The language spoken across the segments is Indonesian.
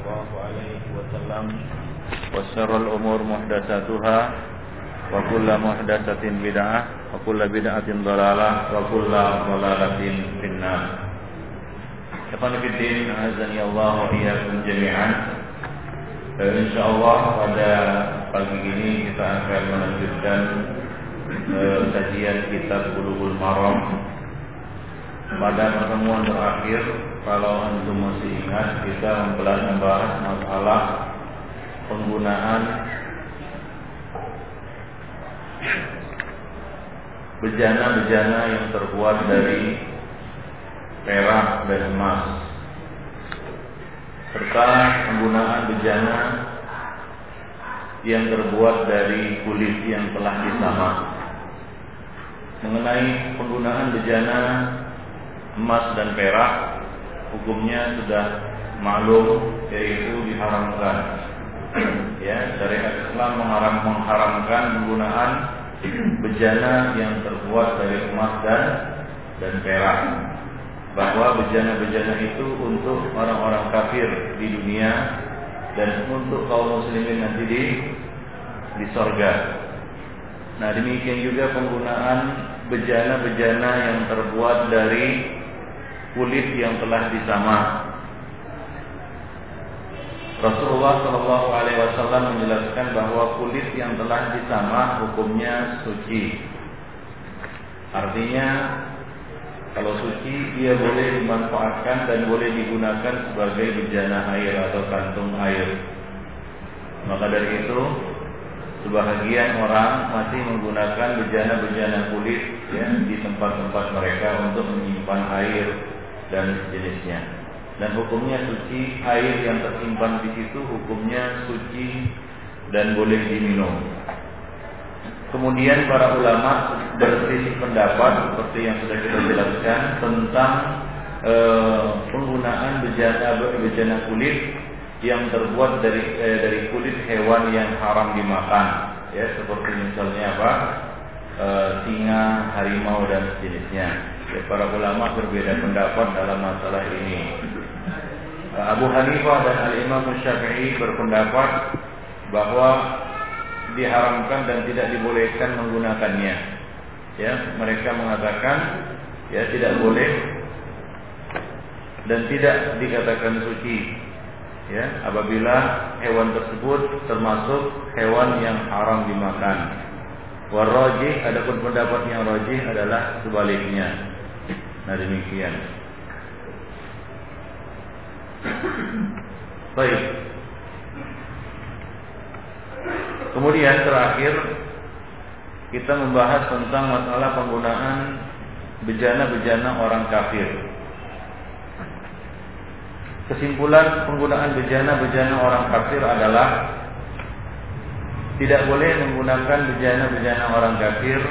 الله عليه وسلم وشر الأمور محدثاتها وكل محدثة بدعة وكل بدعة ضلالة وكل ضلالة في النار Ikhwan Fiddin, azani Allah wa iyyakum jami'an. Insyaallah pada pagi ini kita akan melanjutkan uh, kajian kitab Bulughul Maram. pada pertemuan terakhir, kalau antum masih ingat, kita membahas masalah penggunaan bejana-bejana yang terbuat dari perak dan emas. Serta penggunaan bejana yang terbuat dari kulit yang telah disamak mengenai penggunaan bejana emas dan perak hukumnya sudah maklum yaitu diharamkan ya syariat Islam mengharam mengharamkan penggunaan bejana yang terbuat dari emas dan dan perak bahwa bejana-bejana itu untuk orang-orang kafir di dunia dan untuk kaum muslimin nanti di di sorga. Nah demikian juga penggunaan bejana-bejana yang terbuat dari kulit yang telah disamak. Rasulullah Shallallahu Alaihi Wasallam menjelaskan bahwa kulit yang telah disamak hukumnya suci. Artinya kalau suci dia boleh dimanfaatkan dan boleh digunakan sebagai bejana air atau kantung air. Maka dari itu sebahagian orang masih menggunakan bejana-bejana kulit ya di tempat-tempat mereka untuk menyimpan air dan jenisnya. Dan hukumnya suci air yang tersimpan di situ hukumnya suci dan boleh diminum. Kemudian para ulama berselisih pendapat seperti yang sudah kita jelaskan tentang e, penggunaan bejana bejana kulit yang terbuat dari e, dari kulit hewan yang haram dimakan, ya seperti misalnya apa e, singa, harimau dan sejenisnya. Para ulama berbeda pendapat dalam masalah ini. Abu Hanifah dan Al Imam Syafi'i berpendapat bahwa diharamkan dan tidak dibolehkan menggunakannya. Ya, mereka mengatakan ya tidak boleh dan tidak dikatakan suci. Ya, apabila hewan tersebut termasuk hewan yang haram dimakan. Warajih adapun pendapat yang rajih adalah sebaliknya. Nah demikian. Baik. Kemudian terakhir kita membahas tentang masalah penggunaan bejana-bejana orang kafir. Kesimpulan penggunaan bejana-bejana orang kafir adalah tidak boleh menggunakan bejana-bejana orang kafir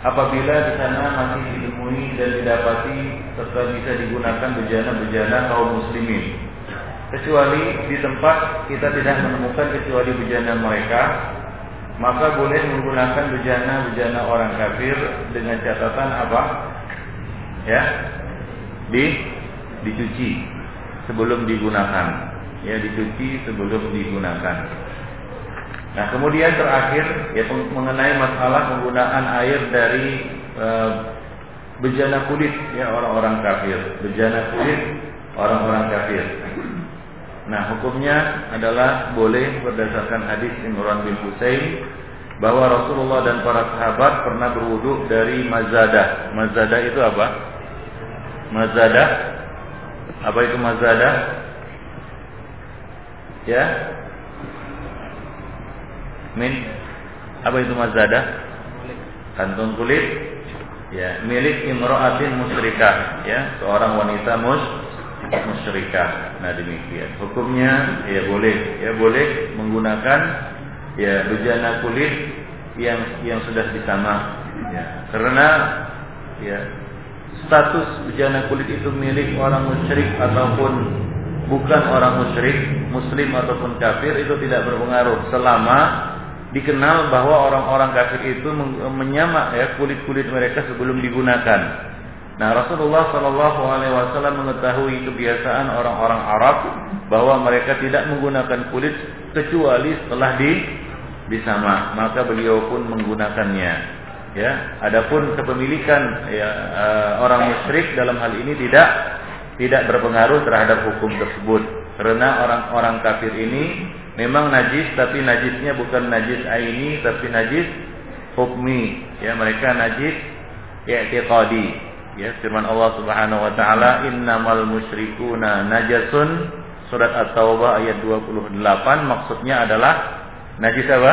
apabila di sana masih ditemui dan didapati serta bisa digunakan bejana-bejana kaum muslimin. Kecuali di tempat kita tidak menemukan kecuali bejana mereka maka boleh menggunakan bejana-bejana orang kafir dengan catatan apa? Ya di dicuci sebelum digunakan. Ya dicuci sebelum digunakan nah kemudian terakhir ya mengenai masalah penggunaan air dari e, bejana kulit ya orang-orang kafir bejana kulit orang-orang kafir Nah hukumnya adalah boleh berdasarkan hadis Imran bin Husain bahwa Rasulullah dan para sahabat pernah berwudhu dari mazadah. Mazadah itu apa? Mazadah apa itu mazadah? Ya? Min apa itu mazadah? Kantung kulit ya milik imro'atin musyrikah ya seorang wanita mus musyrikah. Nah demikian. Hukumnya ya boleh, ya boleh menggunakan ya bejana kulit yang yang sudah disama. Ya. Karena ya status bejana kulit itu milik orang musyrik ataupun bukan orang musyrik, muslim ataupun kafir itu tidak berpengaruh selama dikenal bahwa orang-orang kafir itu menyamak ya kulit-kulit mereka sebelum digunakan. Nah Rasulullah Shallallahu Alaihi Wasallam mengetahui kebiasaan orang-orang Arab bahwa mereka tidak menggunakan kulit kecuali setelah di disama, maka beliau pun menggunakannya. Ya, adapun kepemilikan ya, uh, orang musyrik dalam hal ini tidak tidak berpengaruh terhadap hukum tersebut karena orang-orang kafir ini memang najis tapi najisnya bukan najis aini tapi najis hukmi. Ya mereka najis i'tiqadi. Ya firman Allah Subhanahu wa taala innamal musyrikuna najasun. Surat at-taubah ayat 28 maksudnya adalah najis apa?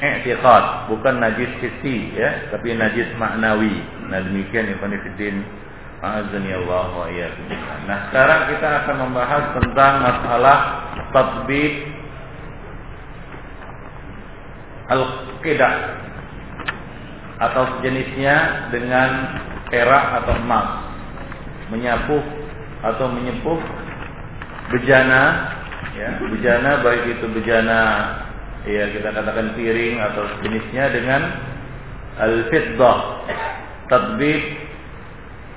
I'tiqad bukan najis hissi ya tapi najis maknawi. Nah demikian ya Fiddin Azani Allah wa Nah sekarang kita akan membahas tentang masalah tatbib al-qidah atau sejenisnya dengan perak atau emas. Menyapu atau menyepuh bejana ya bejana baik itu bejana ya kita katakan piring atau sejenisnya dengan al-fiddah. Tadbib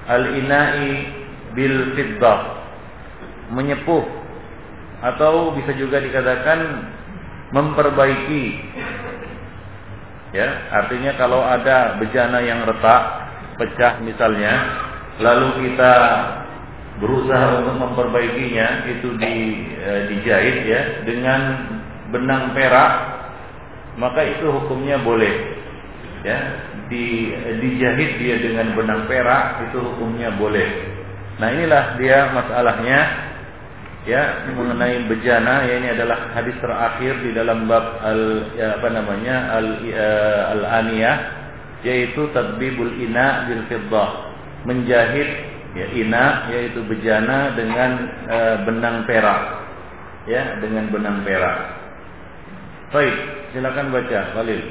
al-ina'i bil fiddah menyepuh atau bisa juga dikatakan memperbaiki ya artinya kalau ada bejana yang retak pecah misalnya lalu kita berusaha untuk memperbaikinya itu di e, dijahit ya dengan benang perak maka itu hukumnya boleh. Ya di dijahit dia dengan benang perak itu hukumnya boleh. Nah inilah dia masalahnya ya mengenai bejana ya ini adalah hadis terakhir di dalam bab al ya, apa namanya al ya, al aniyah yaitu tadbibul ina bil fiddah. Menjahit ya ina yaitu bejana dengan e, benang perak. Ya dengan benang perak. Baik silakan baca Khalil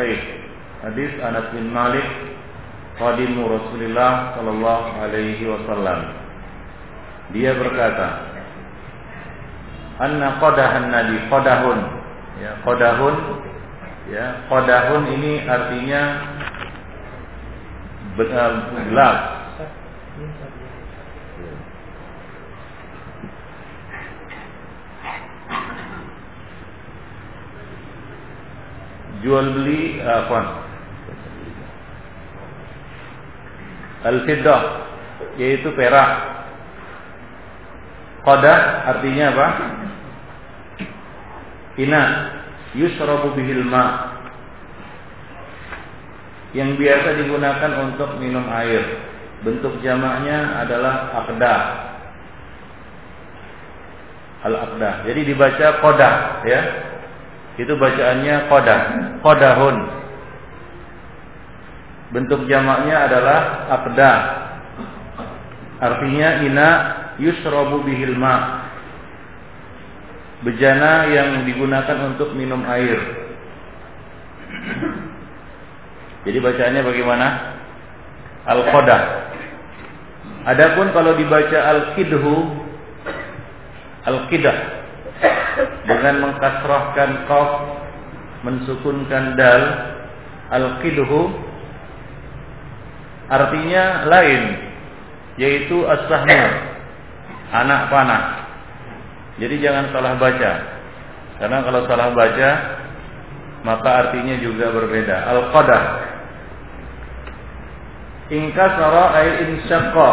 Baik. Hadis Anas bin Malik Qadimu Rasulullah Sallallahu Alaihi Wasallam. Dia berkata Anna qadahan nabi Qadahun. Ya, Qadahun. Ya, Qadahun ini artinya Gelas jual beli apa? Al-fiddah yaitu perak. Qadah artinya apa? Ina yusrabu bihil ma yang biasa digunakan untuk minum air. Bentuk jamaknya adalah akdah. Al-akdah. Jadi dibaca qadah ya. Itu bacaannya kodah, kodahun. Bentuk jamaknya adalah akda. Artinya ina yusrobu bihil ma. Bejana yang digunakan untuk minum air. Jadi bacaannya bagaimana? Al-Qodah. Adapun kalau dibaca Al-Qidhu Al-Qidah dengan mengkasrahkan qaf mensukunkan dal al-qidhu artinya lain yaitu as-sahmu anak panah. Jadi jangan salah baca. Karena kalau salah baca maka artinya juga berbeda. Al-qadah. Ingkasara ay insyaqqa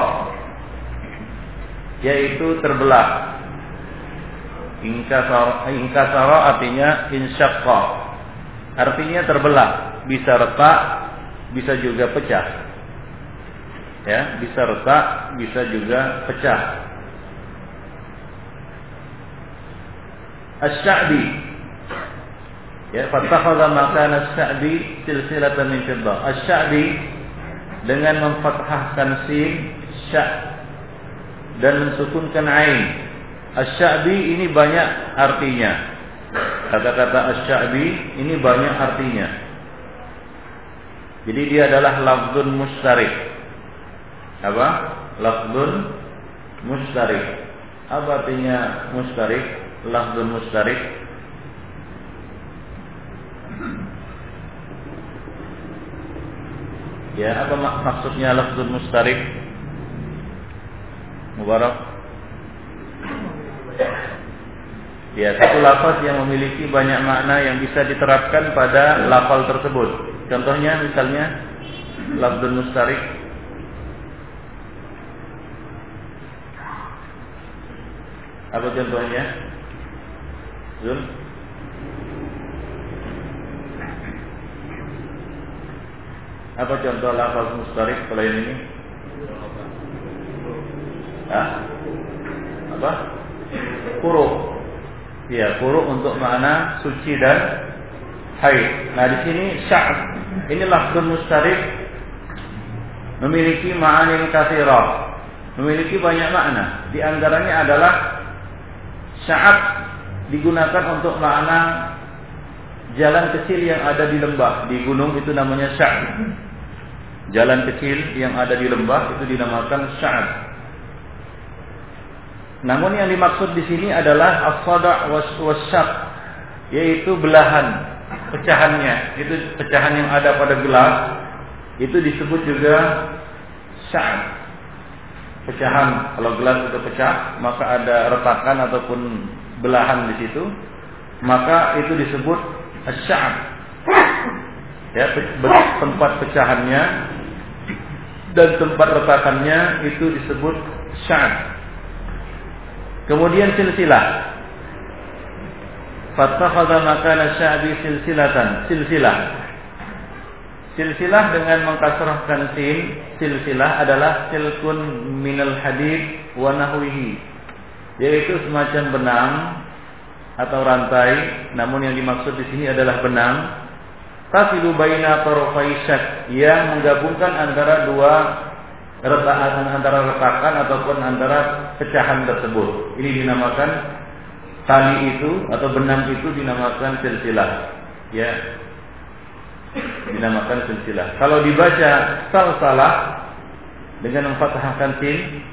yaitu terbelah. Ingkasara, ingkasara artinya insyaqqa. Artinya terbelah, bisa retak, bisa juga pecah. Ya, bisa retak, bisa juga pecah. Asy-Sya'bi Ya, fattakhadha makan as-Sya'bi silsilatan min fiddah. Asy-Sya'bi dengan memfathahkan sin sya' dan mensukunkan ain Asy-Sya'bi ini banyak artinya. Kata-kata Asy-Sya'bi ini banyak artinya. Jadi dia adalah lafzun mustarik. Apa? Lafzun mustarik. Apa artinya mustarik? Lafzun mustarik. Ya, apa mak maksudnya lafzun mustarik? Mubarak. Ya, satu lafaz yang memiliki banyak makna yang bisa diterapkan pada lafal tersebut. Contohnya misalnya lafzul mustarik Apa contohnya? Zul? Apa contoh lafaz mustarik selain ini? Ah? Apa? Kuruk. Ya, kuruk untuk makna suci dan haid. Nah, di sini sya'r ini lafzul mustarik memiliki ma'anin kathirah. Memiliki banyak makna. Di antaranya adalah saat digunakan untuk makna jalan kecil yang ada di lembah. Di gunung itu namanya sya'r. Jalan kecil yang ada di lembah itu dinamakan sya'r. Namun yang dimaksud di sini adalah as-sada' was yaitu belahan pecahannya. Itu pecahan yang ada pada gelas itu disebut juga sya'ab pecahan kalau gelas itu pecah maka ada retakan ataupun belahan di situ maka itu disebut sya'ab ya tempat pecahannya dan tempat retakannya itu disebut sya'ab kemudian silsilah Fattakhadha makana sya'bi silsilatan, silsilah. Silsilah dengan mengkasrahkan sin, silsilah adalah silkun minal hadid wa nahwihi. Yaitu semacam benang atau rantai, namun yang dimaksud di sini adalah benang tasilu baina tarafai yang menggabungkan antara dua retakan antara retakan ataupun antara pecahan tersebut. Ini dinamakan tali itu atau benang itu dinamakan silsilah. Ya. Dinamakan silsilah. Kalau dibaca salsalah dengan memfathahkan sin,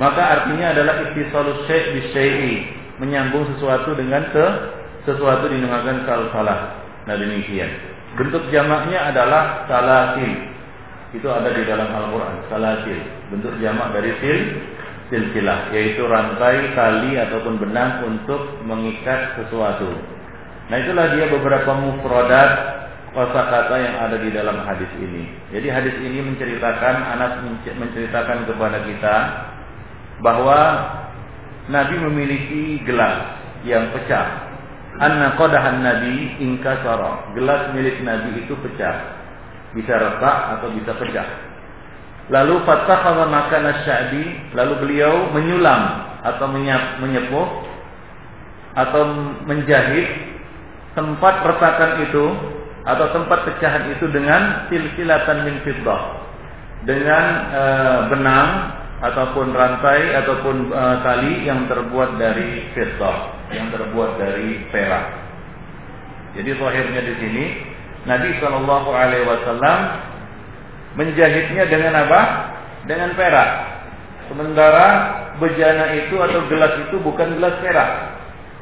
maka artinya adalah ittisalus syai' bisyai'i, menyambung sesuatu dengan ke sesuatu dinamakan salsalah. Nah demikian. Bentuk jamaknya adalah salasil. Itu ada di dalam Al-Qur'an, salasil. Bentuk jamak dari sil silsilah yaitu rantai tali ataupun benang untuk mengikat sesuatu. Nah itulah dia beberapa mufradat kata yang ada di dalam hadis ini. Jadi hadis ini menceritakan Anas menceritakan kepada kita bahwa Nabi memiliki gelas yang pecah. Anna qadahan Nabi ingkasara. Gelas milik Nabi itu pecah. Bisa retak atau bisa pecah. Lalu fattakhadha makan sya'bi, lalu beliau menyulam atau menyepuh atau menjahit tempat retakan itu atau tempat pecahan itu dengan silsilatan min fiddah. Dengan e, benang ataupun rantai ataupun e, tali yang terbuat dari fiddah, yang terbuat dari perak. Jadi zahirnya di sini Nabi Shallallahu alaihi wasallam menjahitnya dengan apa? Dengan perak. Sementara bejana itu atau gelas itu bukan gelas perak.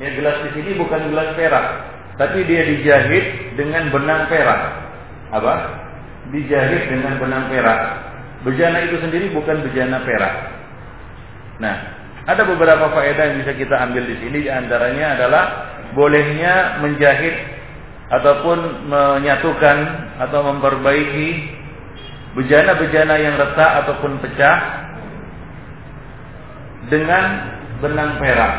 Ya gelas di sini bukan gelas perak, tapi dia dijahit dengan benang perak. Apa? Dijahit dengan benang perak. Bejana itu sendiri bukan bejana perak. Nah, ada beberapa faedah yang bisa kita ambil di sini di antaranya adalah bolehnya menjahit ataupun menyatukan atau memperbaiki bejana-bejana yang retak ataupun pecah dengan benang perak.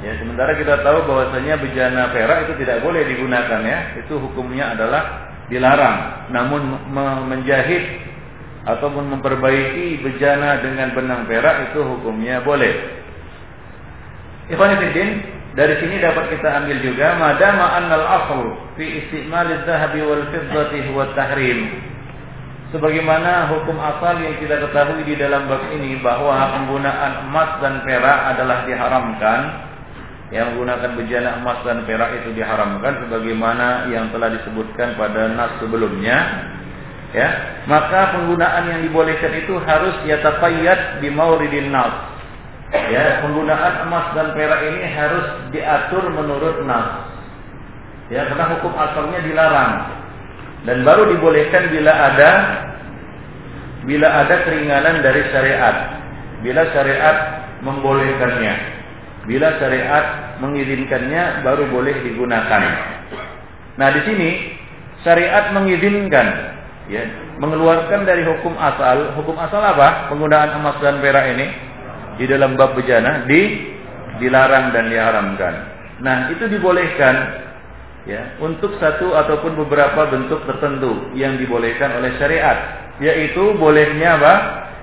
Ya, sementara kita tahu bahwasanya bejana perak itu tidak boleh digunakan ya. Itu hukumnya adalah dilarang. Namun menjahit ataupun memperbaiki bejana dengan benang perak itu hukumnya boleh. Ikhwan dari sini dapat kita ambil juga madama annal asl fi istimal adh-dhahabi wal fiddati huwa tahrim. Sebagaimana hukum asal yang kita ketahui di dalam bab ini bahwa penggunaan emas dan perak adalah diharamkan. Yang menggunakan bejana emas dan perak itu diharamkan sebagaimana yang telah disebutkan pada nas sebelumnya. Ya maka penggunaan yang dibolehkan itu harus yatafayyad di mauridin nas ya penggunaan emas dan perak ini harus diatur menurut nas. Ya karena hukum asalnya dilarang. Dan baru dibolehkan bila ada bila ada keringanan dari syariat. Bila syariat membolehkannya. Bila syariat mengizinkannya baru boleh digunakan. Nah di sini syariat mengizinkan ya mengeluarkan dari hukum asal. Hukum asal apa? Penggunaan emas dan perak ini di dalam bab bejana di dilarang dan diharamkan. Nah itu dibolehkan ya untuk satu ataupun beberapa bentuk tertentu yang dibolehkan oleh syariat. Yaitu bolehnya apa?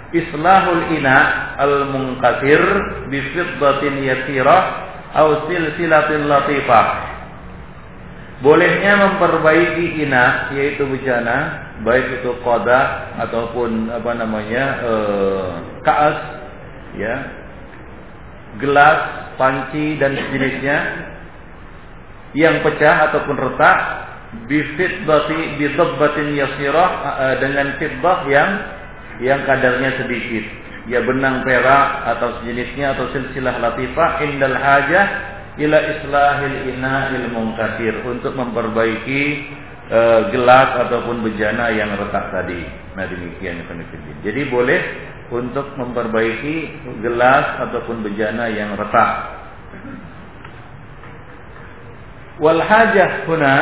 Islahul ina al munqatir bi fiddatin au silsilatin latifah. Bolehnya memperbaiki ina yaitu bejana baik itu koda ataupun apa namanya e, kaas ya. Gelas panci dan sejenisnya. Yang pecah ataupun retak. Bifitbati bidabbatin yasirah e, dengan fitbah yang yang kadarnya sedikit. Ya benang perak atau sejenisnya atau silsilah latifah. Indal hajah ila islahil ina'il munkasir untuk memperbaiki e, gelas ataupun bejana yang retak tadi. Nah demikian. Jadi boleh untuk memperbaiki gelas ataupun bejana yang retak. Wal hajah huna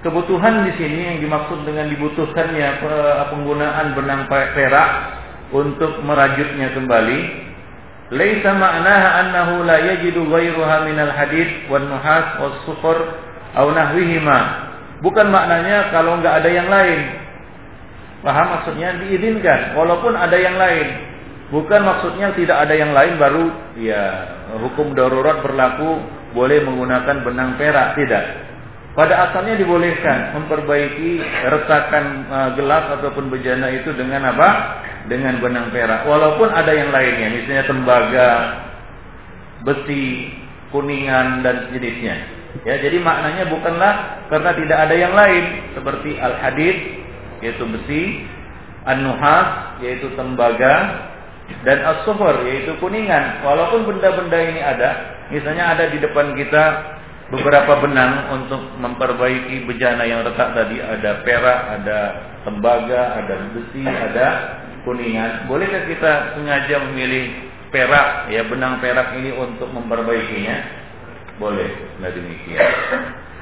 kebutuhan di sini yang dimaksud dengan dibutuhkannya eh, penggunaan benang perak untuk merajutnya kembali Laisa ma'naha annahu la yajidu ghairuha minal hadid wan nuhas was sufur aw nahwihima. Bukan maknanya kalau nggak ada yang lain. Paham maksudnya diizinkan walaupun ada yang lain. Bukan maksudnya tidak ada yang lain baru ya hukum darurat berlaku boleh menggunakan benang perak tidak. Pada asalnya dibolehkan memperbaiki retakan uh, gelas ataupun bejana itu dengan apa? Dengan benang perak. Walaupun ada yang lainnya, misalnya tembaga, besi, kuningan dan jenisnya. Ya, jadi maknanya bukanlah karena tidak ada yang lain seperti al-hadid yaitu besi, an-nuhas yaitu tembaga dan as-sufur yaitu kuningan. Walaupun benda-benda ini ada, misalnya ada di depan kita beberapa benang untuk memperbaiki bejana yang retak tadi ada perak, ada tembaga, ada besi, ada kuningan. Bolehkah kita sengaja memilih perak ya benang perak ini untuk memperbaikinya? Boleh, nah demikian.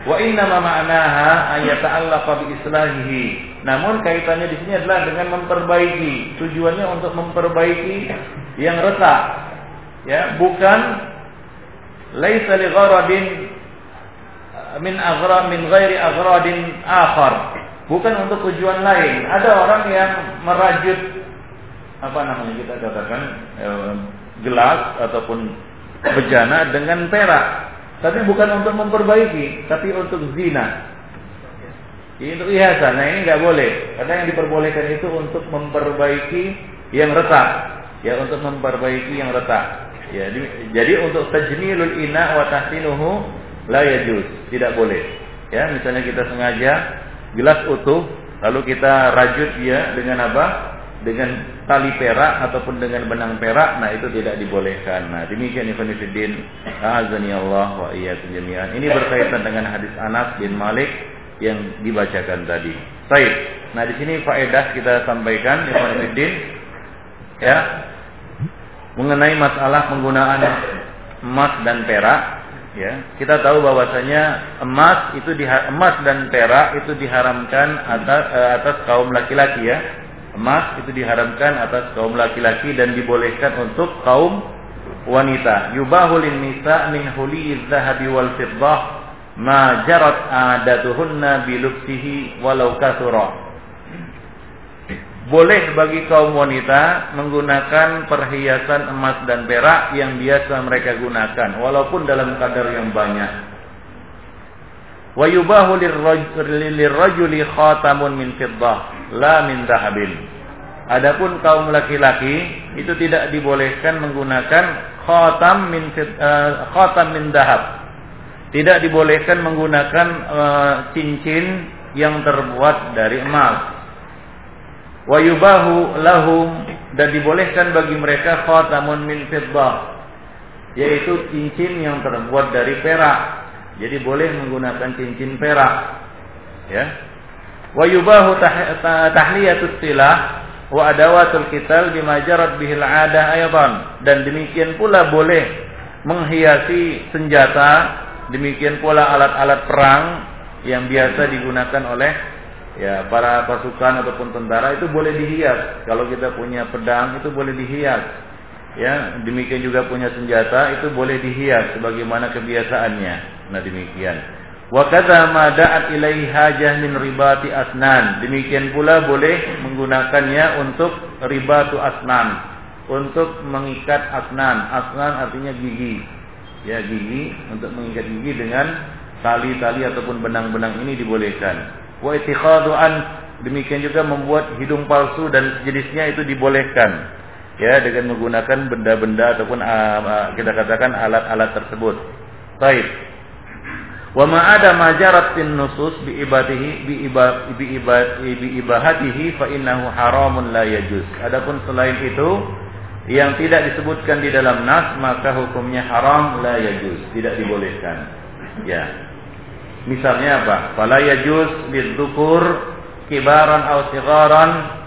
Wa inna ma ma'naha ayata'allaqa bi islahihi. Namun kaitannya di sini adalah dengan memperbaiki. Tujuannya untuk memperbaiki yang retak. Ya, bukan laisa li gharadin min aghra min ghairi aghradin akhar. Bukan untuk tujuan lain. Ada orang yang merajut apa namanya kita katakan eh, gelas ataupun bejana dengan perak. Tapi bukan untuk memperbaiki, tapi untuk zina. Ini untuk hiasan. Nah ini nggak boleh. Karena yang diperbolehkan itu untuk memperbaiki yang retak. Ya untuk memperbaiki yang retak. Ya, jadi untuk tajmilul ina wa tahsinuhu la yajuz, tidak boleh. Ya, misalnya kita sengaja gelas utuh lalu kita rajut dia dengan apa? Dengan tali perak ataupun dengan benang perak, nah itu tidak dibolehkan. Nah, demikian Ibnu Fiddin, azani Allah wa iyyakum jami'an. Ini berkaitan dengan hadis Anas bin Malik yang dibacakan tadi. Baik. Nah, di sini faedah kita sampaikan Ibnu Fiddin ya mengenai masalah penggunaan emas dan perak ya kita tahu bahwasanya emas itu di emas dan perak itu diharamkan atas eh, atas kaum laki-laki ya emas itu diharamkan atas kaum laki-laki dan dibolehkan untuk kaum wanita. Yubahul nisa min huli zahabi wal fiddah ma jarat adatuhunna bilubsihi walau kathura. Boleh bagi kaum wanita menggunakan perhiasan emas dan perak yang biasa mereka gunakan walaupun dalam kadar yang banyak. Wa yubahu lirrajuli khatamun min fiddah la min dahabin. Adapun kaum laki-laki itu tidak dibolehkan menggunakan khatam min uh, khatam min dahab. Tidak dibolehkan menggunakan uh, cincin yang terbuat dari emas Wa yubahu lahum dan dibolehkan bagi mereka khatamun min fiddah yaitu cincin yang terbuat dari perak. Jadi boleh menggunakan cincin perak. Ya. Wa yubahu tahliyatut silah wa adawatul qital bima jarat bihil adah ayatan dan demikian pula boleh menghiasi senjata demikian pula alat-alat perang yang biasa digunakan oleh ya para pasukan ataupun tentara itu boleh dihias. Kalau kita punya pedang itu boleh dihias. Ya demikian juga punya senjata itu boleh dihias sebagaimana kebiasaannya. Nah demikian Wa kadza ma da'at ilaihi hajah min ribati asnan. Demikian pula boleh menggunakannya untuk ribatu asnan, untuk mengikat asnan. Asnan artinya gigi. Ya, gigi untuk mengikat gigi dengan tali-tali ataupun benang-benang ini dibolehkan. Wa ittikhadu an demikian juga membuat hidung palsu dan jenisnya itu dibolehkan. Ya, dengan menggunakan benda-benda ataupun uh, kita katakan alat-alat tersebut. Baik. Wa ma ada majarat tin nusus bi ibadihi bi ibad bi ibad bi ibahatihi fa innahu haramun la yajuz. Adapun selain itu yang tidak disebutkan di dalam nas maka hukumnya haram la yajuz, tidak dibolehkan. Ya. Misalnya apa? Fala yajuz lidzukur kibaran aw sigharan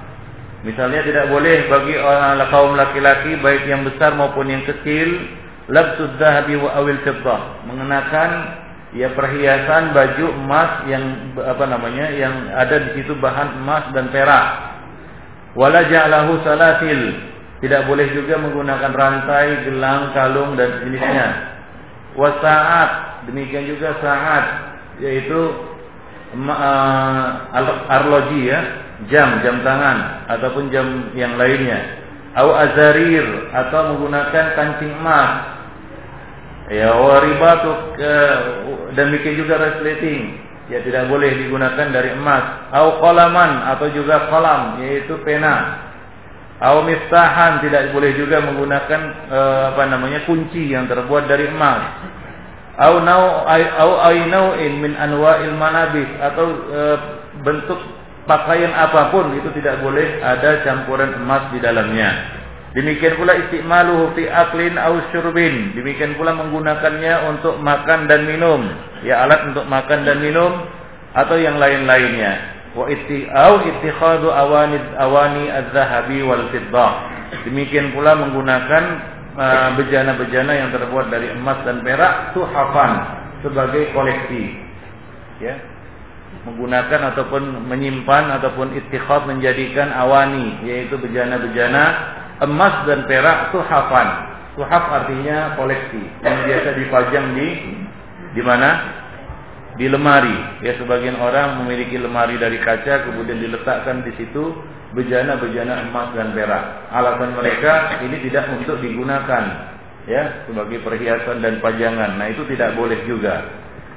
Misalnya tidak boleh bagi orang kaum laki-laki baik yang besar maupun yang kecil labsud dhahabi wa awil fiddah mengenakan ya perhiasan baju emas yang apa namanya yang ada di situ bahan emas dan perak. Wala ja'lahu salatil. Tidak boleh juga menggunakan rantai, gelang, kalung dan jenisnya. Wasaat, demikian juga saat yaitu uh, arloji ya, jam, jam tangan ataupun jam yang lainnya. Au azarir atau menggunakan kancing emas Ya waribatu demikian juga resleting ya tidak boleh digunakan dari emas. Au kolaman atau juga kolam yaitu pena. Au miftahan tidak boleh juga menggunakan uh, apa namanya kunci yang terbuat dari emas. Au nau au ainauin min anwa'il manabis atau uh, bentuk pakaian apa pun itu tidak boleh ada campuran emas di dalamnya. Demikian pula istimaluhu fi aklin au syurbin. Demikian pula menggunakannya untuk makan dan minum. Ya alat untuk makan dan minum atau yang lain-lainnya. Wa itti au ittikhadu awani awani az-zahabi wal fiddah. Demikian pula menggunakan uh, bejana-bejana uh, yang terbuat dari emas dan perak tuhafan sebagai koleksi. Ya. Menggunakan ataupun menyimpan ataupun ittikhad menjadikan awani yaitu bejana-bejana emas dan perak suhafan. Suhaf artinya koleksi yang biasa dipajang di di mana? Di lemari. Ya sebagian orang memiliki lemari dari kaca kemudian diletakkan di situ bejana-bejana emas dan perak. Alasan mereka ini tidak untuk digunakan ya sebagai perhiasan dan pajangan. Nah, itu tidak boleh juga.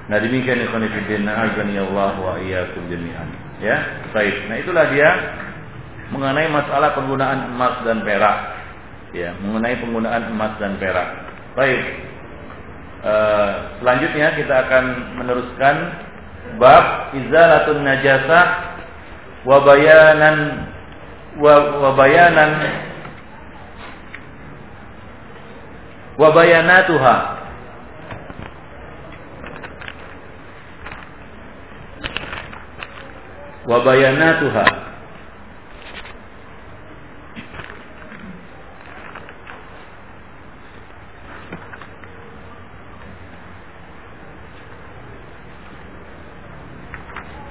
Nah, demikian ikhwan fillah azani Allah wa iyyakum jami'an. Ya, baik. Nah, itulah dia mengenai masalah penggunaan emas dan perak. Ya, mengenai penggunaan emas dan perak. Baik. E, selanjutnya kita akan meneruskan bab izalatun najasah wa bayanan wa bayanan wa bayanatuha wa bayanatuha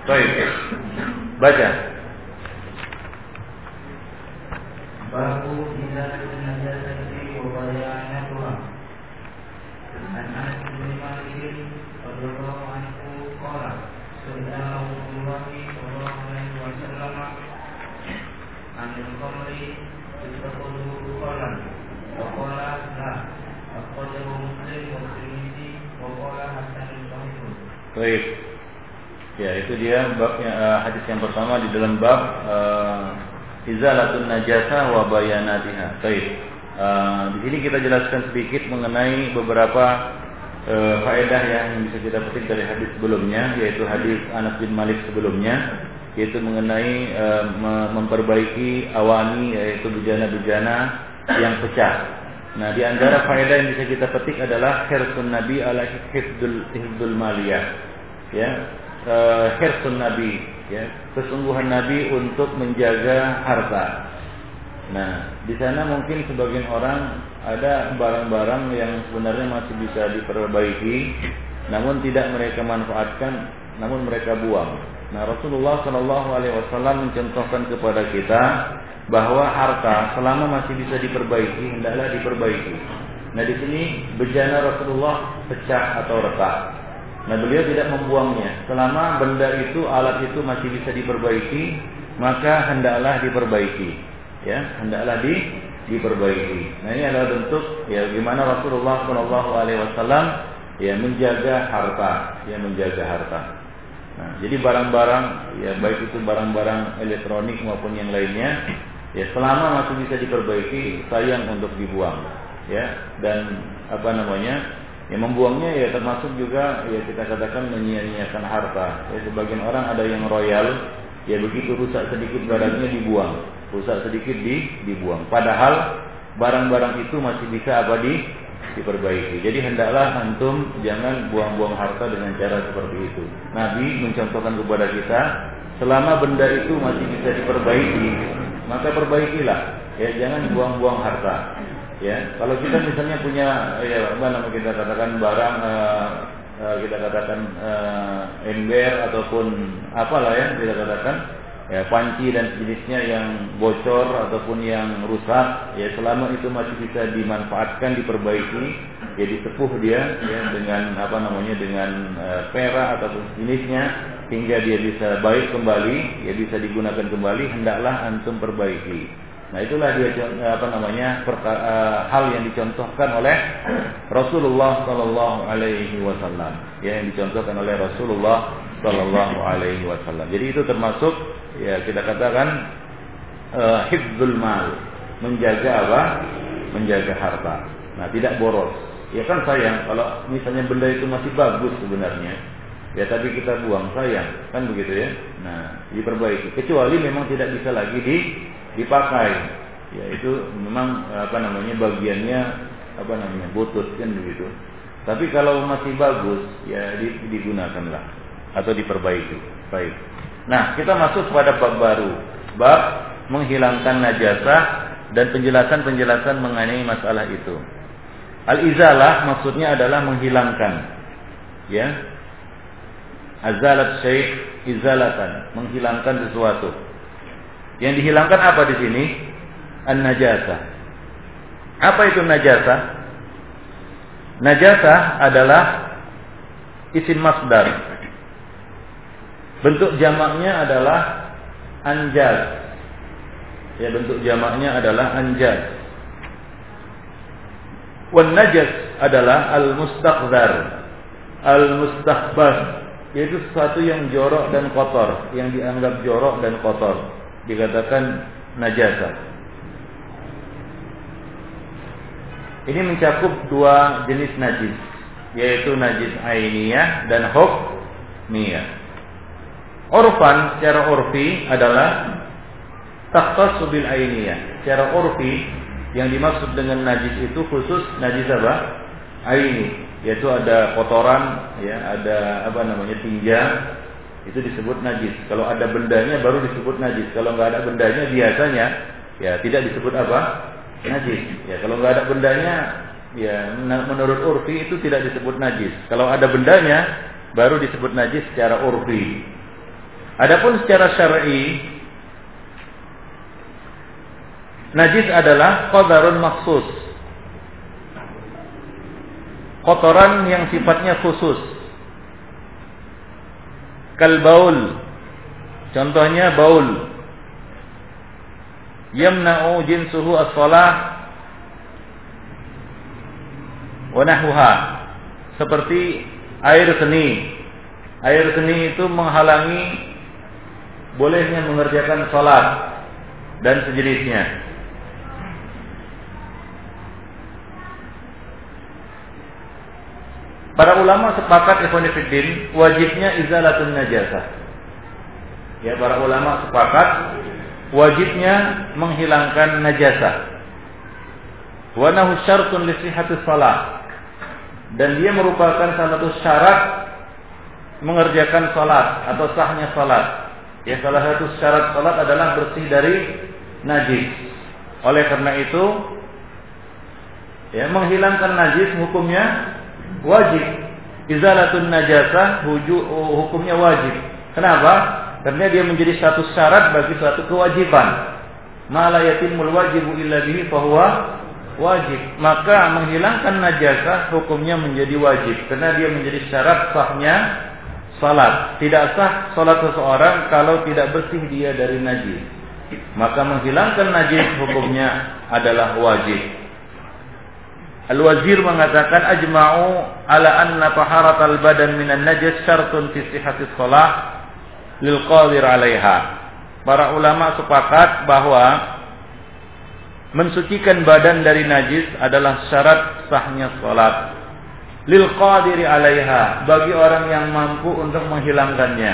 Baik. Baca. Babu izatul najasati wa bayanatuha. An Anas bin Malik radhiyallahu anhu qala Sunnah Rasulullah sallallahu alaihi wasallam anil khamri tastakhudhu qalan wa qala la akhrajahu Muslim wa Tirmidzi wa qala hasan sahih. Baik. Ya, itu dia babnya uh, hadis yang pertama di dalam bab uh, izalatun najasa wa bayanatiha. Baik. Uh, di sini kita jelaskan sedikit mengenai beberapa uh, faedah yang bisa kita petik dari hadis sebelumnya yaitu hadis Anas bin Malik sebelumnya yaitu mengenai e, memperbaiki awani yaitu bejana-bejana yang pecah. Nah, di antara faedah yang bisa kita petik adalah hirsun Nabi ala hifdul hifdul maliyah. Ya, e, hirsun Nabi, ya, kesungguhan Nabi untuk menjaga harta. Nah, di sana mungkin sebagian orang ada barang-barang yang sebenarnya masih bisa diperbaiki, namun tidak mereka manfaatkan, namun mereka buang. Nah, Rasulullah Shallallahu Alaihi Wasallam mencontohkan kepada kita bahwa harta selama masih bisa diperbaiki hendaklah diperbaiki. Nah di sini bejana Rasulullah pecah atau retak. Nah beliau tidak membuangnya. Selama benda itu alat itu masih bisa diperbaiki maka hendaklah diperbaiki. Ya hendaklah di diperbaiki. Nah ini adalah bentuk ya gimana Rasulullah Wasallam ya menjaga harta, ya menjaga harta. Nah, jadi barang-barang ya baik itu barang-barang elektronik maupun yang lainnya Ya selama masih bisa diperbaiki, sayang untuk dibuang. Ya dan apa namanya? Ya membuangnya ya termasuk juga ya kita katakan menyia-nyiakan harta. Ya sebagian orang ada yang royal, ya begitu rusak sedikit barangnya dibuang, rusak sedikit di dibuang. Padahal barang-barang itu masih bisa apa di diperbaiki. Jadi hendaklah antum jangan buang-buang harta dengan cara seperti itu. Nabi mencontohkan kepada kita, selama benda itu masih bisa diperbaiki, maka perbaikilah ya jangan buang-buang harta ya kalau kita misalnya punya ya apa nama kita katakan barang uh, uh, kita katakan uh, ember ataupun apalah ya kita katakan ya panci dan jenisnya yang bocor ataupun yang rusak ya selama itu masih bisa dimanfaatkan diperbaiki ya disepuh dia ya dengan apa namanya dengan uh, perak ataupun jenisnya hingga dia bisa baik kembali, ya bisa digunakan kembali, hendaklah antum perbaiki. Nah itulah dia apa namanya uh, hal yang dicontohkan oleh Rasulullah Sallallahu Alaihi Wasallam, ya yang dicontohkan oleh Rasulullah Sallallahu Alaihi Wasallam. Jadi itu termasuk ya kita katakan uh, mal, menjaga apa? Menjaga harta. Nah tidak boros. Ya kan sayang kalau misalnya benda itu masih bagus sebenarnya, ya tapi kita buang sayang kan begitu ya nah diperbaiki kecuali memang tidak bisa lagi di dipakai. Ya itu memang apa namanya bagiannya apa namanya butut kan begitu. Tapi kalau masih bagus ya digunakanlah atau diperbaiki. Baik. Nah kita masuk pada bab baru. Bab menghilangkan najasah dan penjelasan-penjelasan mengenai masalah itu. Al-izalah maksudnya adalah menghilangkan. Ya. Azalat syai' izalatan, menghilangkan sesuatu. Yang dihilangkan apa di sini? An-najasah. Apa itu najasah? Najasah adalah isim masdar. Bentuk jamaknya adalah anjaz. Ya, bentuk jamaknya adalah anjaz. Wan najas adalah al-mustaqdar. Al-mustaqbah yaitu sesuatu yang jorok dan kotor, yang dianggap jorok dan kotor, dikatakan najasa. Ini mencakup dua jenis najis, yaitu najis ainiyah dan hukmiyah. Orfan secara urfi adalah taktas subil ainiyah. Secara urfi yang dimaksud dengan najis itu khusus najis apa? Aini yaitu ada kotoran, ya, ada apa namanya tinja, itu disebut najis. Kalau ada bendanya baru disebut najis. Kalau nggak ada bendanya biasanya ya tidak disebut apa najis. Ya kalau nggak ada bendanya ya menurut urfi itu tidak disebut najis. Kalau ada bendanya baru disebut najis secara urfi. Adapun secara syar'i najis adalah qadarun maksus kotoran yang sifatnya khusus. Kal baul. Contohnya baul. Yamna'u jinsuhu as-salah wa. Seperti air seni. Air seni itu menghalangi bolehnya mengerjakan salat dan sejenisnya. Para ulama sepakat ikhwanifiddin wajibnya izalatun najasah. Ya, para ulama sepakat wajibnya menghilangkan najasah. Wa nahu syartun li shalah. Dan dia merupakan salah satu syarat mengerjakan salat atau sahnya salat. Ya salah satu syarat salat adalah bersih dari najis. Oleh karena itu ya menghilangkan najis hukumnya wajib. Izalatun najasah hukumnya wajib. Kenapa? Karena dia menjadi satu syarat bagi suatu kewajiban. Mala yatimul wajibu illa bihi fahuwa wajib. Maka menghilangkan najasah hukumnya menjadi wajib karena dia menjadi syarat sahnya salat. Tidak sah salat seseorang kalau tidak bersih dia dari najis. Maka menghilangkan najis hukumnya adalah wajib. Al-Wazir mengatakan ajma'u ala anna taharat al-badan minan najis syartun fi sihhatis shalah lil qadir 'alaiha. Para ulama sepakat bahwa mensucikan badan dari najis adalah syarat sahnya salat. Lil qadiri 'alaiha bagi orang yang mampu untuk menghilangkannya.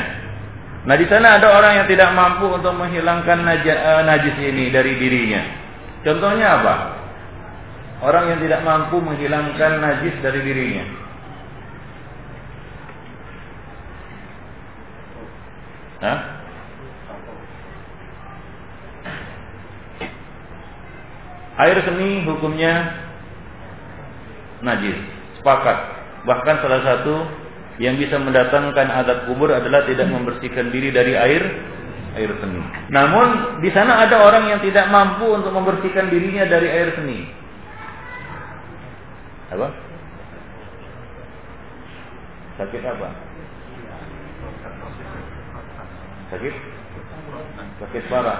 Nah, di sana ada orang yang tidak mampu untuk menghilangkan eh, najis ini dari dirinya. Contohnya apa? Orang yang tidak mampu menghilangkan najis dari dirinya. Hah? Air seni hukumnya najis. Sepakat. Bahkan salah satu yang bisa mendatangkan adab kubur adalah tidak membersihkan diri dari air air seni. Namun di sana ada orang yang tidak mampu untuk membersihkan dirinya dari air seni. Apa? Sakit apa? Sakit? Sakit parah.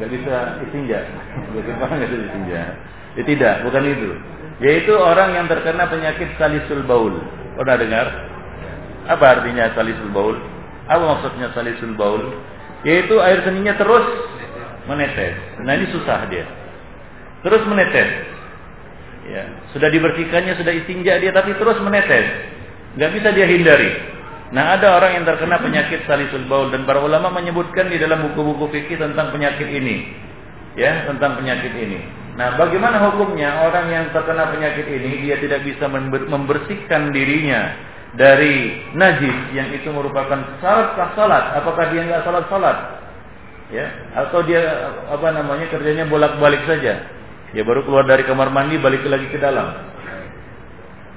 Gak bisa istinja. Sakit parah gak bisa istinja. Ya tidak, bukan itu. Yaitu orang yang terkena penyakit salisul baul. Pernah dengar? Apa artinya salisul baul? Apa maksudnya salisul baul? Yaitu air seninya terus menetes. Nah ini susah dia. Terus menetes. Ya, sudah dibersihkannya, sudah istinja dia tapi terus menetes. Nggak bisa dia hindari. Nah, ada orang yang terkena penyakit salisul baul dan para ulama menyebutkan di dalam buku-buku fikih tentang penyakit ini. Ya, tentang penyakit ini. Nah, bagaimana hukumnya orang yang terkena penyakit ini dia tidak bisa membersihkan dirinya dari najis yang itu merupakan syarat salat? Apakah dia nggak salat salat? Ya, atau dia apa namanya kerjanya bolak-balik saja? Ya baru keluar dari kamar mandi balik lagi ke dalam.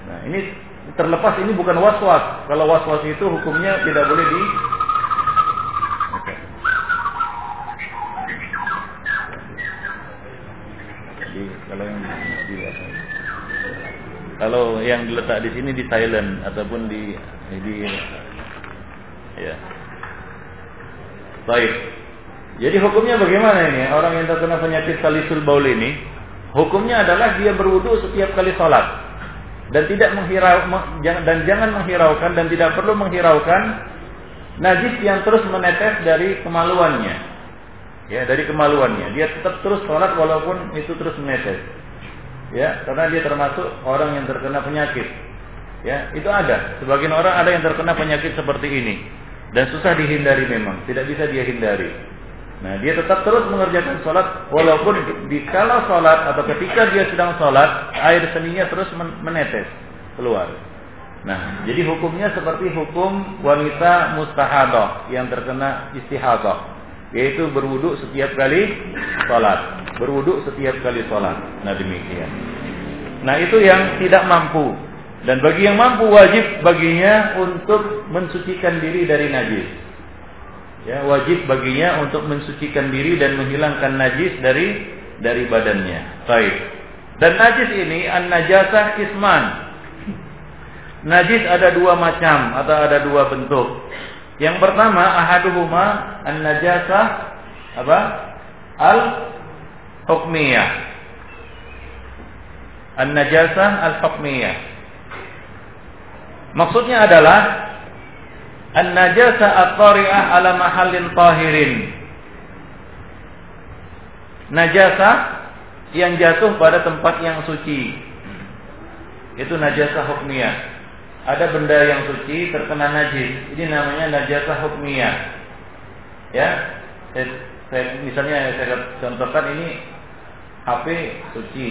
Nah, ini terlepas ini bukan waswas. Kalau waswas itu hukumnya tidak boleh di Jadi kalau yang di, kalau yang diletak di sini di silent ataupun di di ya. Baik. Jadi hukumnya bagaimana ini? Orang yang terkena penyakit salisul baul ini Hukumnya adalah dia berwudu setiap kali sholat dan tidak menghirau dan jangan menghiraukan dan tidak perlu menghiraukan najis yang terus menetes dari kemaluannya. Ya, dari kemaluannya. Dia tetap terus sholat walaupun itu terus menetes. Ya, karena dia termasuk orang yang terkena penyakit. Ya, itu ada. Sebagian orang ada yang terkena penyakit seperti ini dan susah dihindari memang, tidak bisa dia hindari. Nah, dia tetap terus mengerjakan sholat walaupun di kala sholat atau ketika dia sedang sholat air seninya terus menetes keluar. Nah, jadi hukumnya seperti hukum wanita mustahadah yang terkena istihadah, yaitu berwudu setiap kali sholat, berwudu setiap kali sholat. Nah demikian. Nah itu yang tidak mampu dan bagi yang mampu wajib baginya untuk mensucikan diri dari najis ya wajib baginya untuk mensucikan diri dan menghilangkan najis dari dari badannya. Baik. Dan najis ini an najasah isman. Najis ada dua macam atau ada dua bentuk. Yang pertama ahaduhuma an najasah apa? Al hukmiyah. An najasah al hukmiyah. Maksudnya adalah An-najasa at-tari'ah ala mahallin tahirin. Najasa yang jatuh pada tempat yang suci. Itu najasa hukmiyah. ada benda yang suci terkena najis. Ini namanya najasah hukmiyah. Ya, saya, misalnya saya contohkan ini HP suci,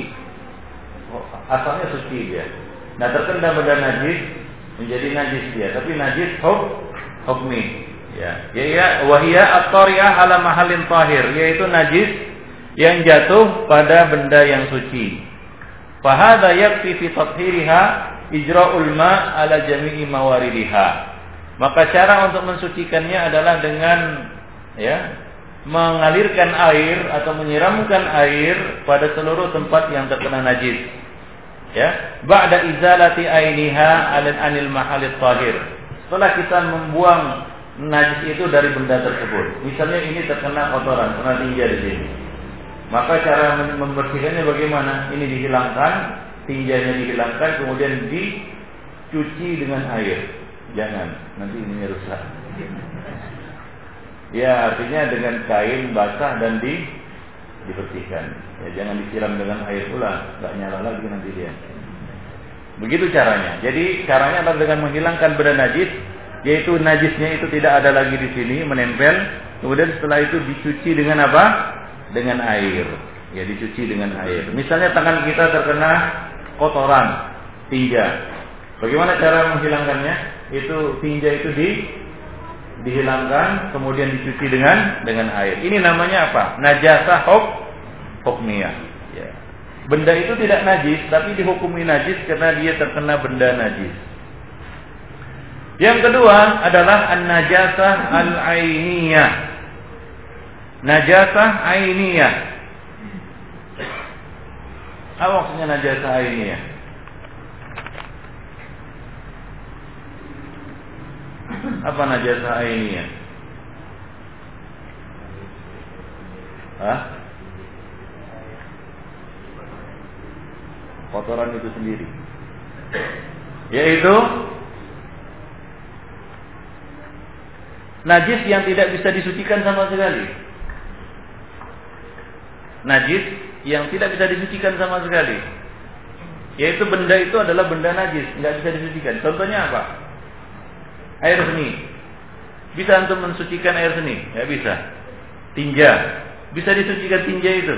asalnya suci dia. Nah terkena benda najis menjadi najis dia, tapi najis huk hukmi. Ya, ya, ya wahia at-tariyah ala mahalin tahir, yaitu najis yang jatuh pada benda yang suci. Fahada yakfi fi tathhiriha ijra'ul ma ala jami'i mawaridiha. Maka cara untuk mensucikannya adalah dengan ya mengalirkan air atau menyiramkan air pada seluruh tempat yang terkena najis. Ya, ba'da izalati ainiha alin anil mahalit tahir. Setelah kita membuang najis itu dari benda tersebut. Misalnya ini terkena kotoran, kena tinja di sini. Maka cara membersihkannya bagaimana? Ini dihilangkan, tinjanya dihilangkan, kemudian dicuci dengan air. Jangan, nanti ini rusak. Ya artinya dengan kain basah dan di dibersihkan. Ya jangan disiram dengan air pula, nggak nyala lagi nanti dia. Begitu caranya. Jadi caranya adalah dengan menghilangkan benda najis, yaitu najisnya itu tidak ada lagi di sini menempel. Kemudian setelah itu dicuci dengan apa? Dengan air. Ya dicuci dengan air. Misalnya tangan kita terkena kotoran, tinja. Bagaimana cara menghilangkannya? Itu tinja itu di dihilangkan kemudian dicuci dengan dengan air. Ini namanya apa? Najasah hok hokmiyah. Benda itu tidak najis tapi dihukumi najis karena dia terkena benda najis. Yang kedua adalah an-najasah al-ainiyah. Najasah ainiyah. Apa maksudnya najasah ainiyah? Apa najasa ainiyah? Hah? Kotoran itu sendiri. Yaitu najis yang tidak bisa disucikan sama sekali. Najis yang tidak bisa disucikan sama sekali. Yaitu benda itu adalah benda najis, nggak bisa disucikan. Contohnya apa? air seni. Bisa untuk mensucikan air seni? Ya bisa. Tinja. Bisa disucikan tinja itu?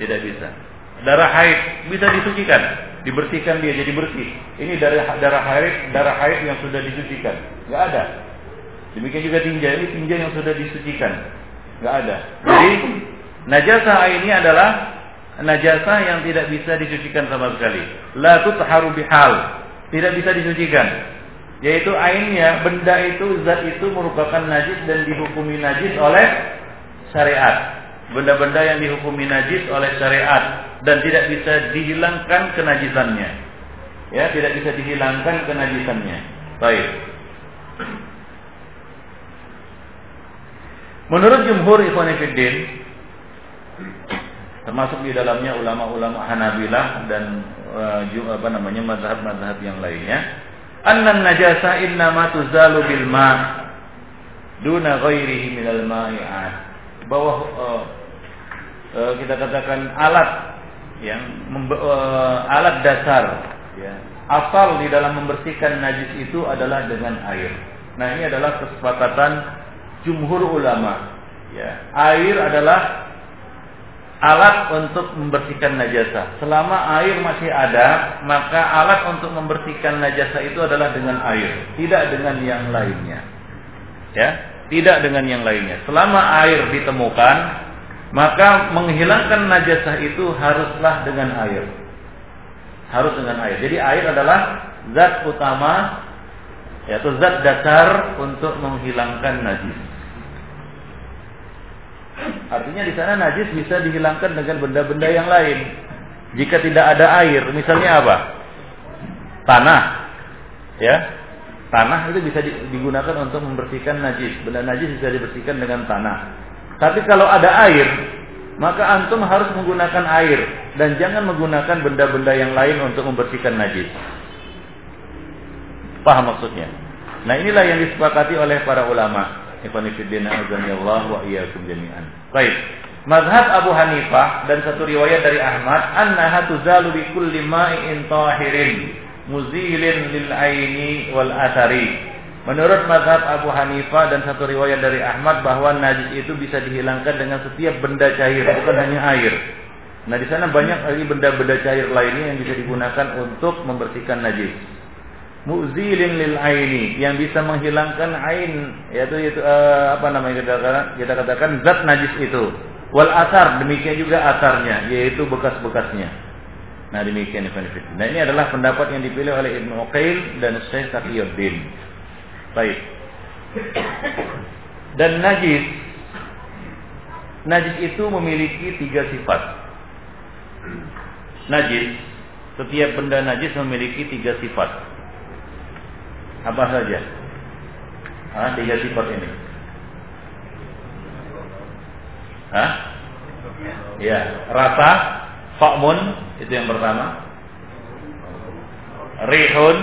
Tidak bisa. Darah haid bisa disucikan, dibersihkan dia jadi bersih. Ini darah darah haid, darah haid yang sudah disucikan. Enggak ada. Demikian juga tinja, ini tinja yang sudah disucikan. Enggak ada. Jadi najasah ini adalah najasah yang tidak bisa disucikan sama sekali. La tutharu bihal. Tidak bisa disucikan yaitu ainnya benda itu zat itu merupakan najis dan dihukumi najis oleh syariat benda-benda yang dihukumi najis oleh syariat dan tidak bisa dihilangkan kenajisannya. Ya tidak bisa dihilangkan kenajisannya. Baik. Menurut jumhur ikhwan termasuk di dalamnya ulama-ulama Hanabilah dan uh, apa namanya mazhab-mazhab yang lainnya anna najasa innama tuzalu bil ma duna ghairihi minal ma'i'at. Bahwa uh, uh, kita katakan alat yang uh, alat dasar ya asal di dalam membersihkan najis itu adalah dengan air. Nah, ini adalah kesepakatan jumhur ulama. Ya, air adalah alat untuk membersihkan najasa. Selama air masih ada, maka alat untuk membersihkan najasa itu adalah dengan air, tidak dengan yang lainnya. Ya, tidak dengan yang lainnya. Selama air ditemukan, maka menghilangkan najasa itu haruslah dengan air. Harus dengan air. Jadi air adalah zat utama yaitu zat dasar untuk menghilangkan najis. Artinya di sana najis bisa dihilangkan dengan benda-benda yang lain. Jika tidak ada air, misalnya apa? Tanah. Ya. Tanah itu bisa digunakan untuk membersihkan najis. Benda najis bisa dibersihkan dengan tanah. Tapi kalau ada air, maka antum harus menggunakan air dan jangan menggunakan benda-benda yang lain untuk membersihkan najis. Paham maksudnya? Nah, inilah yang disepakati oleh para ulama. Azanillah wa iyyakum jami'an. Baik. Mazhab Abu Hanifah dan satu riwayat dari Ahmad, annaha tuzalu bi kulli ma'in tahirin. muzilin lil aini wal athari. Menurut mazhab Abu Hanifah dan satu riwayat dari Ahmad bahwa najis itu bisa dihilangkan dengan setiap benda cair, bukan hanya air. Nah, di sana banyak lagi benda-benda cair lainnya yang bisa digunakan untuk membersihkan najis. Muzilin lil aini yang bisa menghilangkan ain yaitu itu uh, apa namanya kita katakan, kita katakan zat najis itu. Wal asar demikian juga asarnya yaitu bekas-bekasnya. Nah demikian. Nah ini adalah pendapat yang dipilih oleh Ibnu Uqail dan Syekh Taqiyuddin. Baik. Dan najis Najis itu memiliki tiga sifat. Najis, setiap benda najis memiliki tiga sifat. Apa saja? Ah, tiga sifat ini. Hah? Ya, rasa, fakmun itu yang pertama. Rihun,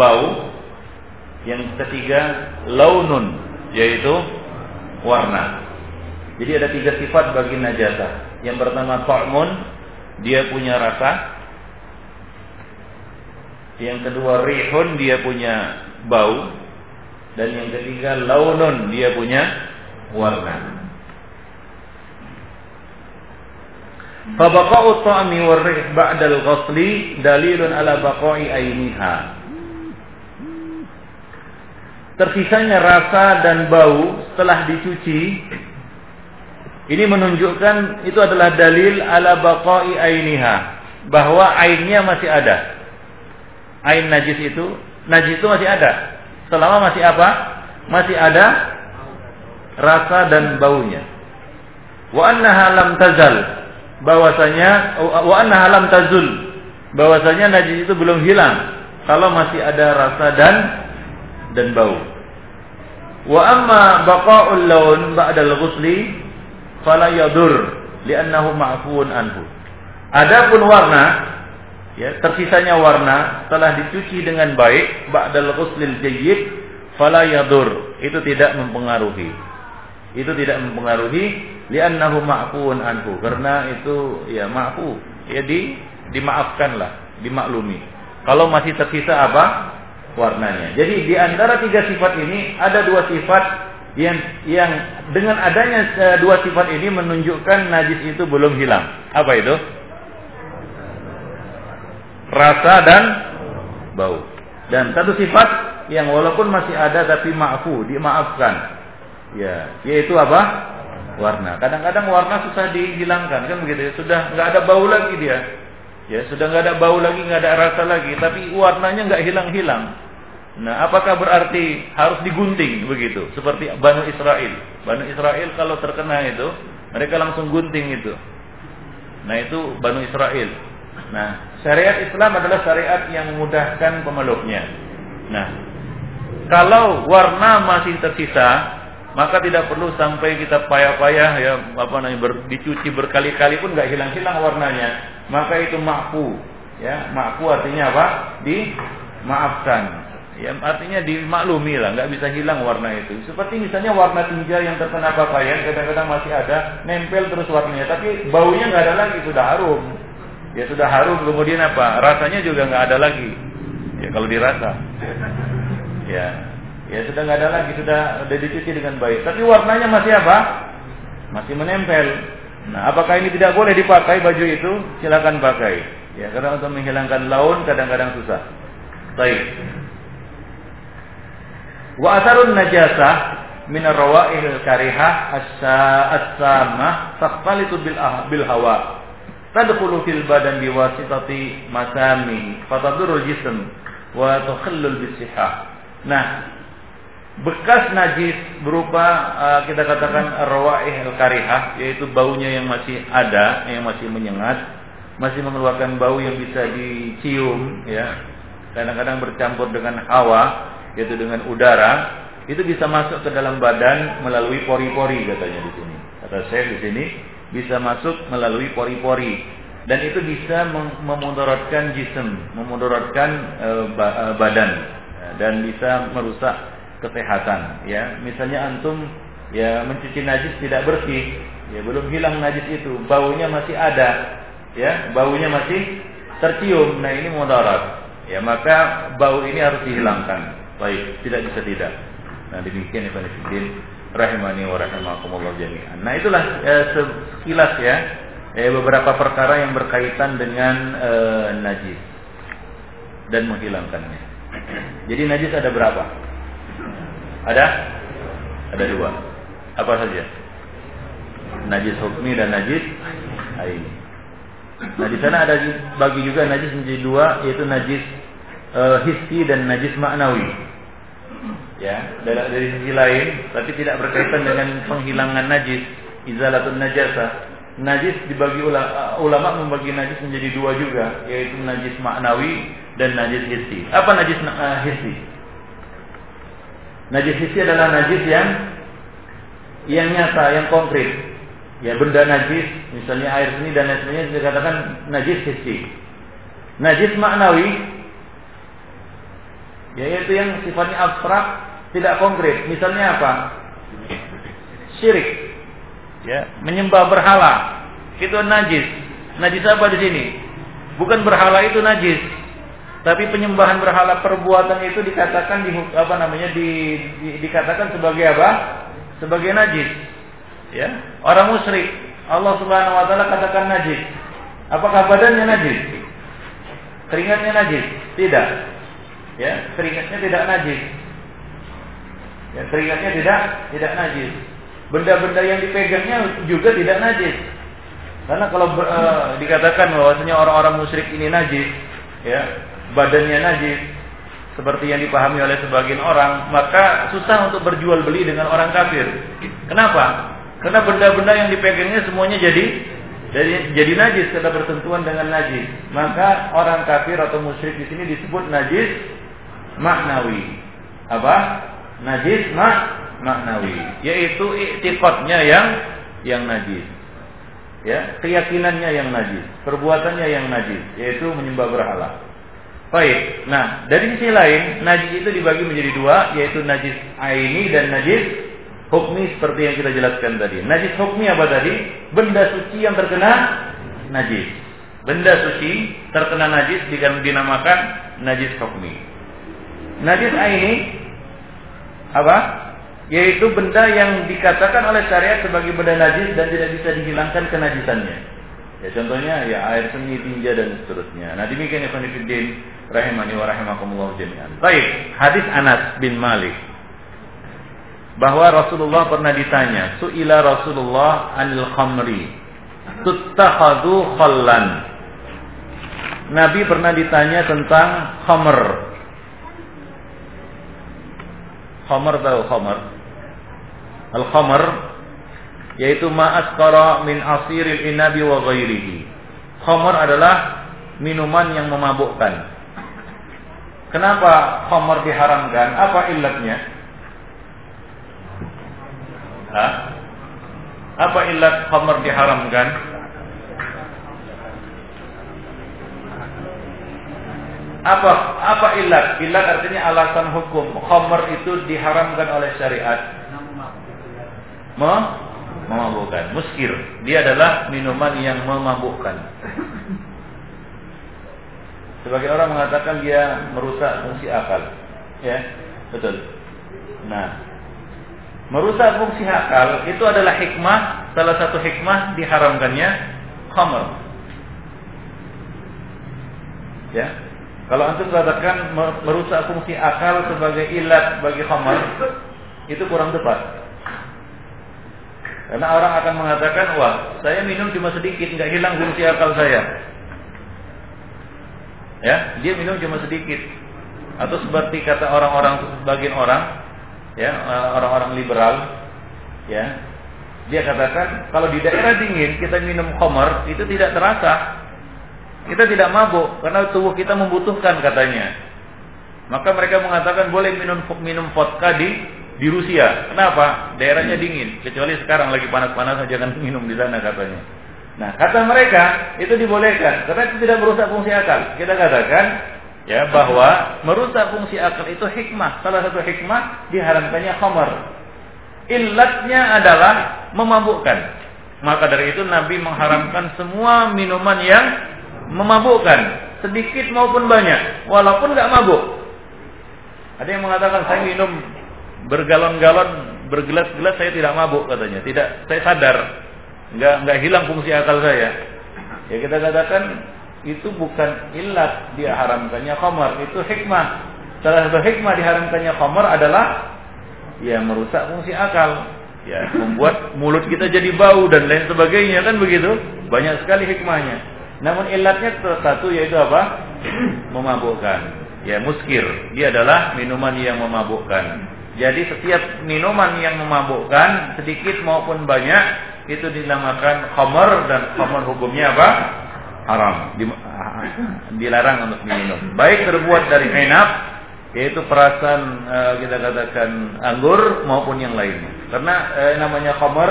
bau, yang ketiga launun yaitu warna. Jadi ada tiga sifat bagi najasa. Yang pertama ta'mun, dia punya rasa. Yang kedua rihun, dia punya bau. Dan yang ketiga launun, dia punya warna. Fabaqa'u ta'mi war-rih ba'dal ghasli dalilun ala baqa'i ainiha tersisanya rasa dan bau setelah dicuci ini menunjukkan itu adalah dalil ala baqai ainiha bahwa ainnya masih ada. Ain najis itu, najis itu masih ada. Selama masih apa? Masih ada rasa dan baunya. Wa annaha lam tazal bahwasanya wa annaha lam tazul bahwasanya najis itu belum hilang kalau masih ada rasa dan dan bau. Wa amma baqa'ul laun ba'dal ghusli fala yadur li'annahu ma'fuun anhu. Adapun warna ya tersisanya warna telah dicuci dengan baik ba'dal ghuslil jayyid fala yadur. Itu tidak mempengaruhi. Itu tidak mempengaruhi li'annahu ma'fuun anhu karena itu ya ma'fu. Ya di dimaafkanlah, dimaklumi. Kalau masih tersisa apa? Warnanya. Jadi di antara tiga sifat ini ada dua sifat yang yang dengan adanya uh, dua sifat ini menunjukkan najis itu belum hilang. Apa itu? Rasa dan bau. Dan satu sifat yang walaupun masih ada tapi maafu, dimaafkan. Ya, yaitu apa? Warna. Kadang-kadang warna susah dihilangkan kan begitu ya. Sudah nggak ada bau lagi dia. Ya sudah nggak ada bau lagi, nggak ada rasa lagi, tapi warnanya nggak hilang-hilang. Nah, apakah berarti harus digunting begitu? Seperti Banu Israel. Banu Israel kalau terkena itu, mereka langsung gunting itu. Nah, itu Banu Israel. Nah, syariat Islam adalah syariat yang memudahkan pemeluknya. Nah, kalau warna masih tersisa, maka tidak perlu sampai kita payah-payah ya apa namanya ber, dicuci berkali-kali pun nggak hilang-hilang warnanya. Maka itu makfu ya. Makfu artinya apa? Dimaafkan ya artinya dimaklumi lah nggak bisa hilang warna itu. Seperti misalnya warna tinja yang terkena pakaian kadang-kadang masih ada nempel terus warnanya. Tapi baunya nggak ada lagi sudah harum. Ya sudah harum kemudian apa? Rasanya juga nggak ada lagi. Ya kalau dirasa. Ya ya sudah nggak ada lagi sudah sudah dicuci dengan baik tapi warnanya masih apa masih menempel Nah, apakah ini tidak boleh dipakai baju itu? Silakan pakai. Ya, karena untuk menghilangkan laun kadang-kadang susah. Baik. Wa asarun najasah min ar-rawa'il karihah as-samah taqtalitu bil ah, bil hawa. Tadkhulu fil badan biwasitati masami fatadurul jism wa tukhallul bisihah. Nah, bekas najis berupa uh, kita katakan rawaih al-karihah yaitu baunya yang masih ada yang masih menyengat masih mengeluarkan bau yang bisa dicium ya. Kadang-kadang bercampur dengan hawa yaitu dengan udara itu bisa masuk ke dalam badan melalui pori-pori katanya di sini. Kata saya di sini bisa masuk melalui pori-pori. Dan itu bisa memudaratkan jism memudaratkan uh, badan. Dan bisa merusak kesehatan ya misalnya antum ya mencuci najis tidak bersih ya belum hilang najis itu baunya masih ada ya baunya masih tercium nah ini mudarat ya maka bau ini harus dihilangkan. Baik, tidak bisa tidak. Nah demikian Ibn Fiddin rahimani wa rahimakumullah jami'an. Nah itulah eh, sekilas ya eh, beberapa perkara yang berkaitan dengan eh, najis dan menghilangkannya. Jadi najis ada berapa? Ada? Ada dua. Apa saja? Najis hukmi dan najis aini. Nah di sana ada bagi juga najis menjadi dua, yaitu najis uh, dan najis maknawi. Ya, dari, dari sisi lain, tapi tidak berkaitan dengan penghilangan najis, izalatun najasa. Najis dibagi ulama, ulama membagi najis menjadi dua juga, yaitu najis maknawi dan najis hissi. Apa najis uh? Najis hissi adalah najis yang yang nyata, yang konkret ya benda najis, misalnya air seni dan lain sebagainya dikatakan najis hissi. Najis maknawi yaitu yang sifatnya abstrak, tidak konkret. Misalnya apa? Syirik. Ya, menyembah berhala. Itu najis. Najis apa di sini? Bukan berhala itu najis. Tapi penyembahan berhala perbuatan itu dikatakan di apa namanya di, di dikatakan sebagai apa? Sebagai najis. Ya. Orang musyrik. Allah Subhanahu wa taala katakan najis. Apakah badannya najis? Keringatnya najis? Tidak. Ya. Keringatnya tidak najis. Ya keringatnya tidak tidak najis. Benda-benda yang dipegangnya juga tidak najis. Karena kalau uh, dikatakan bahwasanya orang-orang musyrik ini najis ya badannya najis seperti yang dipahami oleh sebagian orang, maka susah untuk berjual beli dengan orang kafir. Kenapa? Karena benda-benda yang dipegangnya semuanya jadi jadi jadi najis karena bersentuhan dengan najis. Maka orang kafir atau musyrik di sini disebut najis maknawi. Apa? Najis mak maknawi, yaitu iktikadnya yang yang najis. Ya, keyakinannya yang najis, perbuatannya yang najis, yaitu menyembah berhala. Baik. Nah, dari sisi lain, najis itu dibagi menjadi dua, yaitu najis aini dan najis Hukmi seperti yang kita jelaskan tadi. Najis hukmi apa tadi? Benda suci yang terkena najis. Benda suci terkena najis dinamakan najis hukmi. Najis ini apa? Yaitu benda yang dikatakan oleh syariat sebagai benda najis dan tidak bisa dihilangkan kenajisannya. Ya contohnya ya air seni, tinja dan seterusnya. Nah demikian ya rahimani wa rahimakumullah jami'an. Baik, hadis Anas bin Malik bahwa Rasulullah pernah ditanya, suila Rasulullah anil khamri, tuttakhadhu khallan. Nabi pernah ditanya tentang khamr. Khamr tahu khamr? Al khamr yaitu ma'askara min asiril inabi wa ghairihi. Khamr adalah minuman yang memabukkan. Kenapa khamr diharamkan? Apa illatnya? Hah? Apa ilat khamar diharamkan? Apa apa ilat? Ilat artinya alasan hukum. Khamar itu diharamkan oleh syariat. memabukkan. Muskir. Dia adalah minuman yang memabukkan. Sebagai orang mengatakan dia merusak fungsi akal. Ya, betul. Nah, merusak fungsi akal itu adalah hikmah salah satu hikmah diharamkannya khamr ya kalau antum katakan merusak fungsi akal sebagai ilat bagi khamr itu kurang tepat karena orang akan mengatakan wah saya minum cuma sedikit nggak hilang fungsi akal saya ya dia minum cuma sedikit. Atau seperti kata orang-orang sebagian orang ya orang-orang liberal ya. Dia katakan kalau di daerah dingin kita minum khamar itu tidak terasa. Kita tidak mabuk karena tubuh kita membutuhkan katanya. Maka mereka mengatakan boleh minum minum vodka di di Rusia. Kenapa? Daerahnya dingin. Kecuali sekarang lagi panas-panas jangan minum di sana katanya nah kata mereka itu dibolehkan karena itu tidak merusak fungsi akal kita katakan ya bahwa merusak fungsi akal itu hikmah. Salah satu hikmah diharamkannya khamar. Illatnya adalah memabukkan. Maka dari itu Nabi mengharamkan semua minuman yang memabukkan. sedikit maupun banyak, walaupun nggak mabuk. Ada yang mengatakan saya minum bergalon-galon, bergelas-gelas saya tidak mabuk katanya, tidak saya sadar, nggak nggak hilang fungsi akal saya. Ya kita katakan itu bukan ilat dia haramkannya khamar, itu hikmah. Salah satu hikmah diharamkannya khamar adalah ya merusak fungsi akal, ya membuat mulut kita jadi bau dan lain sebagainya kan begitu. Banyak sekali hikmahnya. Namun ilatnya satu yaitu apa? Memabukkan. Ya muskir. Dia adalah minuman yang memabukkan. Jadi setiap minuman yang memabukkan sedikit maupun banyak itu dinamakan khamar dan khamar hukumnya apa? haram, dilarang untuk diminum. Baik terbuat dari enab, yaitu perasan uh, kita katakan anggur maupun yang lainnya. Karena uh, namanya khamar,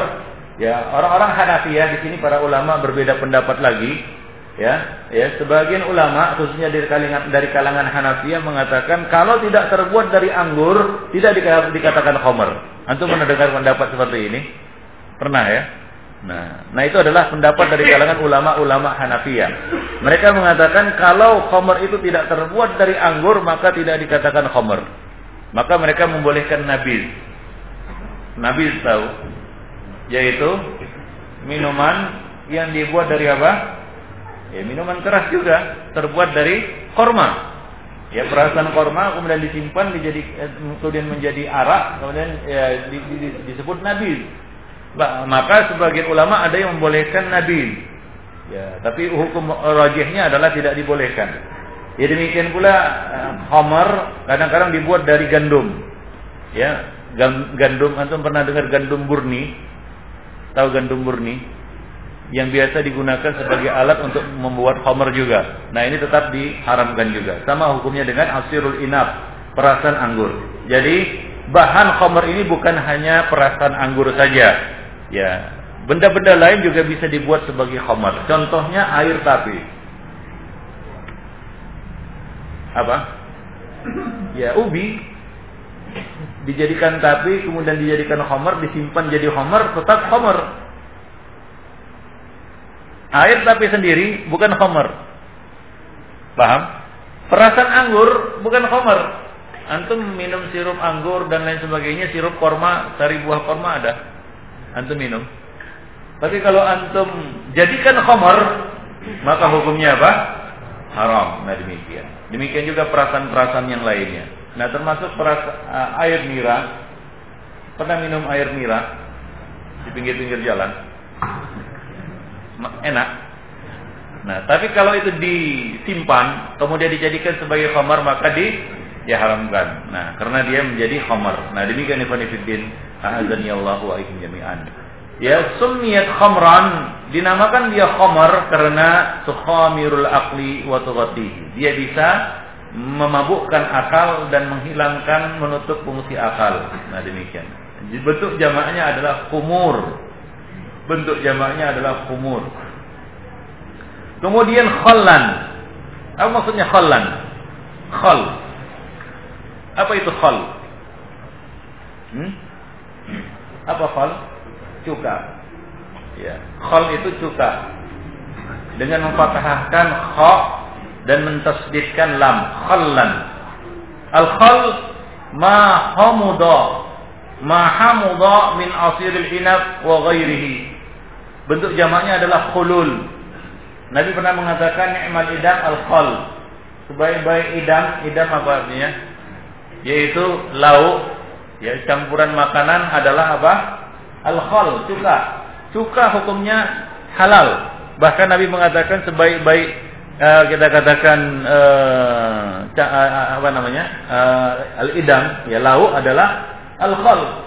ya orang-orang Hanafiyah di sini para ulama berbeda pendapat lagi. Ya, ya sebagian ulama khususnya dari kalangan dari kalangan Hanafiyah mengatakan kalau tidak terbuat dari anggur tidak dikatakan khamar. Antum pernah dengar pendapat seperti ini? Pernah ya? Nah, nah itu adalah pendapat dari kalangan ulama-ulama Hanafiyah. Mereka mengatakan kalau khamar itu tidak terbuat dari anggur maka tidak dikatakan khamar. Maka mereka membolehkan nabiz. Nabiz tahu yaitu minuman yang dibuat dari apa? Ya, minuman keras juga terbuat dari korma. Ya, perasan korma kemudian disimpan dijadi eh, kemudian menjadi arak, kemudian ya, di, di, di, disebut nabiz maka sebagian ulama ada yang membolehkan nabi. Ya, tapi hukum rajihnya adalah tidak dibolehkan. Ya demikian pula homer eh, kadang-kadang dibuat dari gandum. Ya, gandum antum pernah dengar gandum murni? Tahu gandum murni? Yang biasa digunakan sebagai alat untuk membuat homer juga. Nah, ini tetap diharamkan juga. Sama hukumnya dengan asirul inap, perasan anggur. Jadi, bahan homer ini bukan hanya perasan anggur saja, Ya, benda-benda lain juga bisa dibuat sebagai khamar. Contohnya air tapi. Apa? Ya, ubi dijadikan tapi kemudian dijadikan khamar, disimpan jadi khamar, tetap khamar. Air tapi sendiri bukan khamar. Paham? Perasan anggur bukan khamar. Antum minum sirup anggur dan lain sebagainya, sirup korma, sari buah korma ada antum minum. Tapi kalau antum jadikan khamar, maka hukumnya apa? Haram. Nah demikian. Demikian juga perasaan-perasaan yang lainnya. Nah termasuk perasaan, uh, air nira. Pernah minum air nira di pinggir-pinggir jalan? Enak. Nah, tapi kalau itu disimpan, kemudian dijadikan sebagai khamar, maka di diharamkan. Nah, karena dia menjadi khamar. Nah, demikian Ibn Fiddin A'adzani Allah wa jami'an. Ya sunniyat khamran dinamakan dia khamar karena tukhamirul aqli wa tughatihi. Dia bisa memabukkan akal dan menghilangkan menutup fungsi akal. Nah demikian. Bentuk jamaknya adalah kumur. Bentuk jamaknya adalah kumur. Kemudian khallan. Apa maksudnya khallan? Khal. Apa itu khal? Hmm? Apa khal? Cuka. Ya, khal itu cuka. Dengan memfathahkan kha dan mentasdidkan lam, khallan. Al-khal ma hamuda ma hamuda min asiril inab wa ghairihi. Bentuk jamaknya adalah khulul. Nabi pernah mengatakan ni'mal idam al-khal. Sebaik-baik idam, idam apa artinya? Yaitu lauk Ya, campuran makanan adalah apa? Al-khal, cuka. Cuka hukumnya halal. Bahkan Nabi mengatakan sebaik-baik uh, kita katakan uh, uh, apa namanya? Uh, al-idam, ya lauk adalah al-khal.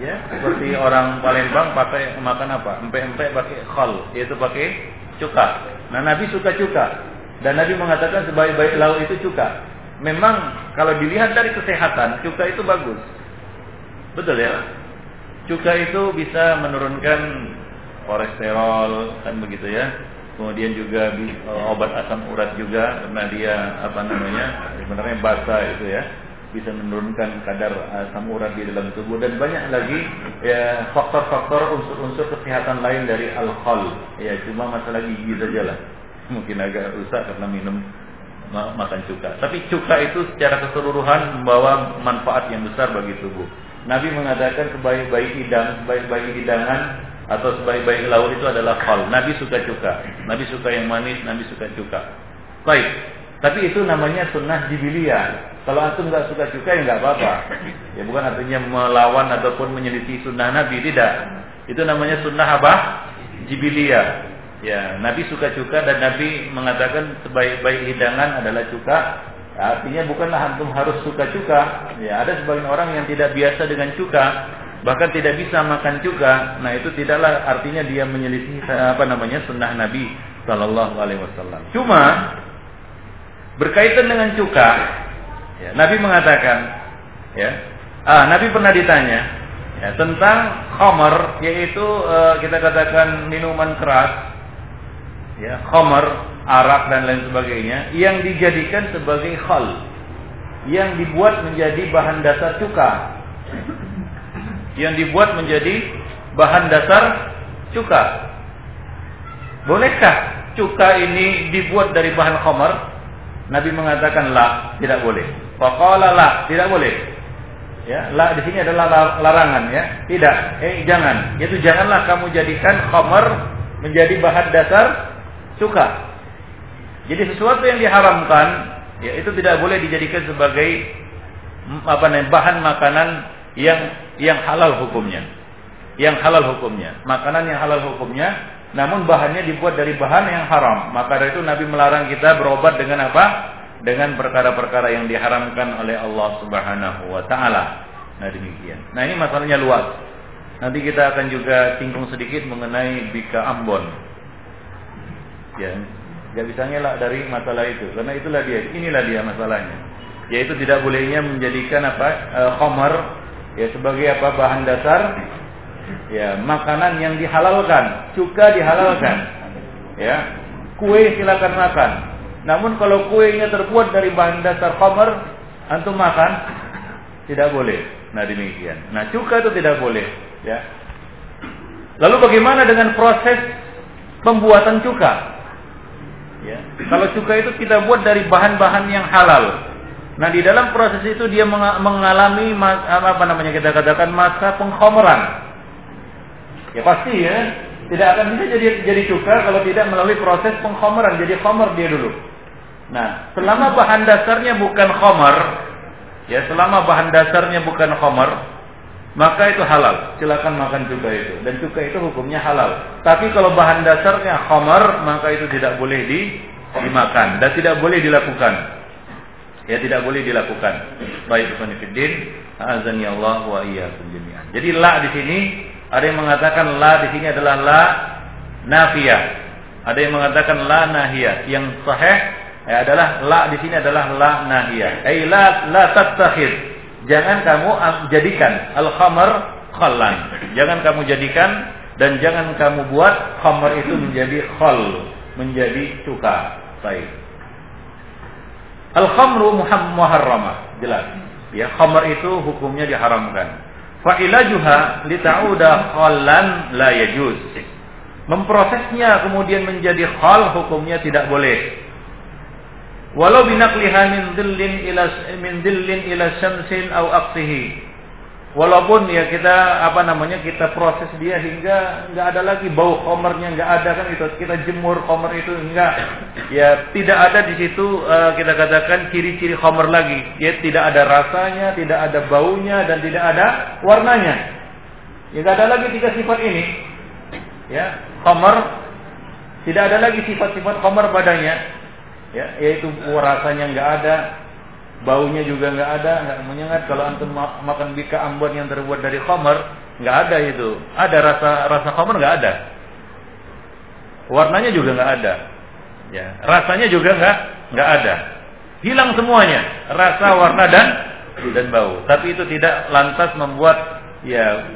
Ya, seperti orang Palembang pakai makan apa? Empek-empek pakai khal, yaitu pakai cuka. Nah, Nabi suka cuka. Dan Nabi mengatakan sebaik-baik lauk itu cuka memang kalau dilihat dari kesehatan cuka itu bagus. Betul ya? Cuka itu bisa menurunkan kolesterol kan begitu ya. Kemudian juga eh, obat asam urat juga karena dia apa namanya sebenarnya basah itu ya bisa menurunkan kadar asam urat di dalam tubuh dan banyak lagi ya faktor-faktor unsur-unsur kesehatan lain dari alkohol ya cuma masalah gigi saja lah mungkin agak rusak karena minum makan cuka. Tapi cuka itu secara keseluruhan membawa manfaat yang besar bagi tubuh. Nabi mengatakan sebaik-baik hidang, sebaik-baik hidangan atau sebaik-baik lauk itu adalah kol. Nabi suka cuka. Nabi suka yang manis, Nabi suka cuka. Baik. Tapi itu namanya sunnah jibiliyah. Kalau antum nggak suka cuka ya nggak apa-apa. Ya bukan artinya melawan ataupun menyelisih sunnah Nabi tidak. Itu namanya sunnah apa? Jibiliyah. Ya, Nabi suka cuka dan Nabi mengatakan sebaik-baik hidangan adalah cuka. Ya, artinya bukanlah antum harus suka cuka. Ya, ada sebagian orang yang tidak biasa dengan cuka, bahkan tidak bisa makan cuka. Nah, itu tidaklah artinya dia menyelisih apa namanya sunnah Nabi Shallallahu Alaihi Wasallam. Cuma berkaitan dengan cuka, ya, Nabi mengatakan, ya, ah, Nabi pernah ditanya ya, tentang khamar, yaitu uh, kita katakan minuman keras ya, khamar, arak dan lain sebagainya yang dijadikan sebagai khal. Yang dibuat menjadi bahan dasar cuka. Yang dibuat menjadi bahan dasar cuka. Bolehkah cuka ini dibuat dari bahan khamar? Nabi mengatakan la tidak boleh. Faqala la tidak boleh. Ya la di sini adalah larangan ya. Tidak eh jangan. Itu janganlah kamu jadikan khamar menjadi bahan dasar cuka. Jadi sesuatu yang diharamkan, ya itu tidak boleh dijadikan sebagai apa namanya bahan makanan yang yang halal hukumnya. Yang halal hukumnya, makanan yang halal hukumnya, namun bahannya dibuat dari bahan yang haram. Maka dari itu Nabi melarang kita berobat dengan apa? Dengan perkara-perkara yang diharamkan oleh Allah Subhanahu wa taala. Nah, demikian. Nah, ini masalahnya luas. Nanti kita akan juga singgung sedikit mengenai bika Ambon ya. Nggak bisa ngelak dari masalah itu. Karena itulah dia inilah dia masalahnya. Yaitu tidak bolehnya menjadikan apa e, khomer ya sebagai apa bahan dasar ya makanan yang dihalalkan. Cuka dihalalkan. Ya. Kue silakan makan. Namun kalau kuenya terbuat dari bahan dasar khomer antum makan tidak boleh. Nah demikian. Nah cuka itu tidak boleh. Ya. Lalu bagaimana dengan proses pembuatan cuka Ya. Kalau cuka itu kita buat dari bahan-bahan yang halal. Nah di dalam proses itu dia mengalami apa namanya kita katakan masa pengkhomeran. Ya pasti ya, tidak akan bisa jadi jadi cuka kalau tidak melalui proses pengkhomeran. Jadi khomer dia dulu. Nah, selama bahan dasarnya bukan khomer, ya selama bahan dasarnya bukan khomer, maka itu halal. Silakan makan cuka itu. Dan cuka itu hukumnya halal. Tapi kalau bahan dasarnya khamar, maka itu tidak boleh di, dimakan dan tidak boleh dilakukan. Ya tidak boleh dilakukan. Baik Fiddin, azani Allah wa iyyakum jami'an. Jadi la di sini ada yang mengatakan la di sini adalah la nafiyah. Ada yang mengatakan la nahiyah. Yang sahih ya, adalah la di sini adalah la nahiyah. Ai la la tattakhid jangan kamu jadikan al-khamar khallan. Jangan kamu jadikan dan jangan kamu buat khamar itu menjadi khal, menjadi cuka. Baik. Al-khamru muharramah, jelas. Ya, khamar itu hukumnya diharamkan. Fa ilajuha lita'uda khallan la yajuz. Memprosesnya kemudian menjadi khal hukumnya tidak boleh walau binakliha min dhillin ila min dhillin ila syamsin au aqsihi walaupun ya kita apa namanya kita proses dia hingga nggak ada lagi bau komernya nggak ada kan itu kita jemur komer itu enggak ya tidak ada di situ uh, kita katakan ciri-ciri komer lagi. Ya tidak ada rasanya tidak ada baunya dan tidak ada warnanya. Ya nggak ada lagi tiga sifat ini. Ya komer. Tidak ada lagi sifat-sifat komer padanya ya yaitu rasanya nggak ada baunya juga nggak ada nggak menyengat. Kalau antum makan bika ambon yang terbuat dari khamar nggak ada itu. Ada rasa rasa khamar nggak ada. Warnanya juga nggak ada. Ya rasanya juga nggak nggak ada. Hilang semuanya rasa warna dan dan bau. Tapi itu tidak lantas membuat ya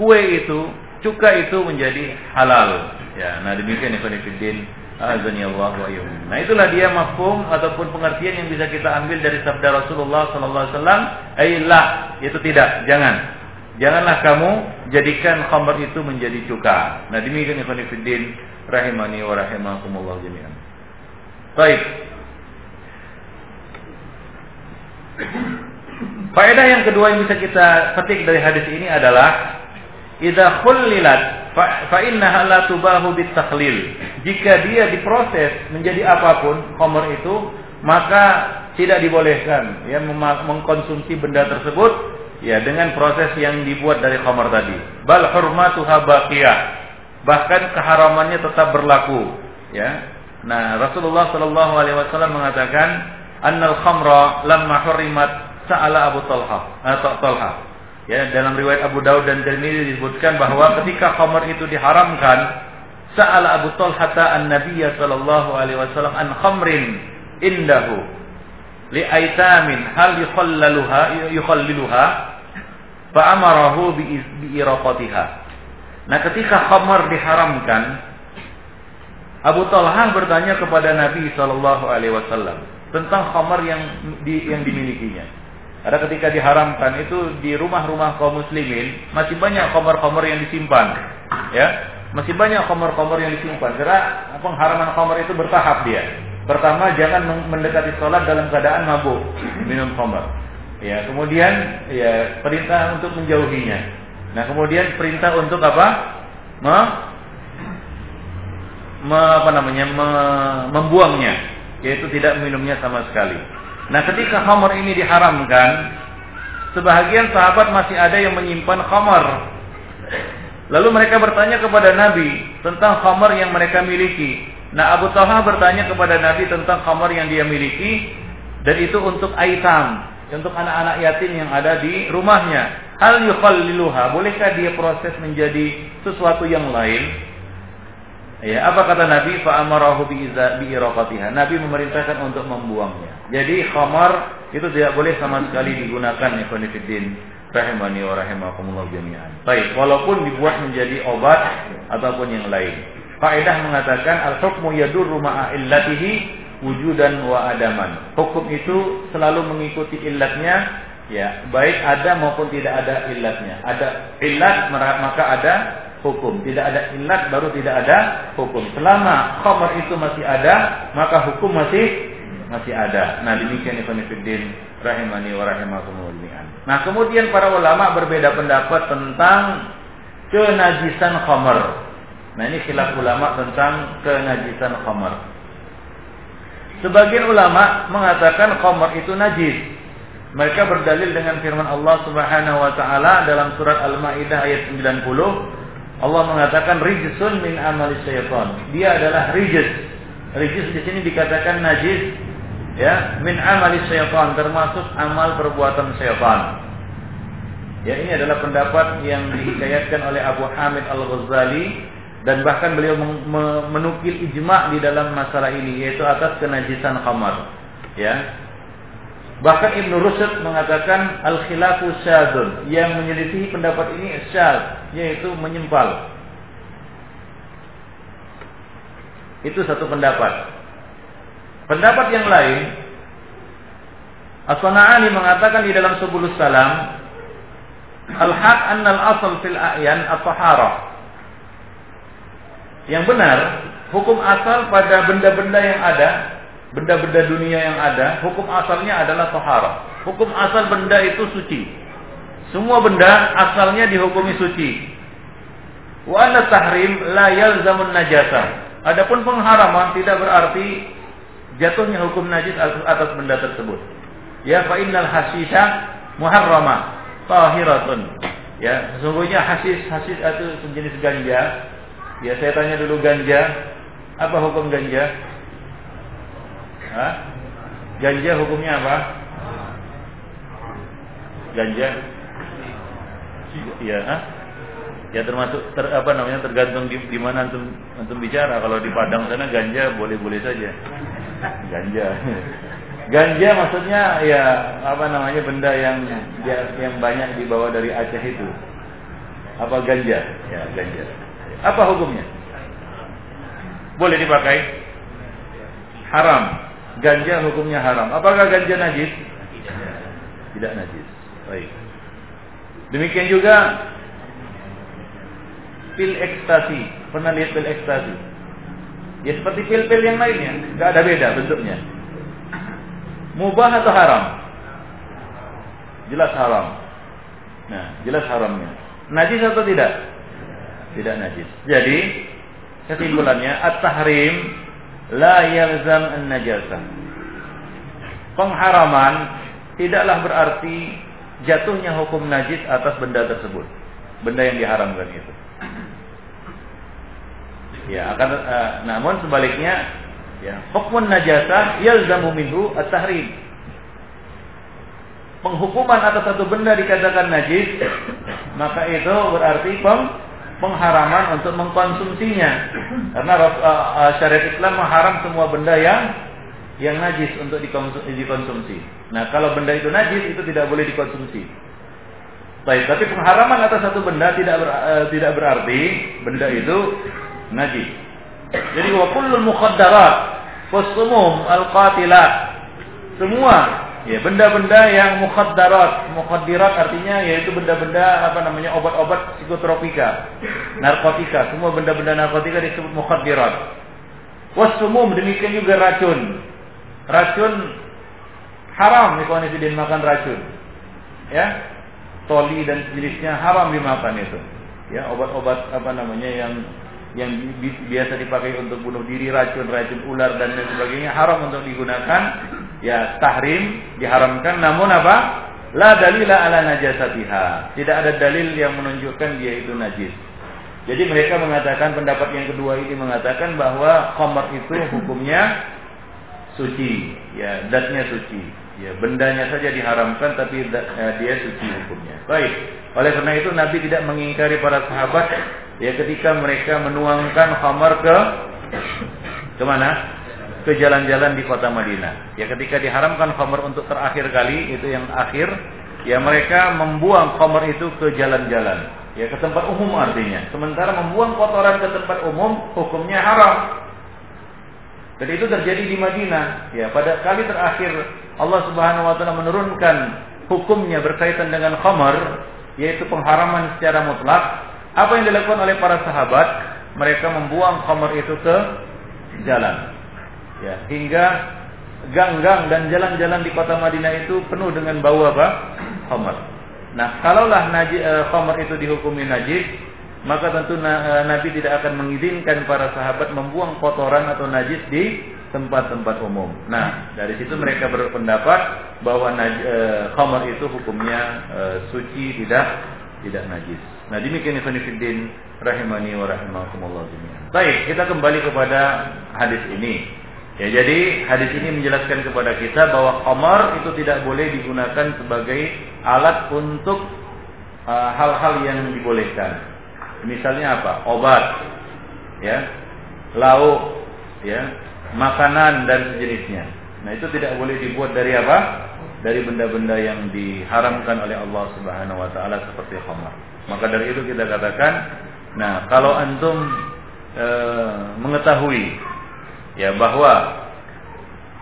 kue itu cuka itu menjadi halal. Ya nah demikian fillah Azani Allah wa Nah itulah dia mafhum ataupun pengertian yang bisa kita ambil dari sabda Rasulullah sallallahu alaihi wasallam, "Ailah," itu tidak, jangan. Janganlah kamu jadikan khamr itu menjadi cuka. Nah demikian ikhwan fillah rahimani wa rahimakumullah jami'an. Baik. Faedah yang kedua yang bisa kita petik dari hadis ini adalah idza khullilat fa innaha la tubahu bitakhlil. Jika dia diproses menjadi apa pun khamr itu, maka tidak dibolehkan ya mengkonsumsi benda tersebut ya dengan proses yang dibuat dari khamr tadi. Bal hurmatuha baqiyah. Bahkan keharamannya tetap berlaku, ya. Nah, Rasulullah Shallallahu alaihi wasallam mengatakan, "Annal khamra lamma hurimat Sa'ala Abu Talha atau eh, Talha. Ya, dalam riwayat Abu Daud dan Tirmidzi disebutkan bahwa ketika khamar itu diharamkan, sa'ala Abu Talha an-Nabiy sallallahu alaihi wasallam an khamrin indahu li aitamin hal yukhallaluha yukhalliluha fa amarahu bi iraqatiha. Nah, ketika khamar diharamkan, Abu Talha bertanya kepada Nabi sallallahu alaihi wasallam tentang khamar yang di, yang dimilikinya. Karena ketika diharamkan itu di rumah-rumah kaum muslimin masih banyak khamar-khamar yang disimpan. Ya, masih banyak khamar-khamar yang disimpan. Karena pengharaman khamar itu bertahap dia. Pertama jangan mendekati sholat dalam keadaan mabuk minum khamar. Ya, kemudian ya perintah untuk menjauhinya. Nah, kemudian perintah untuk apa? Me, me apa namanya? Me, membuangnya, yaitu tidak minumnya sama sekali. Nah ketika khamar ini diharamkan, sebahagian sahabat masih ada yang menyimpan khamar. Lalu mereka bertanya kepada Nabi tentang khamar yang mereka miliki. Nah Abu Talha bertanya kepada Nabi tentang khamar yang dia miliki dan itu untuk aitam, untuk anak-anak yatim yang ada di rumahnya. Hal yukhalliluha, bolehkah dia proses menjadi sesuatu yang lain? Ya, apa kata Nabi? Fa amarahu bi iraqatiha. Nabi memerintahkan untuk membuangnya. Jadi khamar itu tidak boleh sama sekali digunakan ya konfidin rahimani wa rahimakumullah jami'an. Baik, walaupun dibuat menjadi obat ataupun yang lain. Faedah mengatakan al-hukmu yadurru ma'a illatihi wujudan wa adaman. Hukum itu selalu mengikuti illatnya ya, baik ada maupun tidak ada illatnya. Ada illat maka ada hukum. Tidak ada ilat baru tidak ada hukum. Selama khamar itu masih ada, maka hukum masih masih ada. Nah, demikian Ibnu Fiddin rahimani wa rahimakumullah. Nah, kemudian para ulama berbeda pendapat tentang kenajisan khamar. Nah, ini khilaf ulama tentang kenajisan khamar. Sebagian ulama mengatakan khamar itu najis. Mereka berdalil dengan firman Allah Subhanahu wa taala dalam surat Al-Maidah ayat 90, Allah mengatakan rijsun min amali syaitan. Dia adalah rijis. Rijis di sini dikatakan najis ya min amali syaitan termasuk amal perbuatan syaitan. Ya ini adalah pendapat yang dihikayatkan oleh Abu Hamid Al-Ghazali dan bahkan beliau menukil ijma di dalam masalah ini yaitu atas kenajisan khamar. Ya, Bahkan Ibnu Rushd mengatakan al-khilafu syadzun yang menyelisihi pendapat ini syadz yaitu menyempal. Itu satu pendapat. Pendapat yang lain As-Sana'ani mengatakan di dalam Subulus Salam Al-haq annal asal fil a'yan at-tahara. Yang benar, hukum asal pada benda-benda yang ada benda-benda dunia yang ada, hukum asalnya adalah tohara. Hukum asal benda itu suci. Semua benda asalnya dihukumi suci. Wa anna tahrim la yalzamun najasa. Adapun pengharaman tidak berarti jatuhnya hukum najis atas benda tersebut. Ya fa innal hasisha muharramah tahiratun. Ya, sesungguhnya hasis hasis itu sejenis ganja. Ya, saya tanya dulu ganja. Apa hukum ganja? Hah? Ganja hukumnya apa? Ganja? Iya? Ya termasuk ter, apa namanya tergantung di, di mana antum antum bicara. Kalau di Padang sana ganja boleh-boleh saja. Ganja. Ganja maksudnya ya apa namanya benda yang yang banyak dibawa dari Aceh itu. Apa ganja? Ya, ganja. Apa hukumnya? Boleh dipakai? Haram. Ganja hukumnya haram. Apakah ganja najis? Tidak najis. Baik. Demikian juga pil ekstasi. Pernah lihat pil ekstasi? Ya seperti pil-pil yang lainnya, nggak ada beda bentuknya. Mubah atau haram? Jelas haram. Nah, jelas haramnya. Najis atau tidak? Tidak najis. Jadi, kesimpulannya at-tahrim la yalzam an-najasah. Pengharaman tidaklah berarti jatuhnya hukum najis atas benda tersebut. Benda yang diharamkan itu. Ya, akan uh, namun sebaliknya ya, hukum najasah yalzamu minhu at-tahrim. Penghukuman atas satu benda dikatakan najis, maka itu berarti peng, pengharaman untuk mengkonsumsinya. Karena uh, syariat Islam mengharam semua benda yang yang najis untuk dikonsumsi. Nah, kalau benda itu najis itu tidak boleh dikonsumsi. Baik, tapi pengharaman atas satu benda tidak ber, uh, tidak berarti benda itu najis. Jadi wa kullul mukhaddarat wasumum al-qatilat semua ya benda-benda yang mukhaddarat. Mukhaddirat artinya yaitu benda-benda apa namanya obat-obat psikotropika. Narkotika. Semua benda-benda narkotika disebut mukhaddirat. Wasumum demikian juga racun. Racun haram ikhwan fillah makan racun. Ya? Toli dan jenisnya haram dimakan itu. Ya obat-obat apa namanya yang yang biasa dipakai untuk bunuh diri, racun-racun ular dan lain sebagainya haram untuk digunakan. Ya tahrim diharamkan. Namun apa? La dalila ala najasatiha. Tidak ada dalil yang menunjukkan dia itu najis. Jadi mereka mengatakan pendapat yang kedua ini mengatakan bahwa khamar itu hukumnya suci, ya datnya suci. Ya, bendanya saja diharamkan tapi eh, dia suci hukumnya. Baik. Oleh karena itu Nabi tidak mengingkari para sahabat ya ketika mereka menuangkan khamar ke ke mana? Ke jalan-jalan di kota Madinah. Ya ketika diharamkan khamar untuk terakhir kali itu yang akhir, ya mereka membuang khamar itu ke jalan-jalan. Ya ke tempat umum artinya. Sementara membuang kotoran ke tempat umum hukumnya haram. Dan itu terjadi di Madinah. Ya, pada kali terakhir Allah Subhanahu wa taala menurunkan hukumnya berkaitan dengan khamar, yaitu pengharaman secara mutlak apa yang dilakukan oleh para sahabat? Mereka membuang khamar itu ke jalan. Ya, hingga gang-gang dan jalan-jalan di kota Madinah itu penuh dengan bau apa? Khamar. Nah, kalaulah naji, e, khamar itu dihukumi najis, maka tentu na, e, Nabi tidak akan mengizinkan para sahabat membuang kotoran atau najis di tempat-tempat umum. Nah, dari situ mereka berpendapat bahwa naj, e, khamar itu hukumnya e, suci, tidak tidak najis. Nah demikian Ikhwanifiddin rahimani wa rahimakumullah. Baik, kita kembali kepada hadis ini. Ya, jadi hadis ini menjelaskan kepada kita bahwa khamar itu tidak boleh digunakan sebagai alat untuk uh, hal-hal uh, yang dibolehkan. Misalnya apa? Obat, ya, lauk, ya, makanan dan sejenisnya. Nah itu tidak boleh dibuat dari apa? Dari benda-benda yang diharamkan oleh Allah Subhanahu Wa Taala seperti khamar. Maka dari itu kita katakan, nah kalau antum e, mengetahui ya bahwa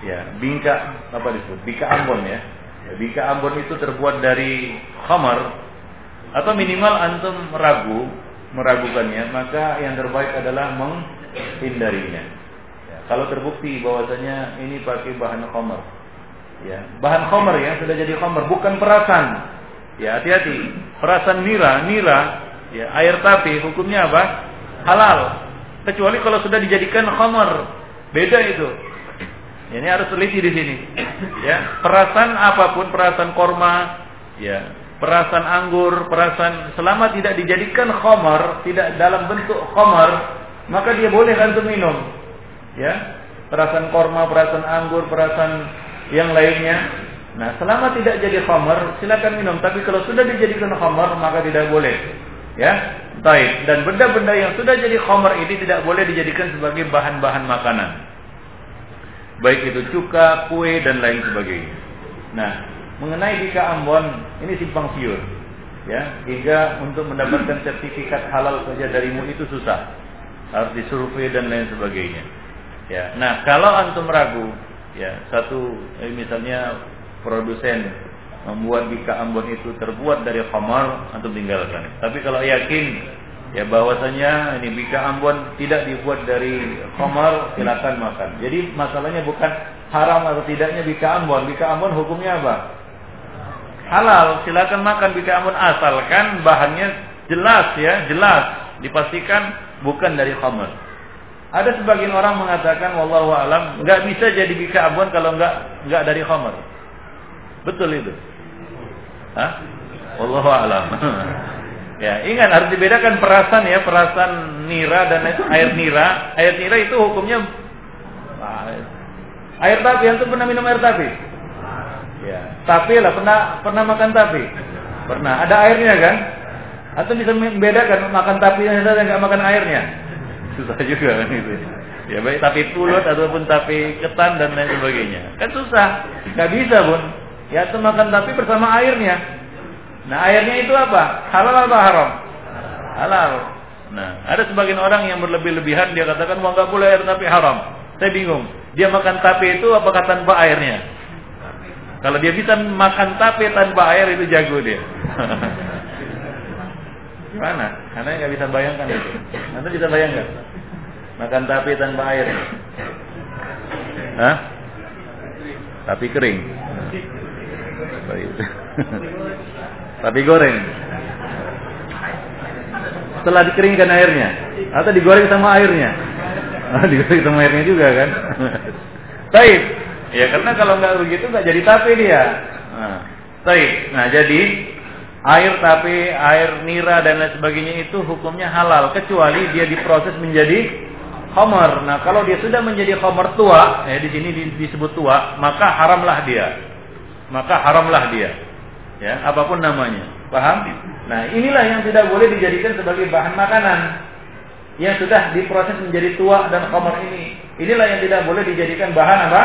ya bingka apa disebut bingka Ambon ya. ya bingka Ambon itu terbuat dari khamar atau minimal antum ragu meragukannya maka yang terbaik adalah menghindarinya. Ya, kalau terbukti bahwasanya ini pakai bahan khamar, ya bahan khamar ya sudah jadi khamar bukan perasan Ya hati-hati. Perasan nira, nira, ya air tapi hukumnya apa? Halal. Kecuali kalau sudah dijadikan khamar. Beda itu. Ini harus teliti di sini. Ya, perasan apa pun, perasan korma, ya, perasan anggur, perasan selama tidak dijadikan khamar, tidak dalam bentuk khamar, maka dia boleh untuk minum. Ya, perasan korma, perasan anggur, perasan yang lainnya Nah, selama tidak jadi khamar, silakan minum. Tapi kalau sudah dijadikan khamar, maka tidak boleh. Ya, baik. Dan benda-benda yang sudah jadi khamar ini tidak boleh dijadikan sebagai bahan-bahan makanan. Baik itu cuka, kue, dan lain sebagainya. Nah, mengenai Bika Ambon, ini simpang siur. Ya, hingga untuk mendapatkan sertifikat halal saja darimu itu susah. Harus disurvei dan lain sebagainya. Ya, nah kalau antum ragu, ya satu eh, misalnya produsen membuat bika Ambon itu terbuat dari khamar antum tinggalkan. Tapi kalau yakin ya bahwasanya ini bika Ambon tidak dibuat dari khamar silakan makan. Jadi masalahnya bukan haram atau tidaknya bika Ambon. Bika Ambon hukumnya apa? Halal, silakan makan bika Ambon asalkan bahannya jelas ya, jelas dipastikan bukan dari khamar. Ada sebagian orang mengatakan wallahu alam nggak bisa jadi bika Ambon kalau nggak nggak dari khamar. Betul itu. Hah? Wallahu alam. Ya, ingat harus dibedakan perasan ya, perasan nira dan air nira. Air nira itu hukumnya air tapi yang tuh pernah minum air tapi? Ya, tapi lah pernah pernah makan tapi? Pernah. Ada airnya kan? Atau bisa membedakan makan tapi yang dan nggak makan airnya? Susah juga kan itu. Ya baik tapi pulut ataupun tapi ketan dan lain sebagainya. Kan susah. Nggak bisa pun. Ya makan tapi bersama airnya. Nah airnya itu apa? Halal apa haram? Halal. Nah ada sebagian orang yang berlebih-lebihan dia katakan wah nggak boleh air tapi haram. Saya bingung. Dia makan tape itu apakah tanpa airnya? Kalau dia bisa makan tape tanpa air itu jago dia. Gimana? Karena nggak bisa bayangkan itu. Anda bisa bayangkan? Makan tape tanpa air. Hah? Tapi kering. Tapi goreng. Setelah dikeringkan airnya atau digoreng sama airnya. Ah, digoreng sama airnya juga kan. Baik. Ya karena kalau nggak begitu nggak jadi tape dia. Nah, baik. Nah jadi air tape, air nira dan lain sebagainya itu hukumnya halal kecuali dia diproses menjadi khamar. Nah kalau dia sudah menjadi khamar tua, ya di sini disebut tua, maka haramlah dia. Maka haramlah dia. Ya apa pun namanya. Paham? Nah inilah yang tidak boleh dijadikan sebagai bahan makanan. Yang sudah diproses menjadi tua dan khamar ini. Inilah yang tidak boleh dijadikan bahan apa?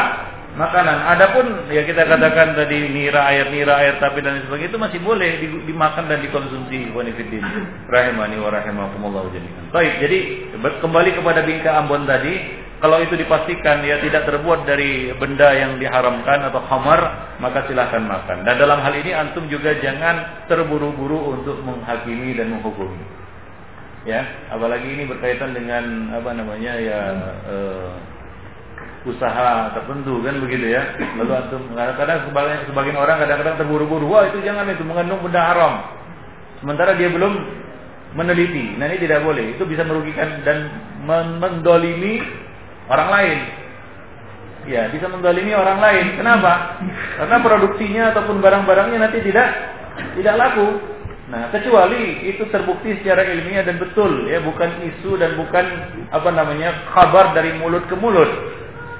Makanan. Adapun ya kita katakan tadi nira air nira air tapi dan sebagainya itu masih boleh dimakan dan dikonsumsi wanifidin rahimani wa rahimakumullah jami'an. Baik jadi kembali kepada bingka Ambon tadi kalau itu dipastikan ya tidak terbuat dari benda yang diharamkan atau khamar, maka silahkan makan. Dan dalam hal ini antum juga jangan terburu-buru untuk menghakimi dan menghukumi. Ya, apalagi ini berkaitan dengan apa namanya ya uh, usaha tertentu kan begitu ya. Lalu antum kadang-kadang sebagian, sebagian orang kadang-kadang terburu-buru, wah itu jangan itu mengandung benda haram. Sementara dia belum meneliti. Nah ini tidak boleh. Itu bisa merugikan dan mendolimi orang lain. Ya, bisa mendalimi orang lain. Kenapa? Karena produksinya ataupun barang-barangnya nanti tidak tidak laku. Nah, kecuali itu terbukti secara ilmiah dan betul, ya, bukan isu dan bukan apa namanya kabar dari mulut ke mulut.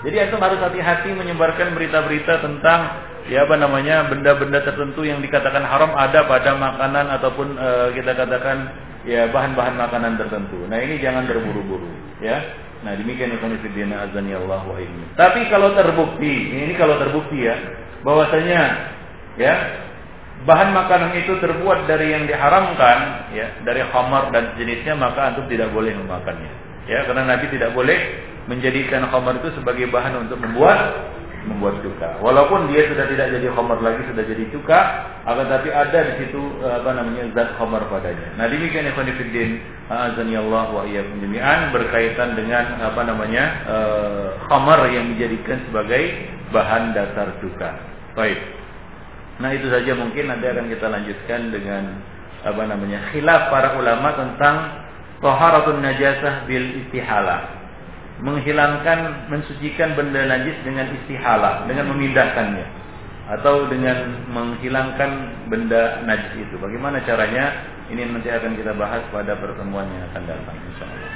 Jadi antum harus hati-hati menyebarkan berita-berita tentang ya apa namanya benda-benda tertentu yang dikatakan haram ada pada makanan ataupun e, kita katakan ya bahan-bahan makanan tertentu. Nah, ini jangan terburu-buru, ya. Nah demikian ikhwan fillah azani Allah wa ini. Tapi kalau terbukti, ini kalau terbukti ya, bahwasanya ya bahan makanan itu terbuat dari yang diharamkan, ya dari khamar dan jenisnya maka antum tidak boleh memakannya. Ya karena Nabi tidak boleh menjadikan khamar itu sebagai bahan untuk membuat membuat cuka. Walaupun dia sudah tidak jadi khamar lagi, sudah jadi cuka, akan tapi ada di situ eh, apa namanya zat khamar padanya. Nah demikian ikhwan fillah azani Allah wa iyyakum jami'an berkaitan dengan apa namanya uh, khamar yang dijadikan sebagai bahan dasar cuka. Baik. Nah itu saja mungkin nanti akan kita lanjutkan dengan apa namanya khilaf para ulama tentang taharatun najasah bil istihalah menghilangkan mensucikan benda najis dengan istihalah dengan memindahkannya. Atau dengan menghilangkan benda najis itu. Bagaimana caranya? Ini nanti akan kita bahas pada pertemuan yang akan datang insyaallah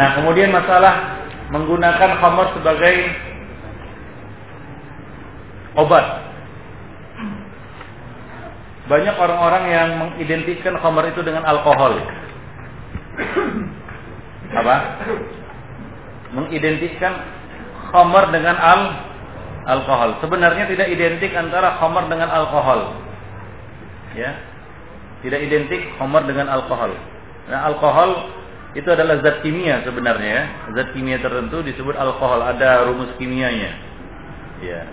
Nah, kemudian masalah menggunakan khamar sebagai obat. Banyak orang-orang yang mengidentikan khamar itu dengan alkohol. Apa? Mengidentikan khamar dengan al alkohol. Sebenarnya tidak identik antara khamar dengan alkohol. Ya. Tidak identik khamar dengan alkohol. Nah, alkohol itu adalah zat kimia sebenarnya ya. Zat kimia tertentu disebut alkohol, ada rumus kimianya. Ya.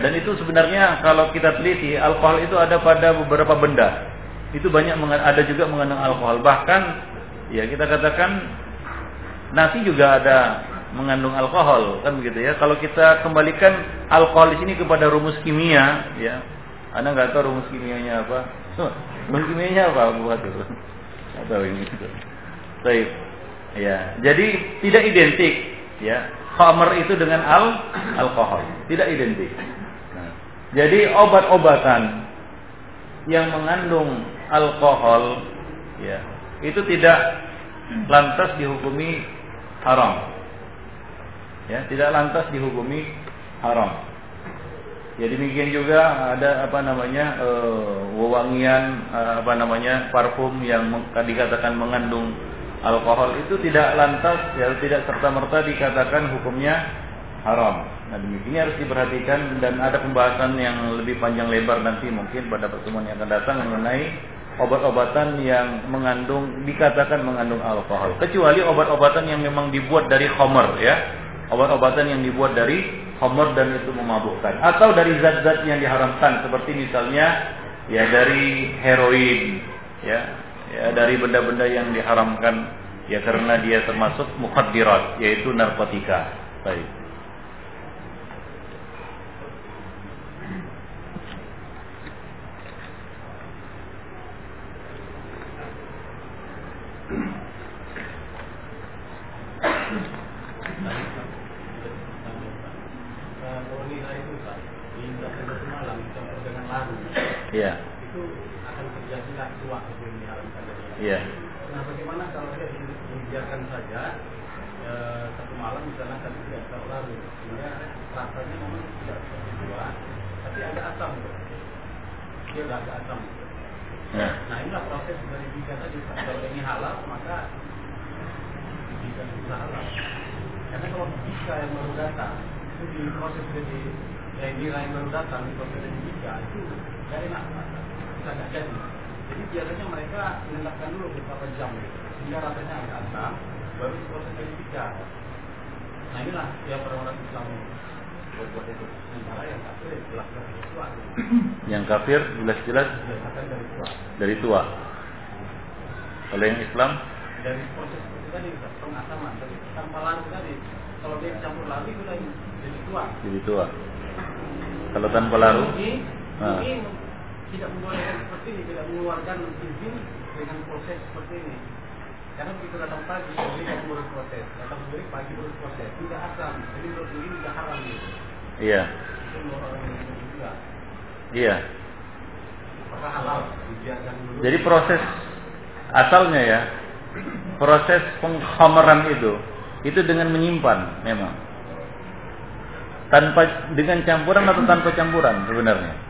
Dan itu sebenarnya kalau kita teliti, alkohol itu ada pada beberapa benda. Itu banyak ada juga mengandung alkohol. Bahkan ya kita katakan nasi juga ada mengandung alkohol kan begitu ya. Kalau kita kembalikan alkohol di sini kepada rumus kimia ya. Anda nggak tahu rumus kimianya apa? rumus kimianya apa buat itu? Atau ini. Baik. Ya, jadi tidak identik ya. Khamr itu dengan al alkohol, tidak identik. Nah, jadi obat-obatan yang mengandung alkohol ya, itu tidak lantas dihukumi haram. Ya, tidak lantas dihukumi haram. Ya demikian juga ada apa namanya uh, wewangian uh, apa namanya parfum yang dikatakan mengandung alkohol itu tidak lantas ya tidak serta merta dikatakan hukumnya haram. Nah demikian harus diperhatikan dan ada pembahasan yang lebih panjang lebar nanti mungkin pada pertemuan yang akan datang mengenai obat-obatan yang mengandung dikatakan mengandung alkohol. Kecuali obat-obatan yang memang dibuat dari homer ya. Obat-obatan yang dibuat dari homer dan itu memabukkan atau dari zat-zat yang diharamkan seperti misalnya ya dari heroin ya ya dari benda-benda yang diharamkan ya karena dia termasuk mukhaddirat yaitu narkotika. Baik. Iya. Itu akan terjadi suatu Iya. Nah, bagaimana kalau dia dibiarkan saja e, satu malam misalnya kan tidak terlalu sehingga rasanya memang tidak seperti dua, tapi ada asam. Dia tidak ada asam. Ya. Nah inilah proses dari jika tadi kalau ini halal maka jika bisa halal. Karena kalau jika yang baru datang itu di proses jadi ya, nilai yang baru datang di proses dari jika itu tidak enak bisa nggak jadi. Jadi biasanya mereka mengendapkan dulu beberapa jam sehingga rasanya agak asam, baru proses tiga. Nah inilah yang orang-orang Islam buat itu. Sementara yang kafir jelas-jelas dari tua. Yang kafir jelas-jelas dari tua. Dari tua. Kalau yang Islam dari proses itu tadi pengasaman, tapi tanpa larut tadi. Kalau dia campur lagi sudah jadi tua. Jadi tua. Kalau tanpa larut, ini, nah. ini tidak membolehkan seperti ini, tidak mengeluarkan izin dengan proses seperti ini. Karena begitu datang pagi, jadi kamu urus proses. Datang sore pagi urus proses. Tidak asam. Jadi menurut ini tidak haram gitu. Iya. Iya. Halal? Jadi proses asalnya ya, proses pengkhamaran itu, itu dengan menyimpan memang. Tanpa dengan campuran atau tanpa campuran sebenarnya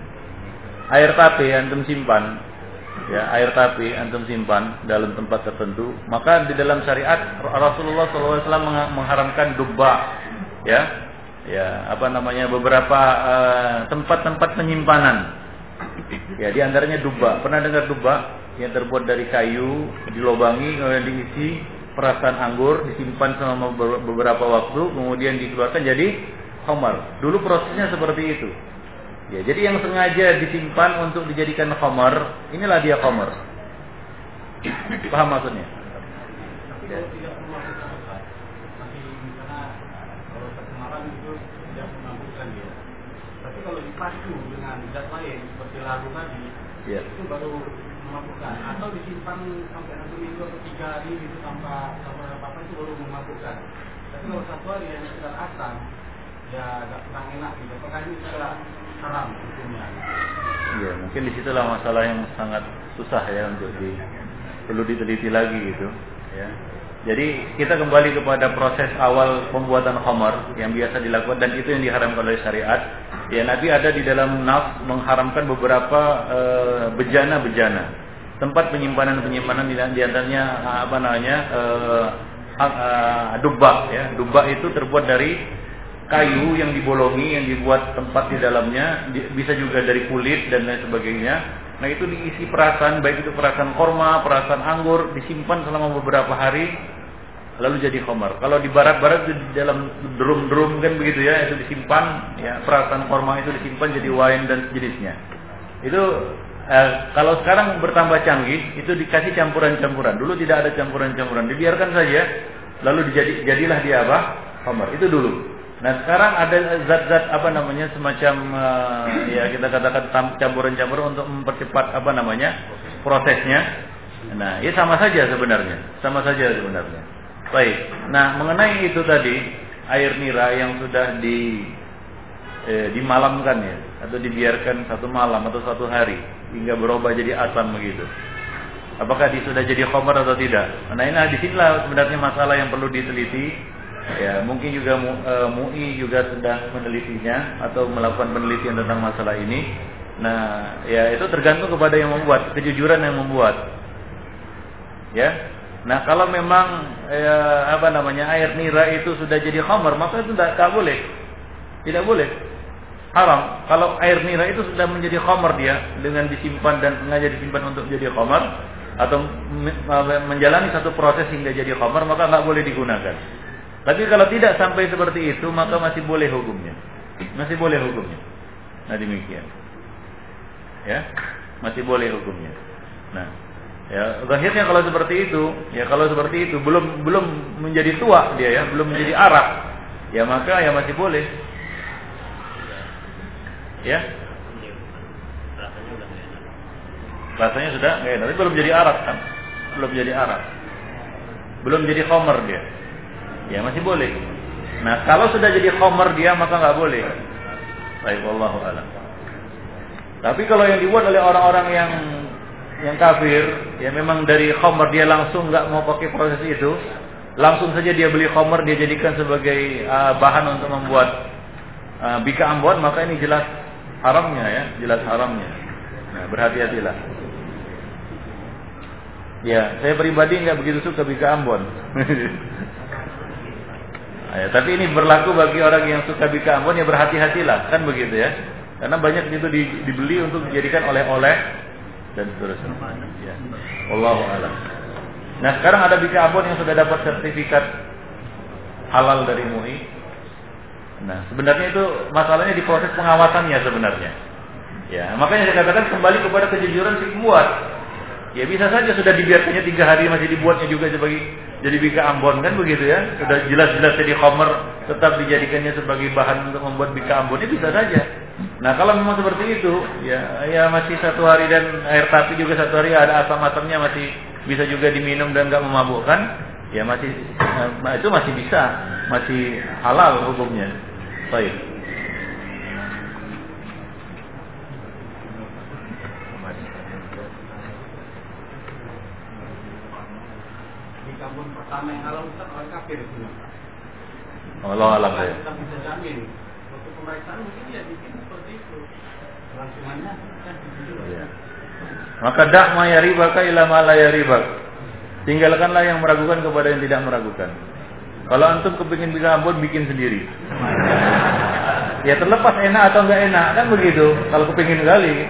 air tapi antum simpan ya air tapi antum simpan dalam tempat tertentu maka di dalam syariat Rasulullah SAW mengharamkan dubba ya. Ya apa namanya beberapa eh, tempat-tempat uh, penyimpanan. Ya di antaranya dubba. Pernah dengar dubba yang terbuat dari kayu dilobangi kemudian diisi perasan anggur disimpan selama beberapa waktu kemudian dikeluarkan jadi khamar dulu prosesnya seperti itu Ya, jadi yang sengaja disimpan untuk dijadikan khamar, inilah dia khamar. Paham maksudnya? Tapi kalau dipacu dengan zat seperti lagu tadi, ya. itu baru memabukkan. Atau disimpan sampai satu minggu atau tiga hari itu tanpa apa apa itu baru memabukkan. Tapi kalau satu hari yang sekedar asam, ya agak kurang enak gitu. Apakah ini sudah Iya, mungkin di situlah masalah yang sangat susah ya untuk di perlu diteliti lagi gitu. Ya. Jadi kita kembali kepada proses awal pembuatan khamar yang biasa dilakukan dan itu yang diharamkan oleh syariat. Ya Nabi ada di dalam naf mengharamkan beberapa uh, bejana-bejana, tempat penyimpanan-penyimpanan di, di antaranya apa namanya uh, uh, dubak ya. Dubak itu terbuat dari kayu yang dibolongi yang dibuat tempat di dalamnya bisa juga dari kulit dan lain sebagainya Nah itu diisi perasan, baik itu perasan korma, perasan anggur, disimpan selama beberapa hari, lalu jadi khamar. Kalau di barat-barat di dalam drum-drum kan begitu ya, itu disimpan, ya perasan korma itu disimpan jadi wine dan sejenisnya. Itu eh, kalau sekarang bertambah canggih, itu dikasih campuran-campuran. Dulu tidak ada campuran-campuran, dibiarkan saja, lalu dijadi, jadilah dia apa? Khamar. Itu dulu. Nah sekarang ada zat-zat apa namanya semacam uh, ya kita katakan campuran-campuran untuk mempercepat apa namanya prosesnya. Nah ini sama saja sebenarnya, sama saja sebenarnya. Baik. Nah mengenai itu tadi air nira yang sudah di eh, dimalamkan ya atau dibiarkan satu malam atau satu hari hingga berubah jadi asam begitu. Apakah dia sudah jadi khamar atau tidak? Nah ini di sinilah sebenarnya masalah yang perlu diteliti Ya, mungkin juga uh, MUI juga sedang menelitinya atau melakukan penelitian tentang masalah ini. Nah, ya itu tergantung kepada yang membuat, kejujuran yang membuat. Ya. Nah, kalau memang ya, apa namanya air nira itu sudah jadi khamar, maka itu tidak, boleh. Tidak boleh. Haram. Kalau air nira itu sudah menjadi khamar dia dengan disimpan dan sengaja disimpan untuk jadi khamar atau menjalani satu proses hingga jadi khamar, maka nggak boleh digunakan. Tapi kalau tidak sampai seperti itu maka masih boleh hukumnya. Masih boleh hukumnya. Nah demikian. Ya, masih boleh hukumnya. Nah, ya akhirnya kalau seperti itu, ya kalau seperti itu belum belum menjadi tua dia ya, belum menjadi Arab, ya maka ya masih boleh. Ya. Rasanya sudah nggak enak, tapi belum jadi Arab kan? Belum jadi Arab. Belum jadi Khomer dia ya masih boleh. Nah kalau sudah jadi khomer dia maka nggak boleh. Baik, wallahu alam. Tapi kalau yang dibuat oleh orang-orang yang yang kafir, ya memang dari khomer dia langsung nggak mau pakai proses itu, langsung saja dia beli khomer dia jadikan sebagai uh, bahan untuk membuat uh, bika ambon, maka ini jelas haramnya ya, jelas haramnya. Nah, berhati-hatilah. Ya, saya pribadi nggak begitu suka bika ambon. Ya, tapi ini berlaku bagi orang yang suka bika ambon ya berhati-hatilah kan begitu ya. Karena banyak itu di, dibeli untuk dijadikan oleh-oleh dan seterusnya. Ya. A'lam. Nah, sekarang ada bika ambon yang sudah dapat sertifikat halal dari MUI. Nah, sebenarnya itu masalahnya di proses pengawasannya sebenarnya. Ya, makanya saya katakan kembali kepada kejujuran si pembuat. Ya bisa saja sudah dibiarkannya tiga hari masih dibuatnya juga sebagai jadi bika Ambon kan begitu ya? Sudah jelas-jelas jadi khomer tetap dijadikannya sebagai bahan untuk membuat bika Ambon ini bisa saja. Nah kalau memang seperti itu ya ya masih satu hari dan air tapi juga satu hari ada asam-asamnya masih bisa juga diminum dan nggak memabukkan ya masih nah, itu masih bisa masih halal hukumnya. Baik pertama yang halal Ustaz orang kafir. Allah alam ya. Kita bisa jamin. Waktu pemeriksaan mungkin ya bikin seperti itu. Langsungannya kan ya. Maka dak ma yaribaka ila ma la yaribak. Tinggalkanlah yang meragukan kepada yang tidak meragukan. Kalau antum kepingin bikin ambon bikin sendiri. ya terlepas enak atau enggak enak kan begitu. Kalau kepingin kali.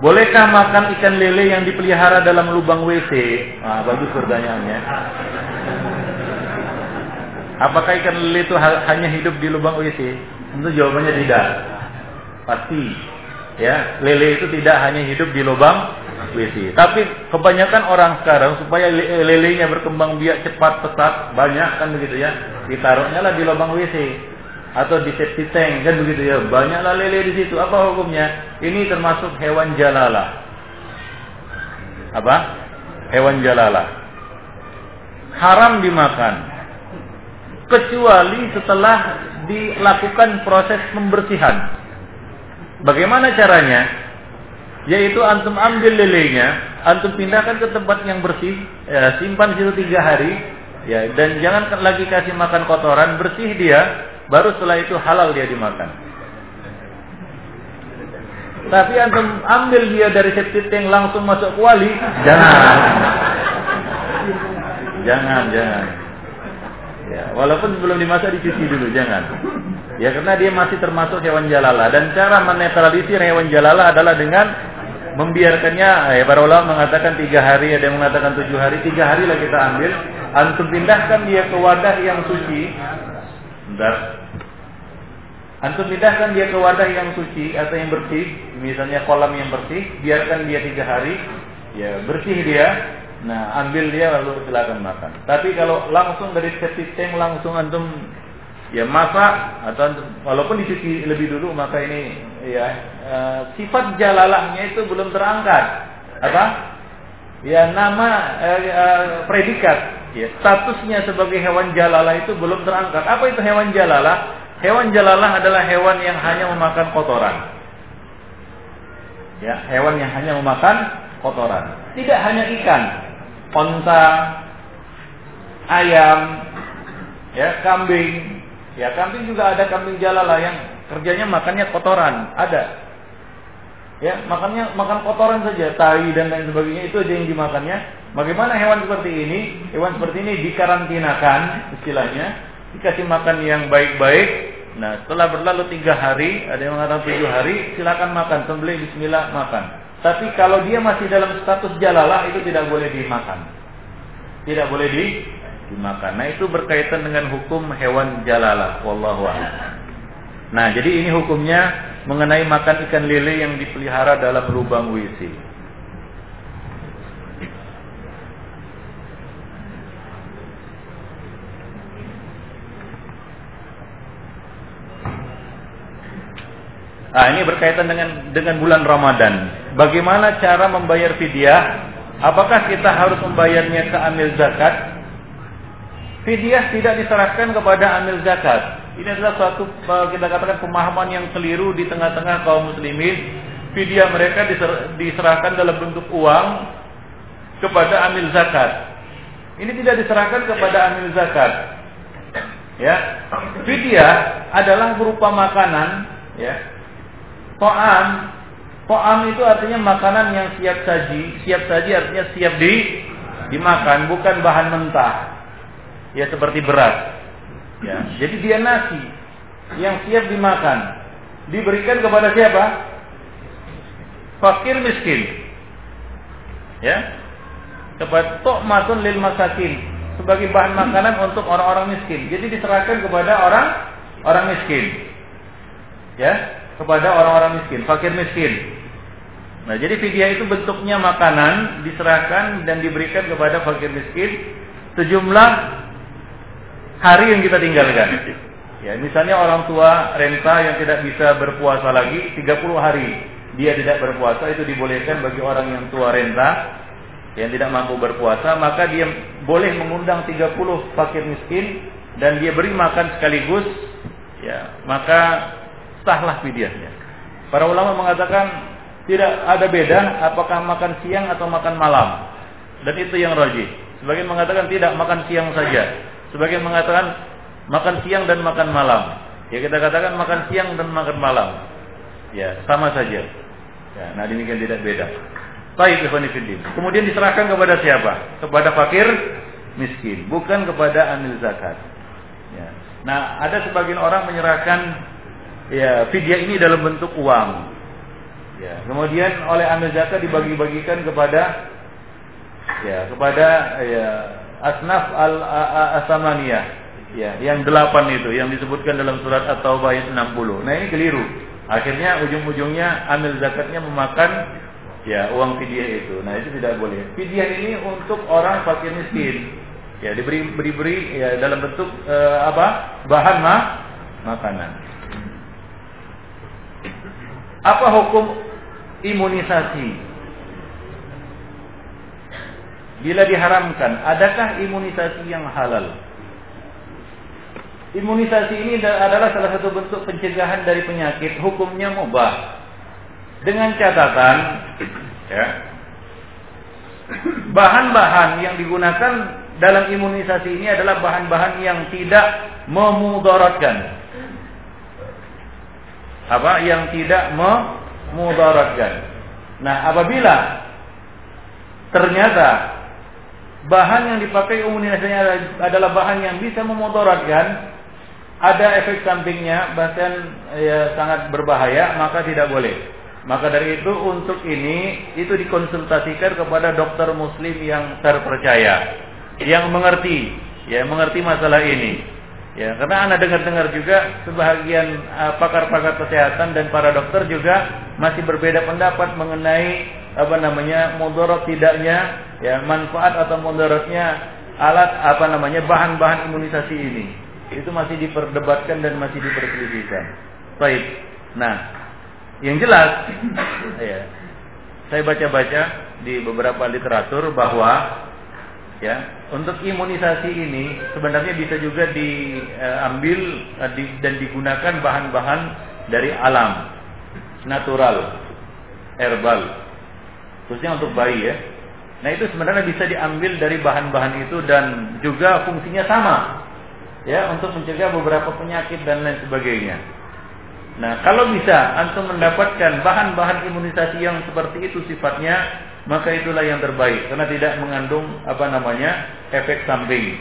Bolehkah makan ikan lele yang dipelihara dalam lubang WC? Ah, bagus pertanyaannya. Apakah ikan lele itu hanya hidup di lubang WC? Tentu jawabannya tidak. Pasti. Ya, lele itu tidak hanya hidup di lubang WC. Tapi kebanyakan orang sekarang supaya lelenya berkembang biak cepat pesat banyak kan begitu ya, ditaruhnya lah di lubang WC atau di septic tank kan begitu ya. Banyaklah lele di situ. Apa hukumnya? Ini termasuk hewan jalalah. Apa? Hewan jalalah. Haram dimakan. Kecuali setelah dilakukan proses pembersihan. Bagaimana caranya? Yaitu antum ambil lelenya, antum pindahkan ke tempat yang bersih, ya, simpan situ tiga hari, ya, dan jangan lagi kasih makan kotoran, bersih dia, baru setelah itu halal dia dimakan. Tapi antum ambil dia dari septic tank langsung masuk kuali, jangan. Jangan, jangan. Ya, walaupun sebelum dimasak dicuci dulu, jangan. Ya karena dia masih termasuk hewan jalala dan cara menetralisir hewan jalala adalah dengan membiarkannya. Ya, para ulama mengatakan tiga hari, ada yang mengatakan tujuh hari. Tiga hari lah kita ambil. Antum pindahkan dia ke wadah yang suci. Bentar. Antum pindahkan dia ke wadah yang suci atau yang bersih, misalnya kolam yang bersih, biarkan dia tiga hari, ya bersih dia, Nah, ambil dia lalu silakan makan. Tapi kalau langsung dari septic tank langsung antum ya masak atau walaupun dicuci lebih dulu maka ini ya e, sifat jalalahnya itu belum terangkat. Apa? Ya nama e, e, predikat. Ya statusnya sebagai hewan jalalah itu belum terangkat. Apa itu hewan jalalah hewan jalalah adalah hewan yang hanya memakan kotoran ya hewan yang hanya memakan kotoran tidak hanya ikan onta ayam ya kambing Ya kambing juga ada kambing jalala yang kerjanya makannya kotoran, ada. Ya, makannya makan kotoran saja, tai dan lain sebagainya itu aja yang dimakannya. Bagaimana hewan seperti ini? Hewan seperti ini dikarantinakan istilahnya, dikasih makan yang baik-baik. Nah, setelah berlalu tiga hari, ada yang mengatakan tujuh hari, silakan makan, sembelih Bismillah makan. Tapi kalau dia masih dalam status jalalah itu tidak boleh dimakan. Tidak boleh di dimakan. Nah itu berkaitan dengan hukum hewan jalalah. Wallahu a'lam. Nah jadi ini hukumnya mengenai makan ikan lele yang dipelihara dalam lubang WC. Nah, ini berkaitan dengan dengan bulan Ramadan. Bagaimana cara membayar fidyah? Apakah kita harus membayarnya ke amil zakat Fidyah tidak diserahkan kepada amil zakat. Ini adalah suatu eh, kita katakan pemahaman yang keliru di tengah-tengah kaum muslimin. Fidyah mereka diserahkan dalam bentuk uang kepada amil zakat. Ini tidak diserahkan kepada amil zakat. Ya. Fidyah adalah berupa makanan, ya. To'am To'am itu artinya makanan yang siap saji. Siap saji artinya siap di dimakan, bukan bahan mentah ya seperti beras. Ya, jadi dia nasi yang siap dimakan. Diberikan kepada siapa? Fakir miskin. Ya. Kepada tokmatun lil masakin sebagai bahan makanan untuk orang-orang miskin. Jadi diserahkan kepada orang orang miskin. Ya, kepada orang-orang miskin, fakir miskin. Nah, jadi fidyah itu bentuknya makanan diserahkan dan diberikan kepada fakir miskin sejumlah hari yang kita tinggalkan. Ya, misalnya orang tua renta yang tidak bisa berpuasa lagi 30 hari dia tidak berpuasa itu dibolehkan bagi orang yang tua renta yang tidak mampu berpuasa maka dia boleh mengundang 30 fakir miskin dan dia beri makan sekaligus ya maka sahlah fidyahnya. Para ulama mengatakan tidak ada beda apakah makan siang atau makan malam dan itu yang rajih. Sebagian mengatakan tidak makan siang saja Sebagian mengatakan makan siang dan makan malam. Ya kita katakan makan siang dan makan malam. Ya, sama saja. Ya, nah demikian tidak beda. Baik. Kemudian diserahkan kepada siapa? Kepada fakir miskin, bukan kepada amil zakat. Ya. Nah, ada sebagian orang menyerahkan ya fidyah ini dalam bentuk uang. Ya, kemudian oleh amil zakat dibagi-bagikan kepada ya kepada ya asnaf al asamaniyah ya yang delapan itu yang disebutkan dalam surat at-taubah ayat 60 nah ini keliru. Akhirnya ujung-ujungnya amil zakatnya memakan ya uang fidyah itu. Nah itu tidak boleh. Fidyah ini untuk orang fakir miskin. Ya diberi beri ya dalam bentuk uh, apa? Bahan mah makanan apa hukum imunisasi Bila diharamkan, adakah imunisasi yang halal? Imunisasi ini adalah salah satu bentuk pencegahan dari penyakit, hukumnya mubah. Dengan catatan ya. Bahan-bahan yang digunakan dalam imunisasi ini adalah bahan-bahan yang tidak memudaratkan. Apa? Yang tidak memudaratkan. Nah, apabila ternyata bahan yang dipakai imunisasinya adalah bahan yang bisa memudaratkan, ada efek sampingnya bahkan ya sangat berbahaya, maka tidak boleh. Maka dari itu untuk ini itu dikonsultasikan kepada dokter muslim yang terpercaya, yang mengerti, ya mengerti masalah ini. Ya, karena anda dengar-dengar juga sebahagian uh, pakar-pakar kesehatan dan para dokter juga masih berbeda pendapat mengenai apa namanya mudarat tidaknya, ya manfaat atau mudaratnya alat apa namanya bahan-bahan imunisasi ini. Itu masih diperdebatkan dan masih diperselisihkan. Baik. Nah, yang jelas, ya, saya baca-baca di beberapa literatur bahwa ya untuk imunisasi ini sebenarnya bisa juga diambil eh, dan digunakan bahan-bahan dari alam, natural, herbal, khususnya untuk bayi ya. Nah itu sebenarnya bisa diambil dari bahan-bahan itu dan juga fungsinya sama, ya untuk mencegah beberapa penyakit dan lain sebagainya. Nah, kalau bisa antum mendapatkan bahan-bahan imunisasi yang seperti itu sifatnya, maka itulah yang terbaik karena tidak mengandung apa namanya efek samping,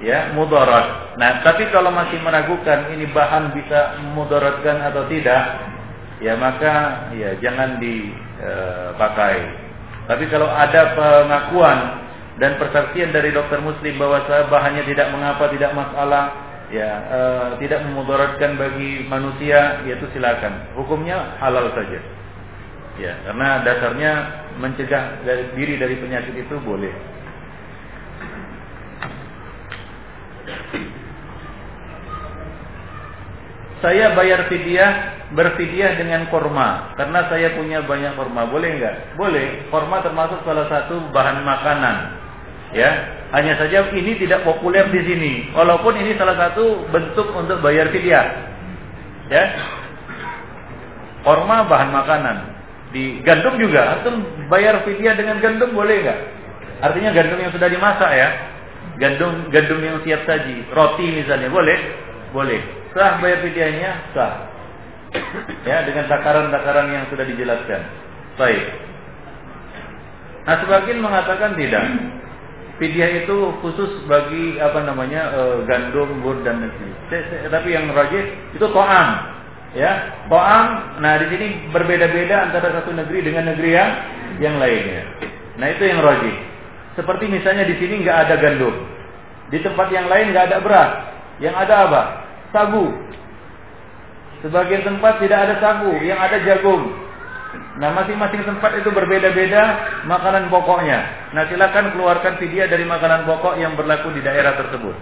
ya mudarat. Nah, tapi kalau masih meragukan ini bahan bisa mudaratkan atau tidak, ya maka ya jangan dipakai. E, tapi kalau ada pengakuan dan persaksian dari dokter muslim bahwa bahannya tidak mengapa, tidak masalah, ya e, tidak memudaratkan bagi manusia yaitu silakan hukumnya halal saja ya karena dasarnya mencegah dari, diri dari penyakit itu boleh saya bayar fidyah berfidyah dengan korma karena saya punya banyak korma boleh nggak boleh korma termasuk salah satu bahan makanan ya hanya saja ini tidak populer di sini. Walaupun ini salah satu bentuk untuk bayar fidyah. Ya. Korma bahan makanan. Di gandum juga. Antum bayar fidyah dengan gandum boleh nggak? Artinya gandum yang sudah dimasak ya. Gandum gandum yang siap saji. Roti misalnya boleh? Boleh. Sah bayar fidyahnya? Sah. Ya, dengan takaran-takaran yang sudah dijelaskan. Baik. Nah, sebagian mengatakan tidak. Fidyah itu khusus bagi apa namanya e, gandum, bur dan nasi. Tapi yang rajin itu to'am, ya to'am. Nah di sini berbeda-beda antara satu negeri dengan negeri yang yang lainnya. Nah itu yang rajin. Seperti misalnya di sini nggak ada gandum, di tempat yang lain nggak ada beras, yang ada apa? Sagu. Sebagian tempat tidak ada sagu, yang ada jagung. Nah masing-masing tempat itu berbeda-beda makanan pokoknya. Nah silakan keluarkan fidyah dari makanan pokok yang berlaku di daerah tersebut.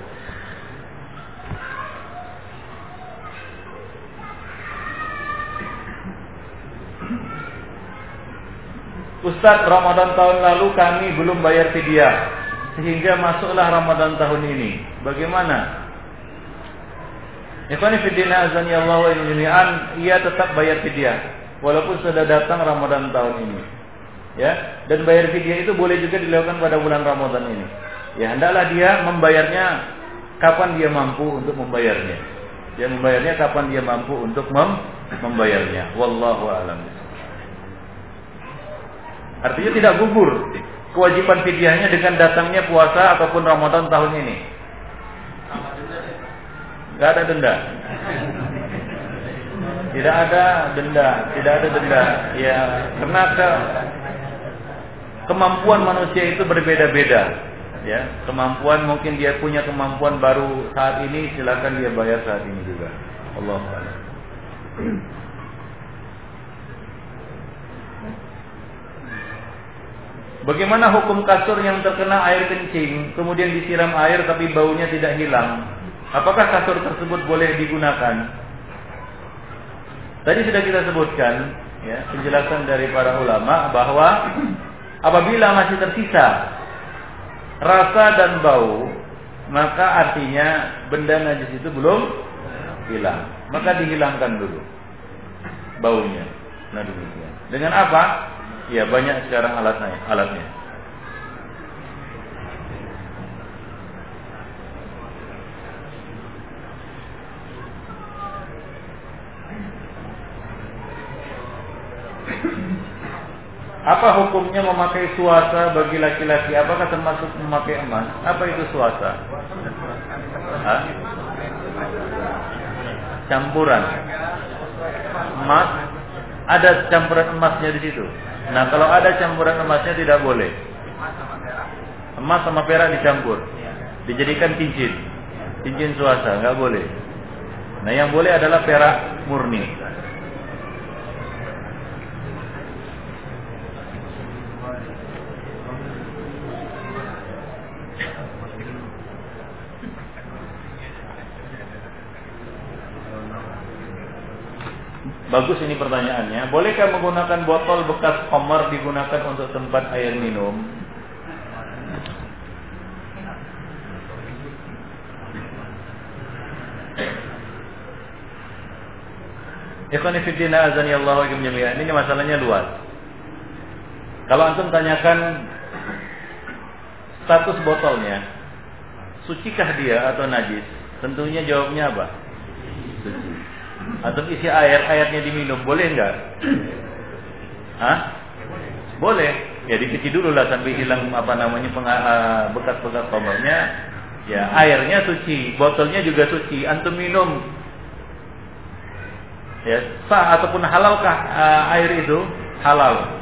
Ustadz Ramadan tahun lalu kami belum bayar fidyah sehingga masuklah Ramadan tahun ini. Bagaimana? Azani Allah wa ia tetap bayar fidyah walaupun sudah datang Ramadan tahun ini. Ya, dan bayar fidyah itu boleh juga dilakukan pada bulan Ramadan ini. Ya, hendaklah dia membayarnya kapan dia mampu untuk membayarnya. Dia membayarnya kapan dia mampu untuk mem membayarnya. Wallahu a'lam. Artinya tidak gugur kewajiban fidyahnya dengan datangnya puasa ataupun Ramadan tahun ini. Gak ada denda. Tidak ada denda, tidak ada denda. Ya, karena ke, kemampuan manusia itu berbeda-beda. Ya, kemampuan mungkin dia punya kemampuan baru saat ini, silakan dia bayar saat ini juga. Allah Bagaimana hukum kasur yang terkena air kencing, kemudian disiram air tapi baunya tidak hilang? Apakah kasur tersebut boleh digunakan? Tadi sudah kita sebutkan ya, penjelasan dari para ulama bahwa apabila masih tersisa rasa dan bau, maka artinya benda najis itu belum hilang. Maka dihilangkan dulu baunya. Nah. Dengan apa? Ya banyak sekarang alatnya. alatnya. Apa hukumnya memakai suasa bagi laki-laki? Apakah termasuk memakai emas? Apa itu suasa? Campuran emas. Ada campuran emasnya di situ. Nah, kalau ada campuran emasnya tidak boleh. Emas sama perak dicampur. Dijadikan cincin. Cincin suasa, nggak boleh. Nah, yang boleh adalah perak murni. Bagus ini pertanyaannya. Bolehkah menggunakan botol bekas komer digunakan untuk tempat air minum? Azani Allah Ini masalahnya luas. Kalau antum tanyakan status botolnya, sucikah dia atau najis? Tentunya jawabnya apa? Suci atau isi air airnya diminum boleh nggak? Hah? Boleh. Ya dicuci dulu lah sampai hilang apa namanya ah, bekas-bekas komernya. Ya airnya suci, botolnya juga suci. Antum minum. Ya sah ataupun halalkah uh, air itu? Halal.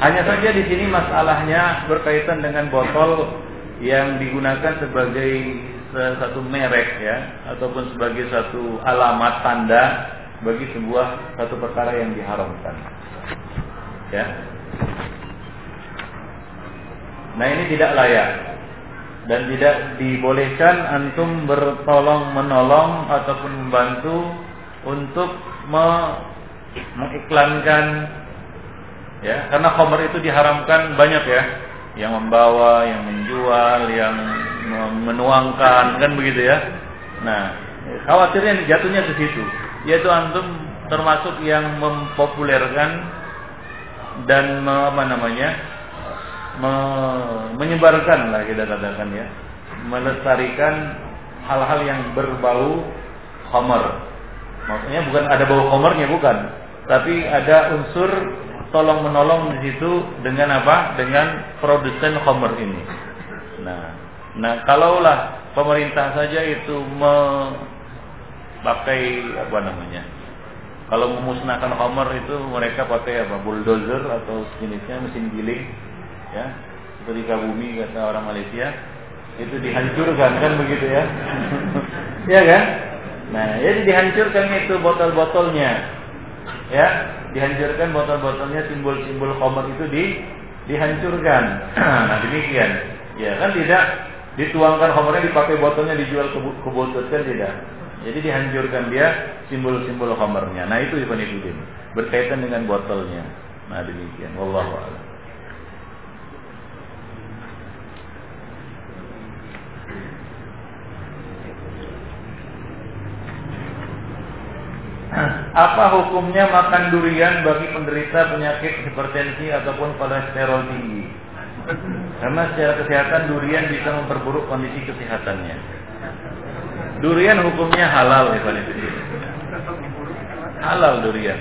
Hanya saja di sini masalahnya berkaitan dengan botol yang digunakan sebagai satu merek ya ataupun sebagai satu alamat tanda bagi sebuah satu perkara yang diharamkan. Ya. Nah ini tidak layak dan tidak dibolehkan antum bertolong menolong ataupun membantu untuk me mengiklankan ya karena khamr itu diharamkan banyak ya yang membawa, yang menjual, yang menuangkan kan begitu ya. Nah, khawatirnya jatuhnya ke situ. Yaitu antum termasuk yang mempopulerkan dan apa namanya? Me, menyebarkan lah kita katakan ya. Melestarikan hal-hal yang berbau homer. Maksudnya bukan ada bau homernya bukan, tapi ada unsur tolong menolong di situ dengan apa? Dengan produsen homer ini. Nah, nah kalaulah pemerintah saja itu memakai apa namanya? Kalau memusnahkan homer itu mereka pakai apa? Bulldozer atau jenisnya mesin giling, ya. Seperti bumi kata orang Malaysia, itu dihancurkan kan begitu ya? ya kan? Nah, jadi dihancurkan itu botol-botolnya. Ya, dihancurkan botol-botolnya simbol-simbol khomer itu di dihancurkan. nah demikian. Ya kan tidak dituangkan khomernya dipakai botolnya dijual ke, ke botol kan tidak. Jadi dihancurkan dia simbol-simbol khomernya. Nah itu Ibn Ibn berkaitan dengan botolnya. Nah demikian. Wallahu a'lam. Apa hukumnya makan durian bagi penderita penyakit hipertensi ataupun kolesterol tinggi? Karena secara kesehatan durian bisa memperburuk kondisi kesehatannya. Durian hukumnya halal ya Halal durian.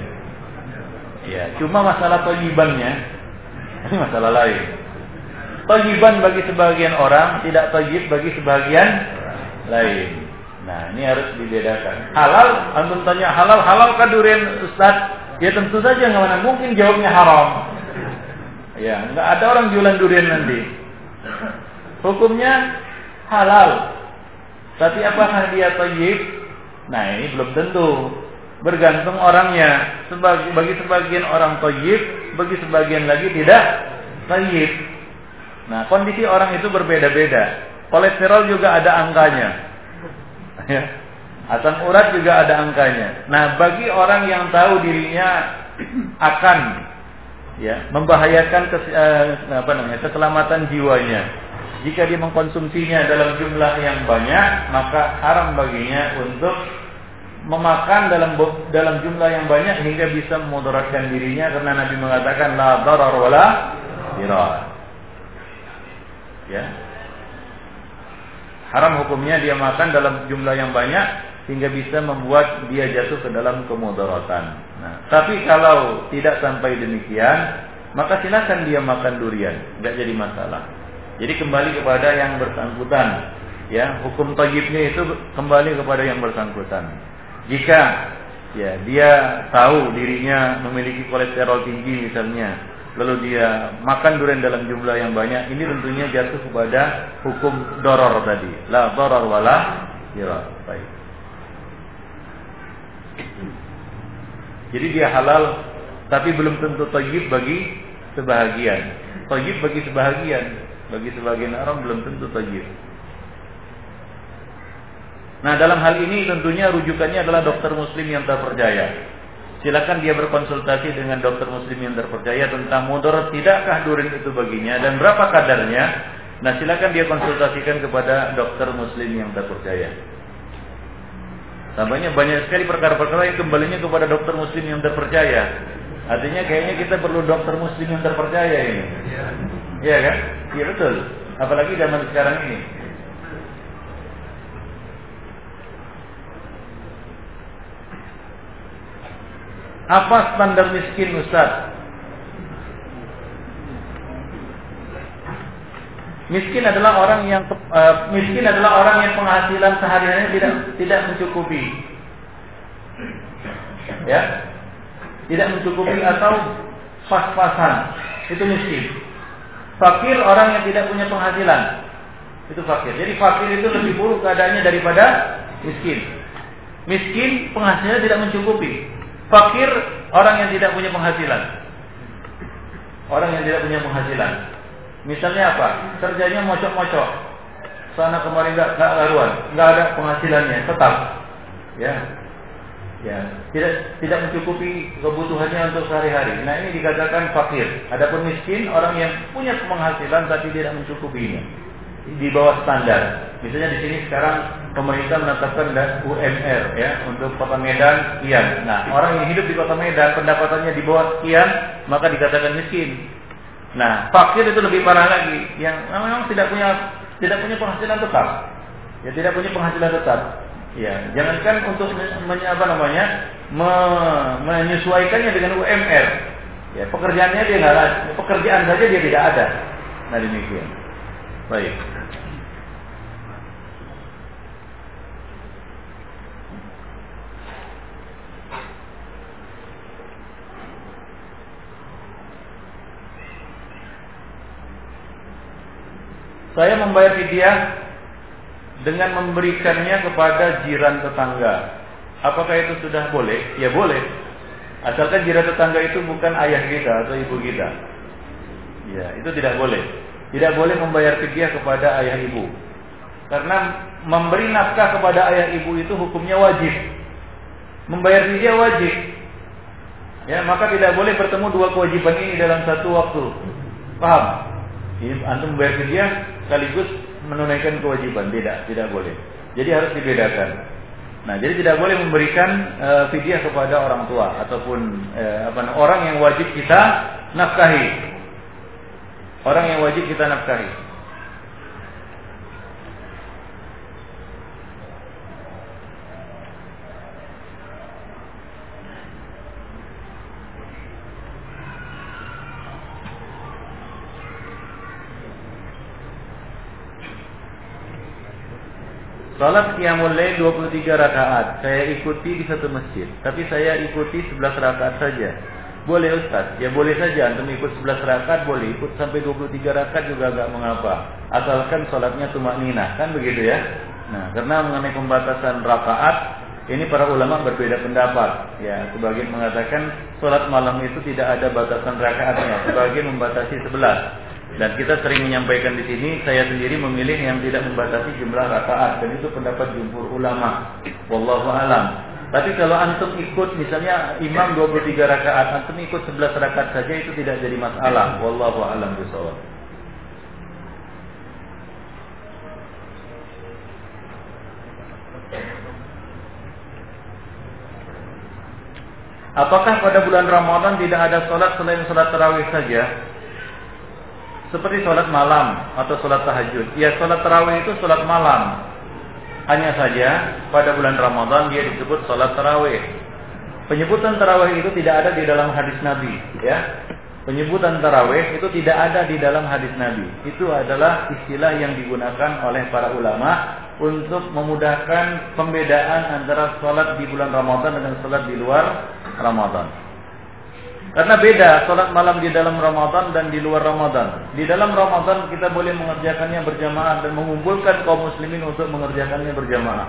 Ya, cuma masalah toyibannya ini masalah lain. Toyiban bagi sebagian orang, tidak toyib bagi sebagian lain. Nah, ini harus dibedakan. Halal, antum tanya halal, halal kan durian Ustaz? Ya tentu saja nggak mana mungkin jawabnya haram. Ya, nggak ada orang jualan durian nanti. Hukumnya halal. Tapi apakah dia tayyib? Nah, ini belum tentu. Bergantung orangnya. Sebagi, bagi sebagian orang tayyib, bagi sebagian lagi tidak tayyib. Nah, kondisi orang itu berbeda-beda. Kolesterol juga ada angkanya ya. Asam urat juga ada angkanya. Nah, bagi orang yang tahu dirinya akan ya membahayakan kes, eh, apa namanya keselamatan jiwanya, jika dia mengkonsumsinya dalam jumlah yang banyak, maka haram baginya untuk memakan dalam dalam jumlah yang banyak hingga bisa memudaratkan dirinya karena Nabi mengatakan la darar wala dirar. Ya. Haram hukumnya dia makan dalam jumlah yang banyak hingga bisa membuat dia jatuh ke dalam kemudaratan. Nah, tapi kalau tidak sampai demikian, maka silakan dia makan durian, nggak jadi masalah. Jadi kembali kepada yang bersangkutan, ya hukum tajibnya itu kembali kepada yang bersangkutan. Jika ya dia tahu dirinya memiliki kolesterol tinggi misalnya, lalu dia makan durian dalam jumlah yang banyak, ini tentunya jatuh kepada hukum doror tadi. La doror wala ya Baik. Jadi dia halal tapi belum tentu tajib bagi sebahagian. Tajib bagi sebahagian, bagi sebagian orang belum tentu tajib. Nah dalam hal ini tentunya rujukannya adalah dokter muslim yang terpercaya. Silakan dia berkonsultasi dengan dokter muslim yang terpercaya tentang mudarat tidakkah durin itu baginya dan berapa kadarnya. Nah silakan dia konsultasikan kepada dokter muslim yang terpercaya. Tampaknya banyak sekali perkara-perkara yang kembalinya kepada dokter muslim yang terpercaya. Artinya kayaknya kita perlu dokter muslim yang terpercaya ini. Iya kan? Iya betul. Apalagi zaman sekarang ini. Apa standar miskin Ustaz? Miskin adalah orang yang uh, miskin adalah orang yang penghasilan sehari-harinya tidak tidak mencukupi. Ya. Tidak mencukupi atau pas-pasan. Itu miskin. Fakir orang yang tidak punya penghasilan. Itu fakir. Jadi fakir itu lebih buruk keadaannya daripada miskin. Miskin penghasilannya tidak mencukupi. Fakir orang yang tidak punya penghasilan. Orang yang tidak punya penghasilan. Misalnya apa? Kerjanya mocok-mocok. Sana kemarin nggak nggak laruan, nggak ada penghasilannya, tetap. Ya, ya tidak tidak mencukupi kebutuhannya untuk sehari-hari. Nah ini dikatakan fakir. Adapun miskin orang yang punya penghasilan tapi tidak mencukupinya di bawah standar. Misalnya di sini sekarang pemerintah menetapkan UMR ya untuk Kota Medan sekian. Nah, orang yang hidup di Kota Medan pendapatannya di bawah sekian, maka dikatakan miskin. Nah, fakir itu lebih parah lagi, yang memang tidak punya tidak punya penghasilan tetap. Ya, tidak punya penghasilan tetap. Ya, jangankan untuk men, apa namanya? Me, menyesuaikannya dengan UMR. Ya, pekerjaannya dia nggak pekerjaan saja dia tidak ada. Nah, demikian. Baik. Saya membayar fidyah dengan memberikannya kepada jiran tetangga. Apakah itu sudah boleh? Ya boleh. Asalkan jiran tetangga itu bukan ayah kita atau ibu kita. Ya, itu tidak boleh. Tidak boleh membayar fidyah kepada ayah ibu. Karena memberi nafkah kepada ayah ibu itu hukumnya wajib. Membayar fidyah wajib. Ya, maka tidak boleh bertemu dua kewajiban ini dalam satu waktu. Paham? Antum membayar fidyah sekaligus menunaikan kewajiban. Tidak, tidak boleh. Jadi harus dibedakan. Nah, jadi tidak boleh memberikan uh, fidyah kepada orang tua ataupun uh, apa orang yang wajib kita nafkahi. Orang yang wajib kita nafkahi. Salat qiyamul lail 23 rakaat. Saya ikuti di satu masjid, tapi saya ikuti 11 rakaat saja. Boleh Ustaz? Ya boleh saja antum ikut 11 rakaat boleh, ikut sampai 23 rakaat juga agak mengapa. Asalkan salatnya tumak nina, kan begitu ya? Nah, karena mengenai pembatasan rakaat ini para ulama berbeda pendapat. Ya, sebagian mengatakan salat malam itu tidak ada batasan rakaatnya, sebagian membatasi 11. Dan kita sering menyampaikan di sini, saya sendiri memilih yang tidak membatasi jumlah rakaat dan itu pendapat jumhur ulama. Wallahu alam. Tapi kalau antum ikut misalnya imam 23 rakaat, antum ikut 11 rakaat saja itu tidak jadi masalah. Wallahu alam bisawab. Apakah pada bulan Ramadan tidak ada sholat selain sholat tarawih saja? Seperti sholat malam atau sholat tahajud. Ya sholat tarawih itu sholat malam. Hanya saja pada bulan Ramadan dia disebut sholat tarawih. Penyebutan tarawih itu tidak ada di dalam hadis Nabi. Ya, penyebutan tarawih itu tidak ada di dalam hadis Nabi. Itu adalah istilah yang digunakan oleh para ulama untuk memudahkan pembedaan antara sholat di bulan Ramadan dengan sholat di luar Ramadan. Karena beda sholat malam di dalam Ramadan dan di luar Ramadan. Di dalam Ramadan kita boleh mengerjakannya berjamaah dan mengumpulkan kaum muslimin untuk mengerjakannya berjamaah.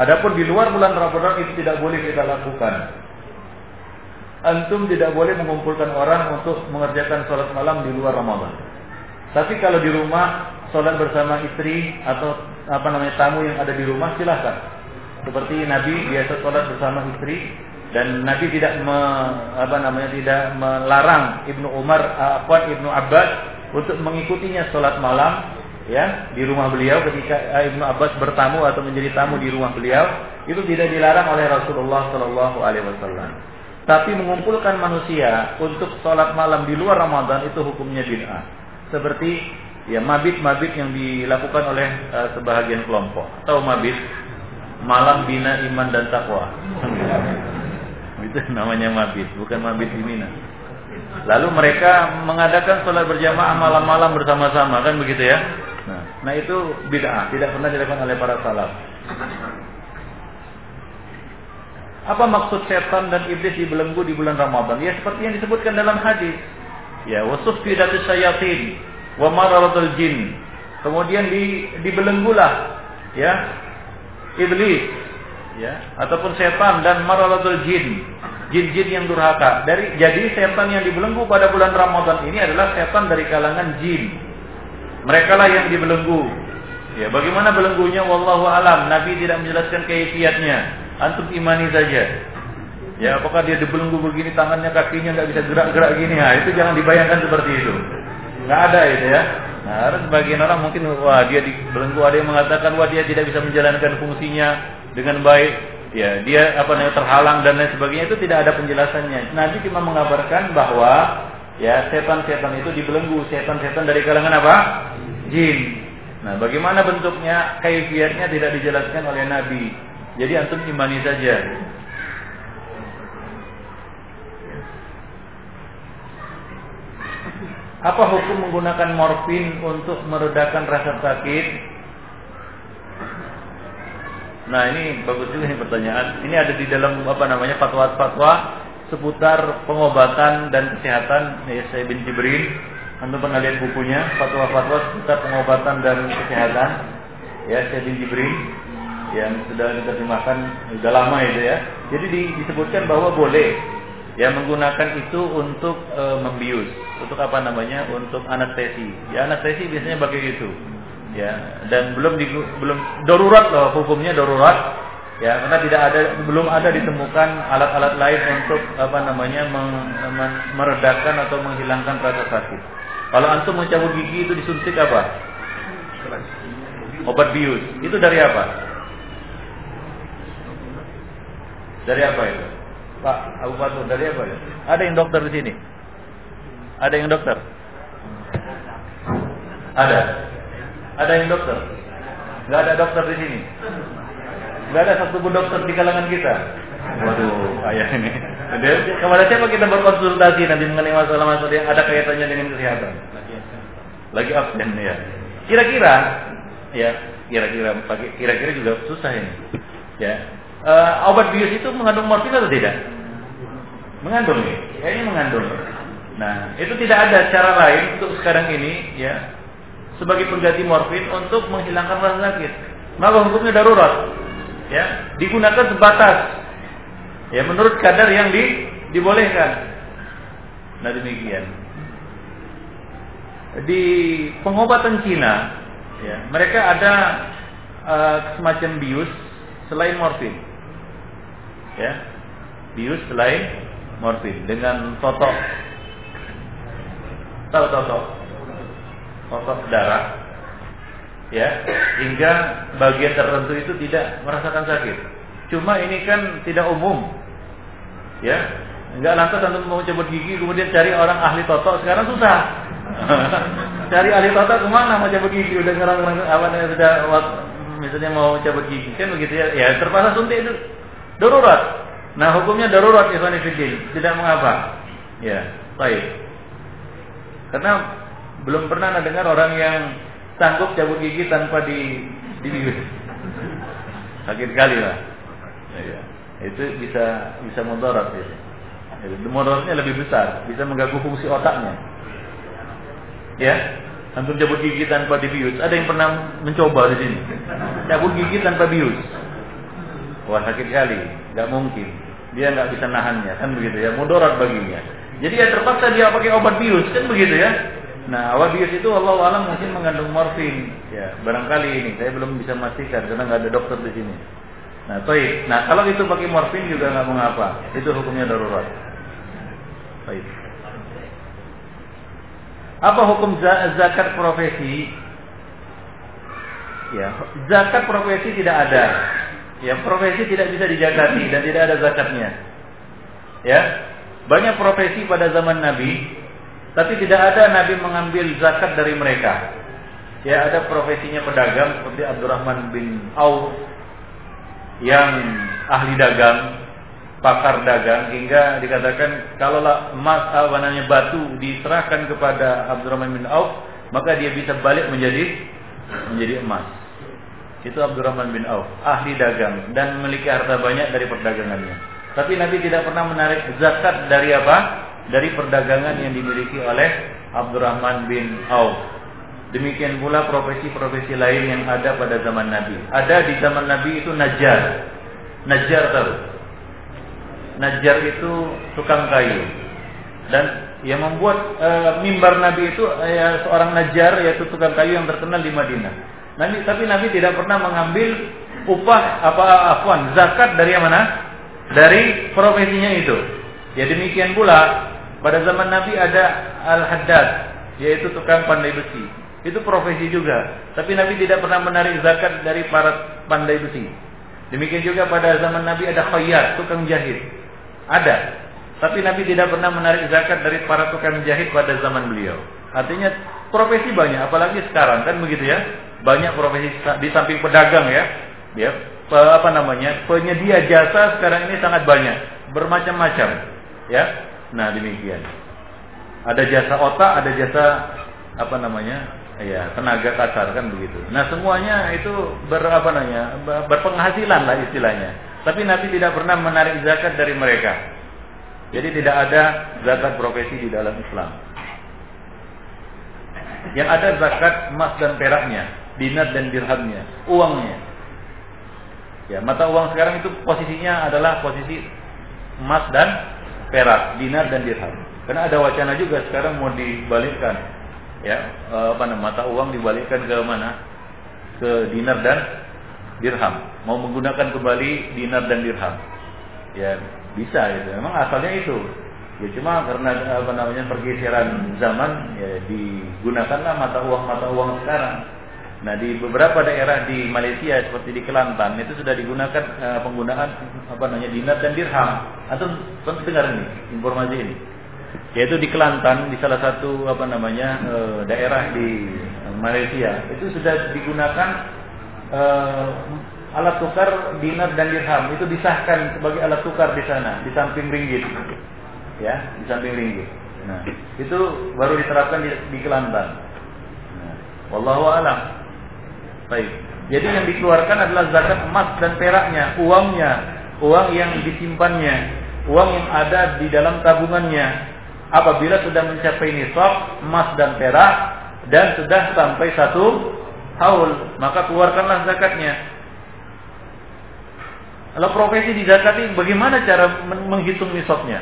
Adapun di luar bulan Ramadan itu tidak boleh kita lakukan. Antum tidak boleh mengumpulkan orang untuk mengerjakan sholat malam di luar Ramadan. Tapi kalau di rumah sholat bersama istri atau apa namanya tamu yang ada di rumah silahkan. Seperti Nabi biasa sholat bersama istri dan Nabi tidak me, apa namanya tidak melarang Ibnu Umar apa Ibnu Abbas untuk mengikutinya sholat malam ya di rumah beliau ketika eh, Ibnu Abbas bertamu atau menjadi tamu di rumah beliau itu tidak dilarang oleh Rasulullah Shallallahu Alaihi Wasallam. Tapi mengumpulkan manusia untuk sholat malam di luar Ramadan itu hukumnya bid'ah. Seperti ya mabit-mabit yang dilakukan oleh uh, sebahagian kelompok atau mabit malam bina iman dan takwa. Itu namanya mabit, bukan mabit di Mina. Lalu mereka mengadakan sholat berjamaah malam-malam bersama-sama, kan begitu ya? Nah, nah itu bid'ah, tidak pernah dilakukan oleh para salaf. Apa maksud setan dan iblis dibelenggu di bulan Ramadan? Ya seperti yang disebutkan dalam hadis. Ya, wasuffidatus syayatin wa jin. Kemudian di, dibelenggulah ya iblis ya. Ataupun setan dan maralatul jin. Jin-jin yang durhaka. Dari jadi setan yang dibelenggu pada bulan Ramadan ini adalah setan dari kalangan jin. Mereka lah yang dibelenggu. Ya bagaimana belenggunya? Wallahu alam. Nabi tidak menjelaskan kaifiatnya. Antum imani saja. Ya apakah dia dibelenggu begini tangannya kakinya nggak bisa gerak-gerak gini? Ya itu jangan dibayangkan seperti itu. Nggak ada itu ya. Nah sebagian orang mungkin wah dia dibelenggu ada yang mengatakan wah dia tidak bisa menjalankan fungsinya dengan baik, ya dia apa namanya terhalang dan lain sebagainya itu tidak ada penjelasannya. Nabi cuma mengabarkan bahwa ya setan-setan itu dibelenggu, setan-setan dari kalangan apa? Jin. Nah, bagaimana bentuknya, kaifiatnya tidak dijelaskan oleh Nabi. Jadi antum imani saja. Apa hukum menggunakan morfin untuk meredakan rasa sakit Nah ini bagus juga nih pertanyaan. Ini ada di dalam apa namanya fatwa-fatwa seputar pengobatan dan kesehatan ya, saya bin Jibrin. Anda pernah lihat bukunya fatwa-fatwa seputar pengobatan dan kesehatan ya saya bin Jibrin yang sudah diterjemahkan sudah lama itu ya. Jadi di, disebutkan bahwa boleh ya menggunakan itu untuk e, membius, untuk apa namanya? Untuk anestesi. Ya anestesi biasanya pakai itu ya dan belum di, belum darurat loh hukumnya darurat ya karena tidak ada belum ada ditemukan alat-alat lain untuk apa namanya meng, meredakan atau menghilangkan rasa sakit. Kalau antum mencabut gigi itu disuntik apa? Obat bius. Itu dari apa? Dari apa itu? Pak Abu Fatul dari apa ya? Ada yang dokter di sini? Ada yang dokter? Ada. Ada yang dokter? Gak ada dokter di sini. Gak ada satu pun dokter di kalangan kita. Waduh, ayah ini. Kepada siapa kita berkonsultasi nanti mengenai masalah-masalah yang ada kaitannya dengan kesehatan? Lagi absen ya. Kira-kira, ya, kira-kira, kira-kira juga susah ini. Ya, uh, obat bius itu mengandung morfin atau tidak? Mengandung ya, kayaknya mengandung. Nah, itu tidak ada cara lain untuk sekarang ini, ya, sebagai pengganti morfin untuk menghilangkan rasa sakit. Maka hukumnya darurat. Ya, digunakan sebatas ya menurut kadar yang di, dibolehkan. Nah demikian. Di pengobatan Cina, ya, mereka ada uh, semacam bius selain morfin. Ya, bius selain morfin dengan totok. Tahu totok? Otot darah ya hingga bagian tertentu itu tidak merasakan sakit. Cuma ini kan tidak umum. Ya. Enggak lantas antum mau cabut gigi kemudian cari orang ahli toto sekarang susah. cari ahli toto ke mana mau cabut gigi udah ngerang apa namanya sudah misalnya mau cabut gigi kan begitu ya ya terpaksa suntik itu darurat. Nah hukumnya darurat Ikhwan tidak mengapa. Ya, baik. Karena belum pernah ada dengar orang yang sanggup cabut gigi tanpa di dibius. Sakit kali lah. Ya, itu bisa bisa mudarat ya. Mudaratnya lebih besar, bisa mengganggu fungsi otaknya. Ya, antum cabut gigi tanpa dibius. Ada yang pernah mencoba di sini? Cabut gigi tanpa bius. Wah sakit kali, nggak mungkin. Dia nggak bisa nahannya, kan begitu ya. Mudarat baginya. Jadi ya terpaksa dia pakai obat bius, kan begitu ya. Nah, obat bius itu Allah alam mungkin mengandung morfin. Ya, barangkali ini saya belum bisa memastikan karena nggak ada dokter di sini. Nah, toy. Nah, kalau itu pakai morfin juga nggak mengapa. Itu hukumnya darurat. Baik. Apa hukum zakat profesi? Ya, zakat profesi tidak ada. Ya, profesi tidak bisa dijakati dan tidak ada zakatnya. Ya, banyak profesi pada zaman Nabi, tapi tidak ada Nabi mengambil zakat dari mereka. Ya, ada profesinya pedagang seperti Abdurrahman bin Auf yang ahli dagang, pakar dagang hingga dikatakan kalaulah emas apa namanya batu diserahkan kepada Abdurrahman bin Auf, maka dia bisa balik menjadi menjadi emas. Itu Abdurrahman bin Auf, ahli dagang dan memiliki harta banyak dari perdagangannya. Tapi Nabi tidak pernah menarik zakat dari apa? Dari perdagangan yang dimiliki oleh Abdurrahman bin Auf. Demikian pula profesi-profesi lain yang ada pada zaman Nabi. Ada di zaman Nabi itu Najjar. Najjar tahu. Najjar itu tukang kayu. Dan yang membuat e, mimbar Nabi itu e, seorang Najjar yaitu tukang kayu yang terkenal di Madinah. Nabi, tapi Nabi tidak pernah mengambil upah apa afwan zakat dari mana? Dari profesinya itu. Ya demikian pula pada zaman Nabi ada al-haddad yaitu tukang pandai besi. Itu profesi juga. Tapi Nabi tidak pernah menarik zakat dari para pandai besi. Demikian juga pada zaman Nabi ada khayyat, tukang jahit. Ada. Tapi Nabi tidak pernah menarik zakat dari para tukang jahit pada zaman beliau. Artinya profesi banyak, apalagi sekarang kan begitu ya. Banyak profesi di samping pedagang ya. Ya, apa namanya? Penyedia jasa sekarang ini sangat banyak, bermacam-macam. Ya. Nah, demikian. Ada jasa otak, ada jasa apa namanya? ya tenaga kasar kan begitu. Nah semuanya itu ber apa namanya berpenghasilan lah istilahnya. Tapi Nabi tidak pernah menarik zakat dari mereka. Jadi tidak ada zakat profesi di dalam Islam. Yang ada zakat emas dan peraknya, dinar dan dirhamnya, uangnya. Ya, mata uang sekarang itu posisinya adalah posisi emas dan perak, dinar dan dirham. Karena ada wacana juga sekarang mau dibalikkan. Ya eh, apa namanya mata uang dibalikkan ke mana? Ke dinar dan dirham. Mau menggunakan kembali dinar dan dirham. Ya bisa itu memang asalnya itu. Ya cuma karena apa namanya pergeseran zaman ya digunakanlah mata uang mata uang sekarang. Nah di beberapa daerah di Malaysia seperti di Kelantan itu sudah digunakan uh, penggunaan apa namanya dinar dan dirham atau dengar ini informasi ini. Yaitu di Kelantan di salah satu apa namanya e, daerah di Malaysia itu sudah digunakan e, alat tukar dinar dan dirham. Itu disahkan sebagai alat tukar di sana di samping ringgit. Ya di samping ringgit. Nah itu baru diterapkan di, di Kelantan. Nah, wallahu alam. Baik. Jadi yang dikeluarkan adalah zakat emas dan peraknya uangnya uang yang disimpannya uang yang ada di dalam tabungannya apabila sudah mencapai nisab emas dan perak dan sudah sampai satu haul maka keluarkanlah zakatnya. Kalau profesi dizakati bagaimana cara menghitung nisabnya?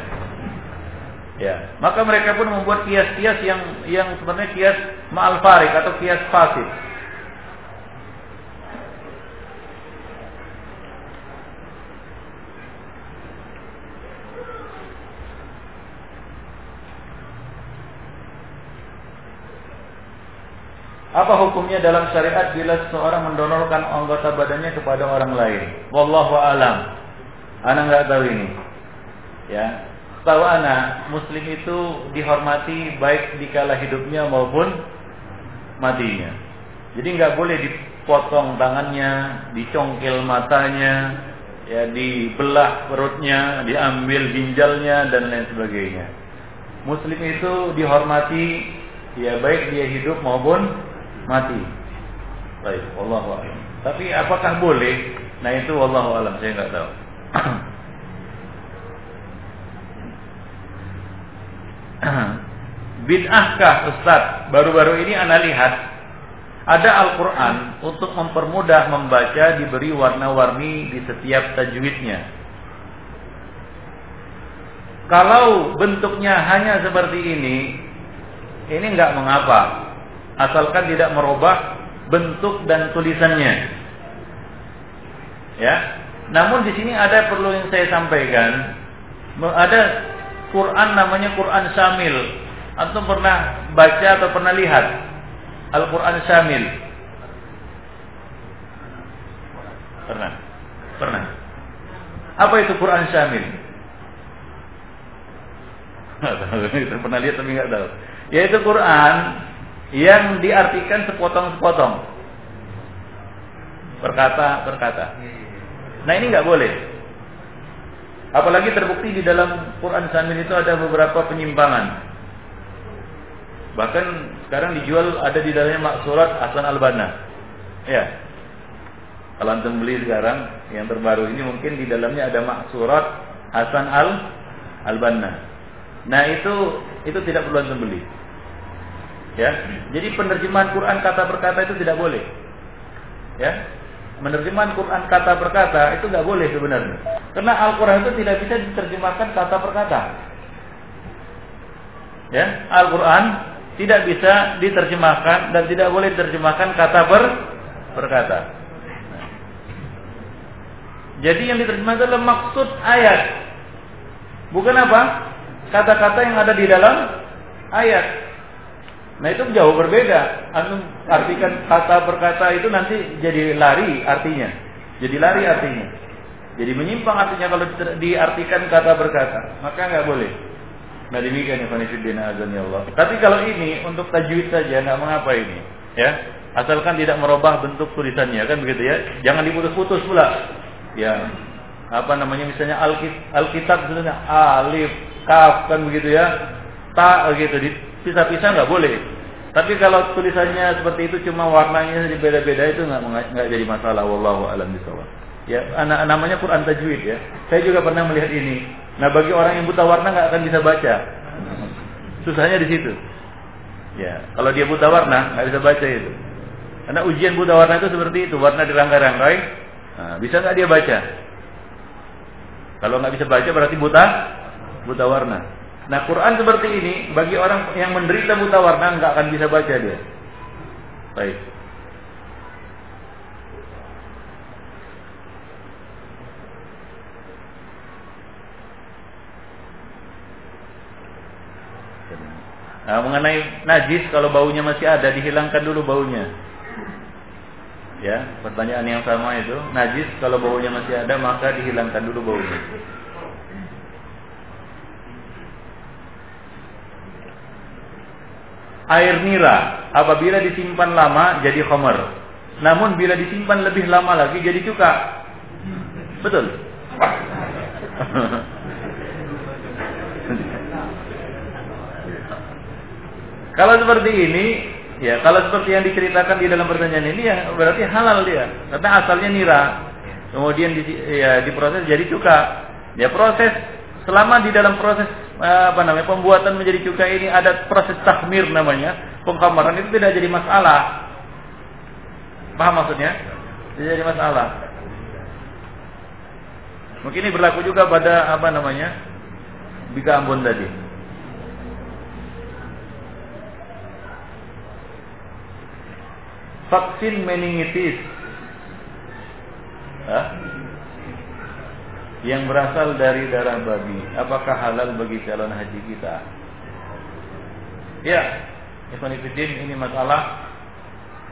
Ya maka mereka pun membuat kias-kias yang yang sebenarnya kias ma'al farik atau kias fasid Apa hukumnya dalam syariat bila seseorang mendonorkan anggota badannya kepada orang lain? Wallahu alam. Ana nggak tahu ini. Ya. setahu anak muslim itu dihormati baik di kala hidupnya maupun matinya. Jadi nggak boleh dipotong tangannya, dicongkel matanya, ya dibelah perutnya, diambil ginjalnya dan lain sebagainya. Muslim itu dihormati ya baik dia hidup maupun mati. Baik, wallahu a'lam. Tapi apakah boleh? Nah itu wallahu a'lam, saya nggak tahu. Bid'ahkah Ustaz? Baru-baru ini Anda lihat ada Al-Quran untuk mempermudah membaca diberi warna-warni di setiap tajwidnya. Kalau bentuknya hanya seperti ini, ini nggak mengapa, asalkan tidak merubah bentuk dan tulisannya. Ya, namun di sini ada perlu yang saya sampaikan, ada Quran namanya Quran Syamil. Antum pernah baca atau pernah lihat Al-Quran Syamil? Pernah? Pernah? Apa itu Quran Syamil? pernah lihat tapi nggak tahu. Yaitu Quran yang diartikan sepotong-sepotong. Perkata. Nah ini nggak boleh. Apalagi terbukti di dalam Quran Syamil itu ada beberapa penyimpangan. Bahkan sekarang dijual ada di dalamnya maksurat Hasan Al-Banna. Ya. Kalau antum beli sekarang yang terbaru ini mungkin di dalamnya ada maksurat Hasan Al Al-Banna. Nah, itu itu tidak perlu antum beli. Ya. Jadi penerjemahan Quran kata per kata itu tidak boleh. Ya. Menerjemahkan Quran kata per kata itu nggak boleh sebenarnya. Karena Al-Quran itu tidak bisa diterjemahkan kata per kata. Ya, Al-Quran tidak bisa diterjemahkan dan tidak boleh diterjemahkan kata per perkata. Jadi yang diterjemahkan adalah maksud ayat. Bukan apa? Kata-kata yang ada di dalam ayat. Nah itu jauh berbeda. Anu artikan kata per kata itu nanti jadi lari artinya. Jadi lari artinya. Jadi menyimpang artinya kalau diartikan kata berkata. Maka nggak boleh. Nah demikian ya Fanifidin azan ya Allah. Tapi kalau ini untuk tajwid saja nggak mengapa ini, ya. Asalkan tidak merubah bentuk tulisannya kan begitu ya. Jangan diputus-putus pula. Ya. Apa namanya misalnya Alkitab sebenarnya alif, kaf kan begitu ya. Ta gitu dipisah-pisah nggak boleh. Tapi kalau tulisannya seperti itu cuma warnanya beda-beda itu nggak nggak jadi masalah. Wallahu a'lam bishawab. Ya, anak namanya Quran tajwid ya. Saya juga pernah melihat ini. Nah, bagi orang yang buta warna nggak akan bisa baca. Susahnya di situ. Ya, kalau dia buta warna nggak bisa baca itu. Karena ujian buta warna itu seperti itu, warna dirangkai-rangkai. Nah, bisa nggak dia baca? Kalau nggak bisa baca berarti buta, buta warna. Nah, Quran seperti ini bagi orang yang menderita buta warna nggak akan bisa baca dia. Baik. Nah, mengenai najis kalau baunya masih ada dihilangkan dulu baunya. Ya, pertanyaan yang sama itu, najis kalau baunya masih ada maka dihilangkan dulu baunya. Air nira apabila disimpan lama jadi khamar. Namun bila disimpan lebih lama lagi jadi cuka. Betul. Kalau seperti ini, ya kalau seperti yang diceritakan di dalam pertanyaan ini ya berarti halal dia. Karena asalnya nira. Kemudian di, ya, diproses jadi cuka. Ya proses selama di dalam proses apa namanya pembuatan menjadi cuka ini ada proses tahmir namanya, pengkamaran itu tidak jadi masalah. Paham maksudnya? Tidak jadi masalah. Mungkin ini berlaku juga pada apa namanya? Bika Ambon tadi. vaksin meningitis Hah? Yang berasal dari darah babi apakah halal bagi calon haji kita ya Ikhwanifidin ini masalah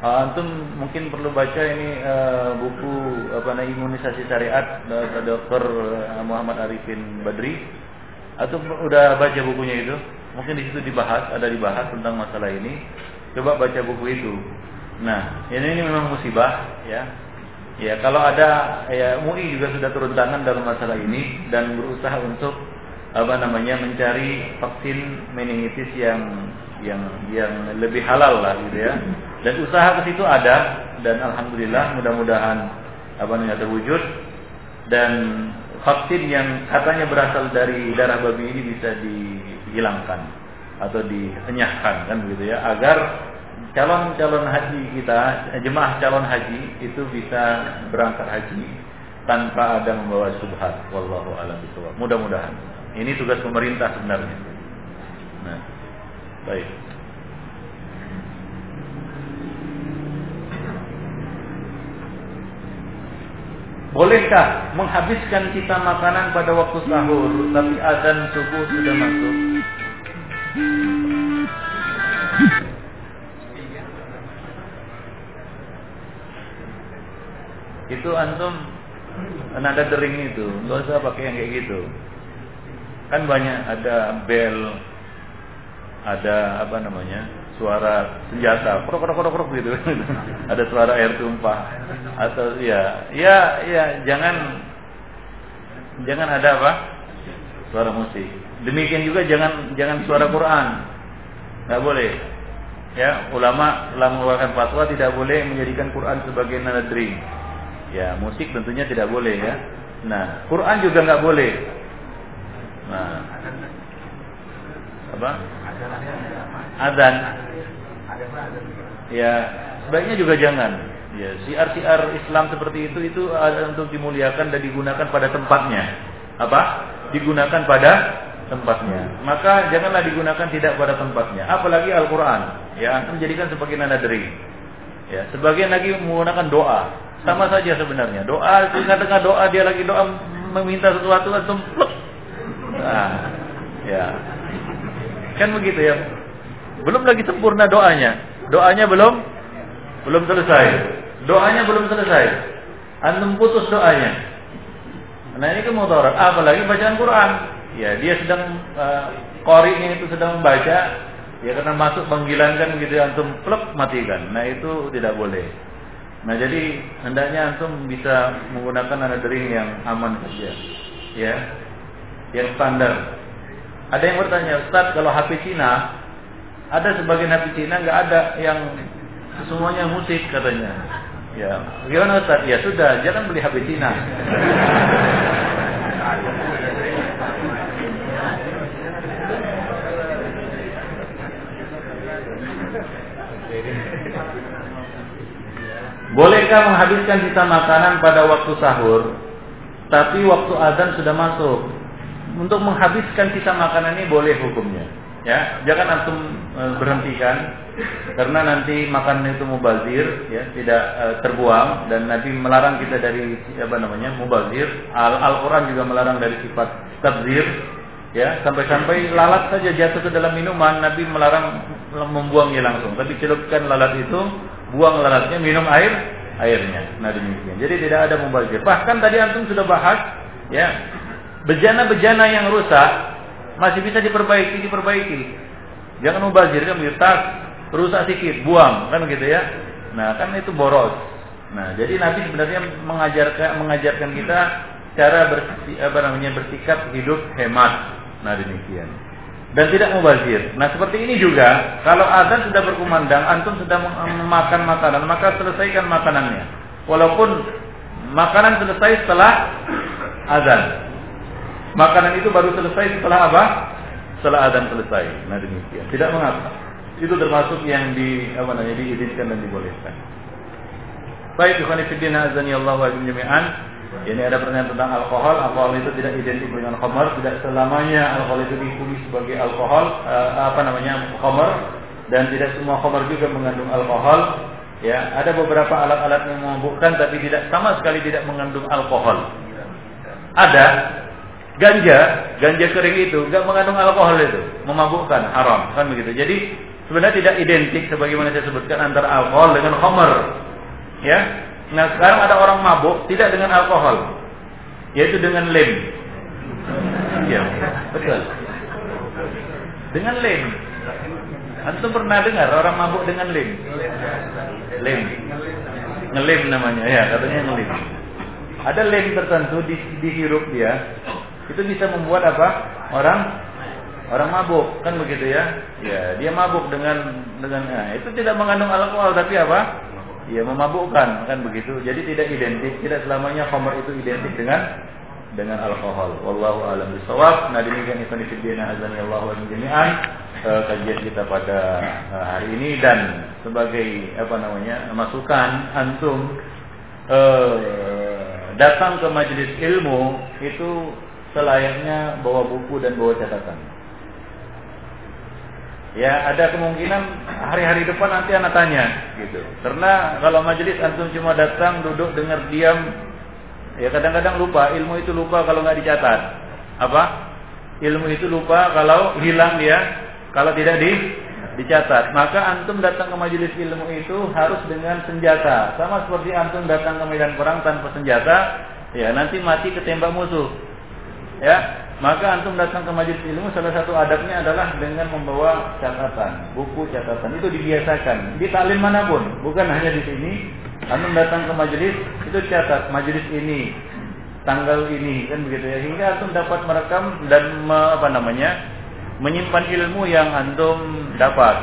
uh, antum mungkin perlu baca ini uh, buku apa namanya imunisasi syariat dari Dr. Muhammad Arifin Badri Atau udah baca bukunya itu? Mungkin di situ dibahas, ada dibahas tentang masalah ini. Coba baca buku itu. Nah, ini, ini memang musibah ya. Ya, kalau ada ya MUI juga sudah turun tangan dalam masalah ini dan berusaha untuk apa namanya mencari vaksin meningitis yang yang yang lebih halal lah gitu ya. Dan usaha ke situ ada dan alhamdulillah mudah-mudahan apa namanya terwujud dan vaksin yang katanya berasal dari darah babi ini bisa dihilangkan atau dienyahkan kan begitu ya agar calon-calon haji kita, jemaah calon haji itu bisa berangkat haji tanpa ada membawa subhat. Wallahu a'lam bishawab. Mudah-mudahan. Ini tugas pemerintah sebenarnya. Nah, baik. Bolehkah menghabiskan kita makanan pada waktu sahur tapi azan subuh sudah masuk? Itu antum nada dering itu. Nggak usah pakai yang kayak gitu. Kan banyak ada bel ada apa namanya suara senjata krok krok krok krok gitu. Ada suara air tumpah. Atau ya ya ya jangan jangan ada apa? Suara musik. Demikian juga jangan jangan suara Quran. Nggak boleh. Ya ulama telah mengeluarkan fatwa tidak boleh menjadikan Quran sebagai nada dering Ya, musik tentunya tidak boleh ya. Nah, Quran juga nggak boleh. Nah, apa? Adzan. Ya, sebaiknya juga jangan. Ya, siar-siar Islam seperti itu itu ada untuk dimuliakan dan digunakan pada tempatnya. Apa? Digunakan pada tempatnya. Maka janganlah digunakan tidak pada tempatnya. Apalagi Al-Qur'an. Ya, menjadikan sebagai nada. Ya, sebagian lagi menggunakan doa. Sama saja sebenarnya. Doa, tengah-tengah doa dia lagi doa meminta sesuatu langsung pluk. Nah, ya. Kan begitu ya. Belum lagi sempurna doanya. Doanya belum belum selesai. Doanya belum selesai. Antum putus doanya. Nah ini kan mudarat. Apalagi bacaan Quran. Ya dia sedang uh, qari'nya itu sedang membaca. Ya karena masuk panggilan kan gitu antum plek matikan. Nah itu tidak boleh. Nah jadi hendaknya antum bisa menggunakan nada dering yang aman saja, ya, yang standar. Ada yang bertanya, Ustaz kalau HP Cina, ada sebagian HP Cina nggak ada yang semuanya musik katanya. Ya, gimana Ustaz? Ya sudah, jangan beli HP Cina. Bolehkah menghabiskan sisa makanan pada waktu sahur, tapi waktu azan sudah masuk? Untuk menghabiskan sisa makanan ini boleh hukumnya. Ya, jangan antum e, berhentikan karena nanti makanan itu mubazir, ya, tidak e, terbuang dan Nabi melarang kita dari apa namanya mubazir. Al-Qur'an juga melarang dari sifat tabzir, ya, sampai-sampai lalat saja jatuh ke dalam minuman, Nabi melarang membuangnya langsung. Tapi celupkan lalat itu buang lalatnya, minum air airnya. Nah demikian. Jadi tidak ada mubazir. Bahkan tadi antum sudah bahas, ya bejana-bejana yang rusak masih bisa diperbaiki, diperbaiki. Jangan mubazir kan tas rusak sedikit, buang kan gitu ya. Nah kan itu boros. Nah jadi Nabi sebenarnya mengajarkan mengajarkan kita cara bersi, apa namanya bersikap hidup hemat. Nah demikian dan tidak mubazir. Nah seperti ini juga, kalau azan sudah berkumandang, antum sedang memakan makanan, maka selesaikan makanannya. Walaupun makanan selesai setelah azan. Makanan itu baru selesai setelah apa? Setelah azan selesai. Nah demikian. Tidak mengapa. Itu termasuk yang di apa namanya diizinkan dan dibolehkan. Baik, ikhwan fillah azan ya Allah wa jami'an. Ini ada pertanyaan tentang alkohol. Alkohol itu tidak identik dengan khamar. Tidak selamanya alkohol itu ditulis sebagai alkohol. Uh, apa namanya khamar. Dan tidak semua khamar juga mengandung alkohol. Ya, ada beberapa alat-alat yang memabukkan tapi tidak sama sekali tidak mengandung alkohol. Ada ganja, ganja kering itu nggak mengandung alkohol itu, memabukkan, haram, kan begitu. Jadi sebenarnya tidak identik sebagaimana saya sebutkan antara alkohol dengan khamar. Ya, Nah sekarang ada orang mabuk tidak dengan alkohol, yaitu dengan lem. jam. Betul. Dengan lem. Antum pernah dengar orang mabuk dengan lem? Lem. Ngelem namanya ya, katanya ngelem. Ada lem tertentu di, dihirup dia, itu bisa membuat apa? Orang orang mabuk kan begitu ya? Ya, dia mabuk dengan dengan nah, itu tidak mengandung alkohol tapi apa? Ya memabukkan kan begitu. Jadi tidak identik, tidak selamanya khamr itu identik dengan dengan alkohol. Wallahu a'lam bishawab. Nah demikian itu fillah azani Allah wa jami'an uh, kajian kita pada uh, hari ini dan sebagai apa namanya masukan antum uh, datang ke majelis ilmu itu selayaknya bawa buku dan bawa catatan. Ya ada kemungkinan hari-hari depan nanti anak tanya gitu. Karena kalau majelis antum cuma datang duduk dengar diam Ya kadang-kadang lupa, ilmu itu lupa kalau nggak dicatat. Apa? Ilmu itu lupa kalau hilang dia, kalau tidak di dicatat. Maka antum datang ke majelis ilmu itu harus dengan senjata. Sama seperti antum datang ke medan perang tanpa senjata, ya nanti mati ketembak musuh. Ya, maka antum datang ke majelis ilmu salah satu adabnya adalah dengan membawa catatan, buku catatan. Itu dibiasakan. Di taklim mana pun, bukan hanya di sini, Antum datang ke majelis itu catat majelis ini tanggal ini kan begitu ya. Hingga antum dapat merekam dan me, apa namanya menyimpan ilmu yang antum dapat.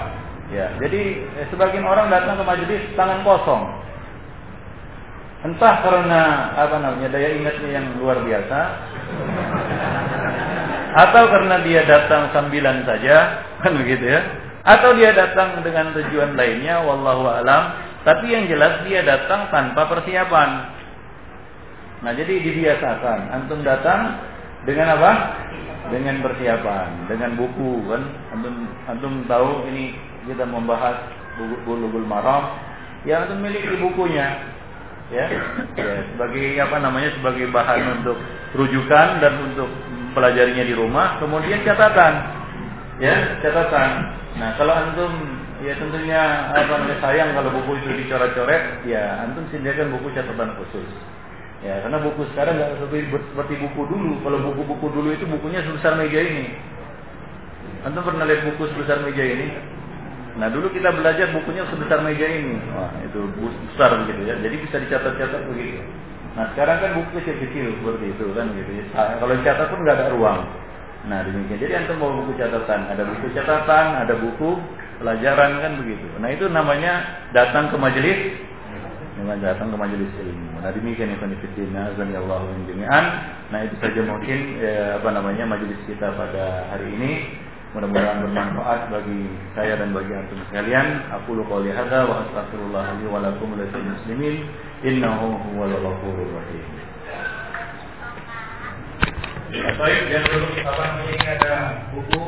Ya jadi eh, sebagian orang datang ke majelis tangan kosong. Entah karena apa namanya daya ingatnya yang luar biasa atau karena dia datang sambilan saja kan begitu ya atau dia datang dengan tujuan lainnya wallahu alam tapi yang jelas dia datang tanpa persiapan. Nah, jadi dibiasakan. Antum datang dengan apa? Dengan persiapan, dengan buku kan. Antum antum tahu ini kita membahas bulu-bulu maram. Ya antum miliki bukunya. Ya, ya, sebagai apa namanya sebagai bahan untuk rujukan dan untuk pelajarinya di rumah, kemudian catatan. Ya, catatan. Nah, kalau antum ya tentunya apa namanya sayang kalau buku itu dicoret-coret, ya antum sediakan buku catatan khusus. Ya, karena buku sekarang nggak seperti, seperti buku dulu. Kalau buku-buku dulu itu bukunya sebesar meja ini. Antum pernah lihat buku sebesar meja ini? Nah, dulu kita belajar bukunya sebesar meja ini. Wah, itu besar begitu ya. Jadi bisa dicatat-catat begitu. Nah, sekarang kan buku kecil-kecil seperti itu kan gitu ya. Nah, kalau dicatat pun nggak ada ruang. Nah, demikian. Jadi antum mau buku catatan, ada buku catatan, ada buku pelajaran kan begitu. Nah itu namanya datang ke majelis dengan datang ke majelis ilmu. Nah demikian itu nifidina azani Allah. Nah itu saja mungkin ya, apa namanya majelis kita pada hari ini. Mudah-mudahan bermanfaat bagi saya dan bagi antum sekalian. Aku lu qouli hadza wa astaghfirullah li wa lakum muslimin. Innahu huwal ghafurur rahim. Ya, baik, yang dulu apa namanya ada buku